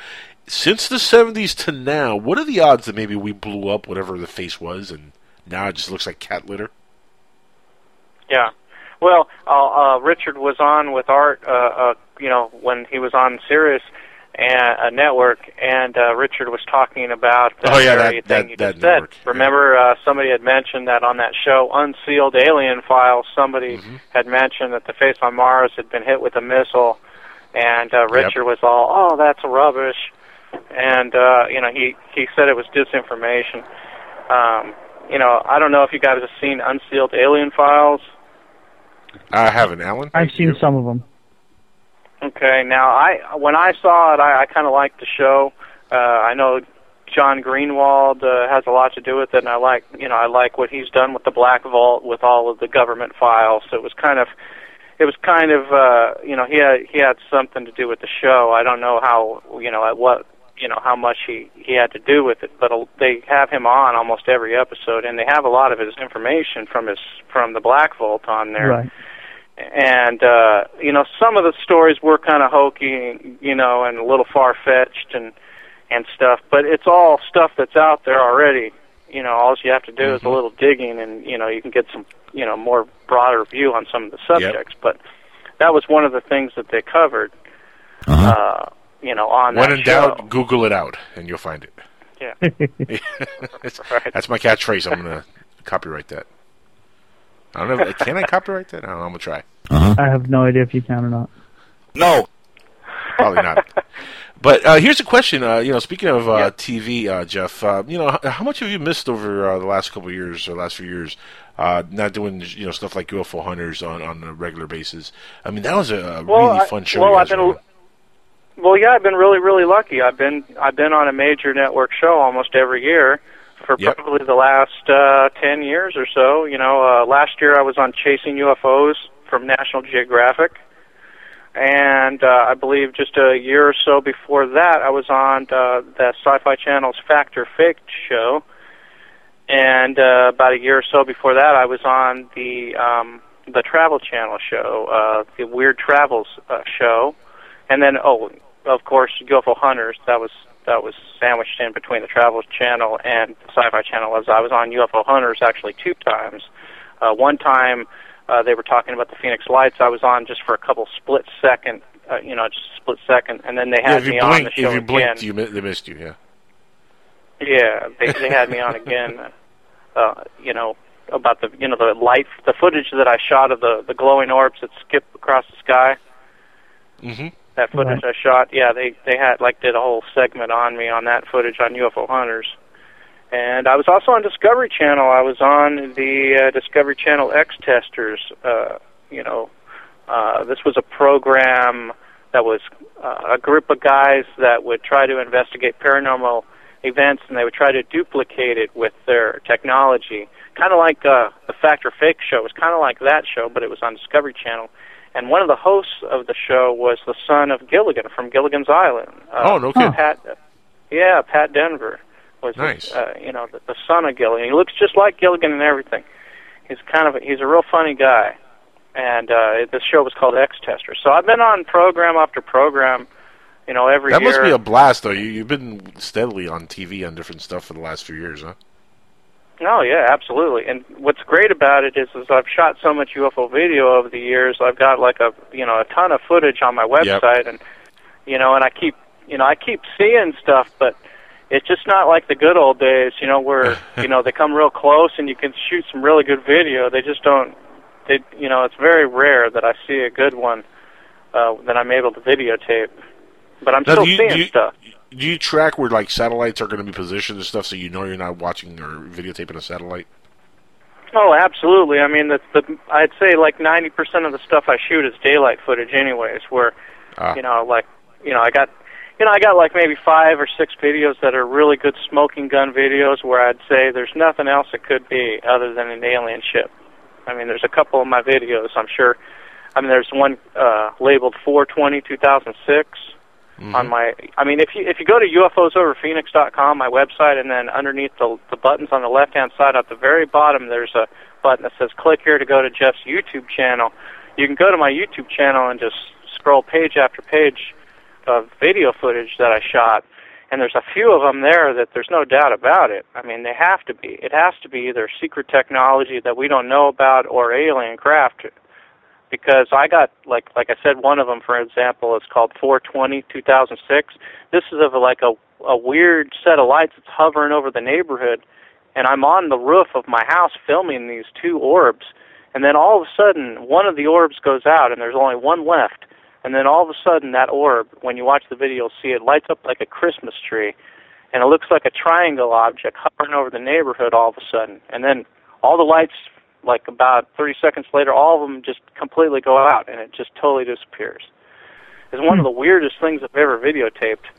Since the 70s to now, what are the odds that maybe we blew up whatever the face was, and now it just looks like cat litter? Yeah. Well, uh, uh, Richard was on with Art, uh, uh, you know, when he was on Sirius and a network, and uh, Richard was talking about that Oh, yeah, very that- thing that- you that just said. network, Remember, uh, somebody had mentioned that on that show, Unsealed Alien Files. Somebody Mm-hmm. had mentioned that the face on Mars had been hit with a missile, and uh, Richard was all, "Oh, that's rubbish," and uh, you know, he he said it was disinformation. Um, you know, I don't know if you guys have seen Unsealed Alien Files. I haven't, Alan. I've seen some of them. Okay, now I when I saw it, I, I kind of liked the show. Uh, I know John Greenewald uh, has a lot to do with it, and I like you know I like what he's done with the Black Vault with all of the government files. So it was kind of it was kind of uh, you know he had he had something to do with the show. I don't know how you know at what you know how much he he had to do with it, but uh, they have him on almost every episode, and they have a lot of his information from his from the Black Vault on there. Right. and uh you know some of the stories were kind of hokey you know and a little far fetched and and stuff but it's all stuff that's out there already. You know all you have to do is a little digging and you know you can get some you know more broader view on some of the subjects but that was one of the things that they covered. Uh you know on When that in show doubt, Google it out, and you'll find it. yeah That's, that's my catchphrase. I'm gonna copyright that. I don't know. Can I copyright that? I don't know. I'm gonna try. I have no idea if you can or not. No, probably not. But uh, here's a question. Uh, you know, speaking of uh, TV, uh, Jeff, uh, you know, h- how much have you missed over uh, the last couple of years or last few years? Uh, not doing you know stuff like UFO Hunters on, on a regular basis. I mean, that was a, a Well, really I- fun show. well, I've been- were on. Well, yeah, I've been really, really lucky. I've been I've been on a major network show almost every year for Yep. probably the last uh, ten years or so. You know, uh, last year I was on Chasing UFOs from National Geographic, and uh, I believe just a year or so before that I was on uh, the Sci-Fi Channel's Fact or Faked show, and uh, about a year or so before that I was on the um, the Travel Channel show, uh, the Weird Travels uh, show and then oh, of course, UFO Hunters. That was that was sandwiched in between the Travel Channel and the Sci-Fi Channel. As I was on UFO Hunters actually two times. Uh, one time uh, they were talking about the Phoenix Lights. I was on just for a couple split second, uh, you know, just a split second, and then they had you me on the blinked, show if you again. blinked, you mi- they missed you. Yeah. Yeah, they they had me on again. Uh, you know about the you know the light, the footage that I shot of the the glowing orbs that skip across the sky. Mm-hmm. That footage I shot, yeah, they they had like did a whole segment on me on that footage on UFO Hunters. And I was also on Discovery Channel. I was on the uh, Discovery Channel X Testers. Uh, you know, uh, this was a program that was uh, a group of guys that would try to investigate paranormal events, and they would try to duplicate it with their technology. Kind of like uh, the Fact or Faked show. It was kind of like that show, but it was on Discovery Channel. And one of the hosts of the show was the son of Gilligan from Gilligan's Island. Uh, Oh, no kidding. Pat, yeah, Pat Denver was Nice. uh, you know the, the son of Gilligan. He looks just like Gilligan and everything. He's kind of a, he's a real funny guy. And uh, the show was called X Tester. So I've been on program after program, you know, every That year. must be a blast, though. You, you've been steadily on TV on different stuff for the last few years, huh? Oh yeah, absolutely. And what's great about it is, is I've shot so much UFO video over the years. I've got like a you know a ton of footage on my website, and you know, and I keep you know I keep seeing stuff, but it's just not like the good old days. You know, where you know they come real close and you can shoot some really good video. They just don't. They you know it's very rare that I see a good one uh, that I'm able to videotape. But I'm Now, still you- seeing do you- stuff. Do you track where like satellites are going to be positioned and stuff, so you know you're not watching or videotaping a satellite? Oh, absolutely. I mean, the, the I'd say like ninety percent of the stuff I shoot is daylight footage, anyways. Where, Ah. you know, like, you know, I got, you know, I got like maybe five or six videos that are really good smoking gun videos, where I'd say there's nothing else it could be other than an alien ship. I mean, there's a couple of my videos. I'm sure. I mean, there's one uh, labeled 420 2006 Mm-hmm. on my. I mean, if you if you go to UFOsoverPhoenix.com, my website, and then underneath the the buttons on the left hand side at the very bottom, there's a button that says "Click here to go to Jeff's YouTube channel." You can go to my YouTube channel and just scroll page after page of video footage that I shot, and there's a few of them there that there's no doubt about it. I mean, they have to be. It has to be either secret technology that we don't know about or alien craft because I got like like I said, one of them, for example, is called 420 2006. This is of like a a weird set of lights that's hovering over the neighborhood, and I'm on the roof of my house filming these two orbs, and then all of a sudden one of the orbs goes out, and there's only one left, and then all of a sudden that orb, when you watch the video, you'll see it lights up like a Christmas tree. and it looks like a triangle object hovering over the neighborhood all of a sudden, and then all the lights, like about 30 seconds later, all of them just completely go out, and it just totally disappears. It's one of the weirdest things I've ever videotaped.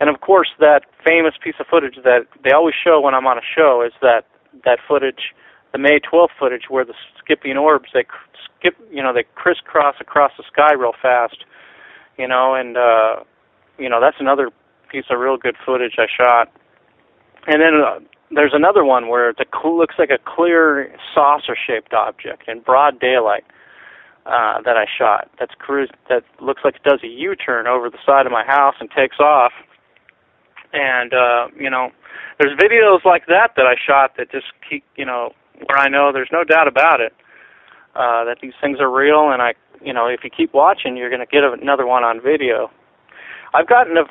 And of course, that famous piece of footage that they always show when I'm on a show is that that footage, the May 12th footage, where the skipping orbs they skip, you know, they crisscross across the sky real fast, you know, and uh, you know that's another piece of real good footage I shot. And then uh, there's another one where it looks like a clear saucer-shaped object in broad daylight uh, that I shot. That's cruise that looks like it does a U-turn over the side of my house and takes off. And uh, you know, there's videos like that that I shot that just keep, you know, where I know there's no doubt about it uh, that these things are real, and I, you know, if you keep watching, you're going to get another one on video. I've gotten a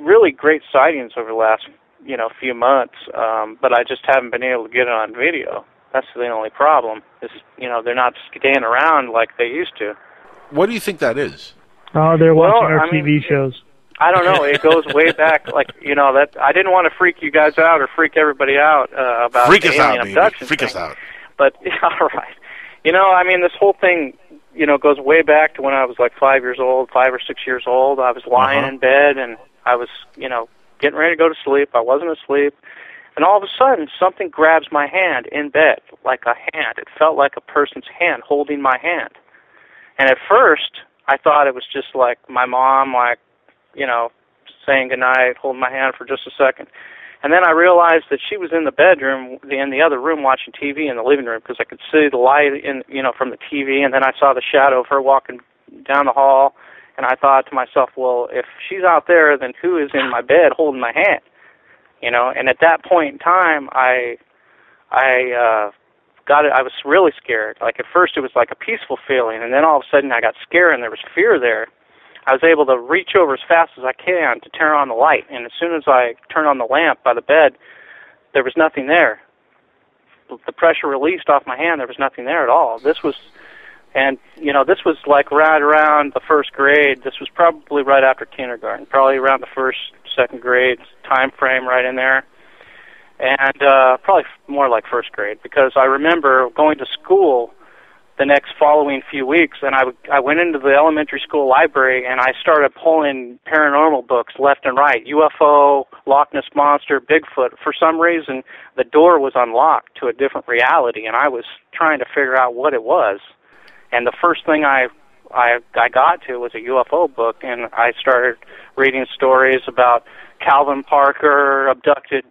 really great sightings over the last, you know, few months, um, but I just haven't been able to get it on video. That's the only problem. Is you know they're not staying around like they used to. What do you think that is? Oh, they're Well, watching our I mean- TV shows. I don't know. It goes way back. Like you know that I didn't want to freak you guys out or freak everybody out uh, about Freak the us alien out, baby. abduction Freak thing. us out. But all right, you know, I mean, this whole thing, you know, goes way back to when I was like five years old, five or six years old. I was lying Uh-huh. in bed and I was, you know, getting ready to go to sleep. I wasn't asleep, and all of a sudden, something grabs my hand in bed, like a hand. It felt like a person's hand holding my hand. And at first, I thought it was just like my mom, like, you know, saying goodnight, holding my hand for just a second. And then I realized that she was in the bedroom, in the other room, watching TV in the living room because I could see the light in, you know, from the TV. And then I saw the shadow of her walking down the hall. And I thought to myself, well, if she's out there, then who is in my bed holding my hand? You know. And at that point in time, I, I uh, got it. I was really scared. Like at first, it was like a peaceful feeling, and then all of a sudden, I got scared, and there was fear there. I was able to reach over as fast as I can to turn on the light, and as soon as I turned on the lamp by the bed, there was nothing there. The pressure released off my hand. There was nothing there at all. This was, and you know, this was like right around the first grade. This was probably right after kindergarten, probably around the first, second grade time frame, right in there and uh, probably more like first grade because I remember going to school the next following few weeks, and I, w- I went into the elementary school library and I started pulling paranormal books left and right, UFO, Loch Ness monster, Bigfoot. For some reason, the door was unlocked to a different reality, and I was trying to figure out what it was. And the first thing I I I got to was a UFO book, and I started reading stories about Calvin Parker abducted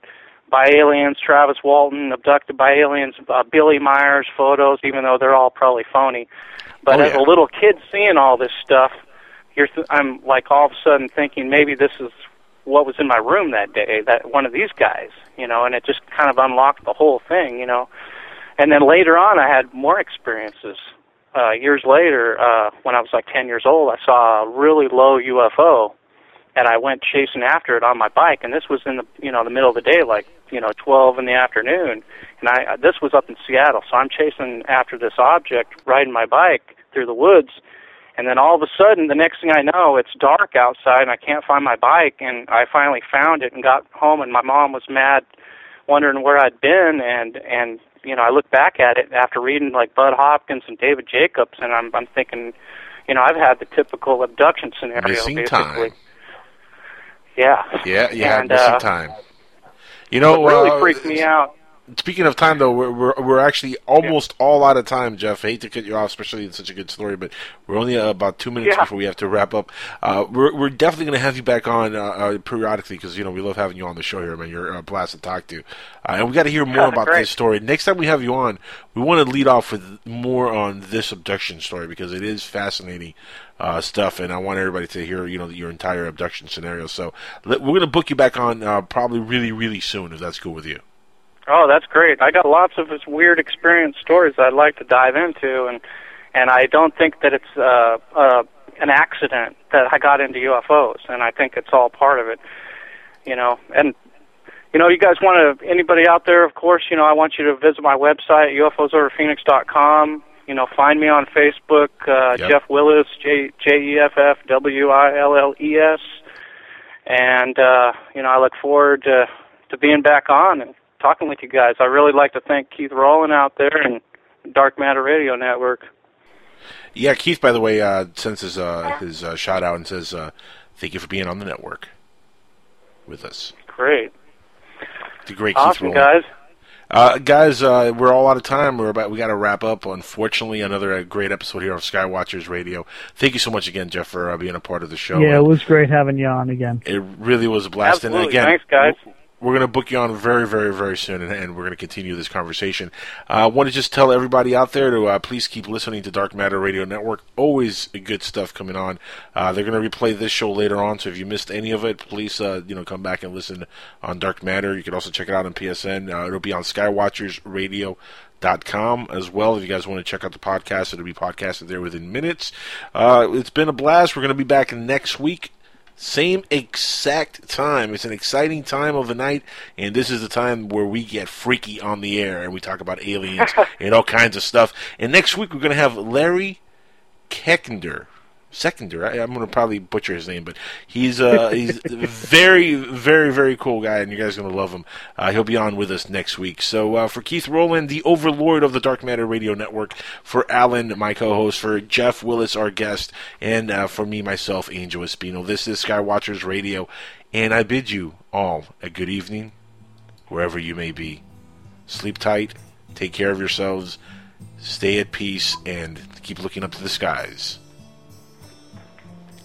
by aliens, Travis Walton abducted by aliens, uh, Billy Meier's photos, even though they're all probably phony. But Oh, as a little kid seeing all this stuff, you're th- I'm like all of a sudden thinking maybe this is what was in my room that day, that one of these guys, you know, and it just kind of unlocked the whole thing, you know. And then later on, I had more experiences. Uh, years later, uh, when I was like 10 years old, I saw a really low UFO, and I went chasing after it on my bike. And this was in the you know the middle of the day, like you know 12 in the afternoon. And I this was up in Seattle, so I'm chasing after this object, riding my bike through the woods. And then all of a sudden, the next thing I know, it's dark outside, and I can't find my bike. And I finally found it and got home, and my mom was mad, wondering where I'd been. And and you know, I look back at it after reading like Bud Hopkins and David Jacobs, and I'm I'm thinking, you know, I've had the typical abduction scenario, Missing basically. time. Yeah. Yeah, you had And, missing uh, time. You know, what really uh, freaked me out. Speaking of time, though, we're we're, we're actually almost all out of time, Jeff. I hate to cut you off, especially in such a good story, but we're only uh, about two minutes Yeah. before we have to wrap up. Uh, we're we're definitely going to have you back on uh, uh, periodically because you know we love having you on the show here, man. You're a blast to talk to, uh, and we got to hear more about Great. this story. Next time we have you on, we want to lead off with more on this abduction story because it is fascinating uh, stuff, and I want everybody to hear you know your entire abduction scenario. So we're going to book you back on uh, probably really really soon if that's cool with you. Oh, that's great. I got lots of this weird experience stories I'd like to dive into, and and I don't think that it's uh, uh, an accident that I got into UFOs, and I think it's all part of it. You know, and you know, you guys want to anybody out there? Of course, you know, I want you to visit my website ufosoverphoenix.com. You know, find me on Facebook, uh, Yep. Jeff Willes, J J E F F W I L L E S. and uh, you know I look forward to to being back on and talking with you guys. I really like to thank Keith Rowland out there and Dark Matter Radio Network. Yeah, Keith, by the way, uh, sends his uh, his uh, shout out and says, uh, "Thank you for being on the network with us." Great. The great Awesome, Keith Rowland. guys. Uh, guys, uh, we're all out of time. We're about we got to wrap up. Unfortunately, another uh, great episode here of Skywatchers Radio. Thank you so much again, Jeff, for uh, being a part of the show. Yeah, it was great having you on again. It really was a blast. Absolutely. And again, Thanks, guys. We're going to book you on very, very, very soon, and, and we're going to continue this conversation. Uh, I want to just tell everybody out there to uh, please keep listening to Dark Matter Radio Network. Always good stuff coming on. Uh, they're going to replay this show later on, so if you missed any of it, please uh, you know come back and listen on Dark Matter. You can also check it out on PSN. Uh, it'll be on SkywatchersRadio.com as well. If you guys want to check out the podcast, it'll be podcasted there within minutes. Uh, it's been a blast. We're going to be back next week. Same exact time. It's an exciting time of the night, and this is the time where we get freaky on the air and we talk about aliens and all kinds of stuff. And next week we're going to have Larry Keckender. Seconder, I, I'm going to probably butcher his name, but he's uh, he's very, very, very cool guy, and you guys are going to love him. Uh, he'll be on with us next week. So uh, for Keith Rowland, the overlord of the Dark Matter Radio Network, for Alan, my co-host, for Jeff Willes, our guest, and uh, for me, myself, Angel Espino, this is Skywatchers Radio, and I bid you all a good evening, wherever you may be. Sleep tight, take care of yourselves, stay at peace, and keep looking up to the skies.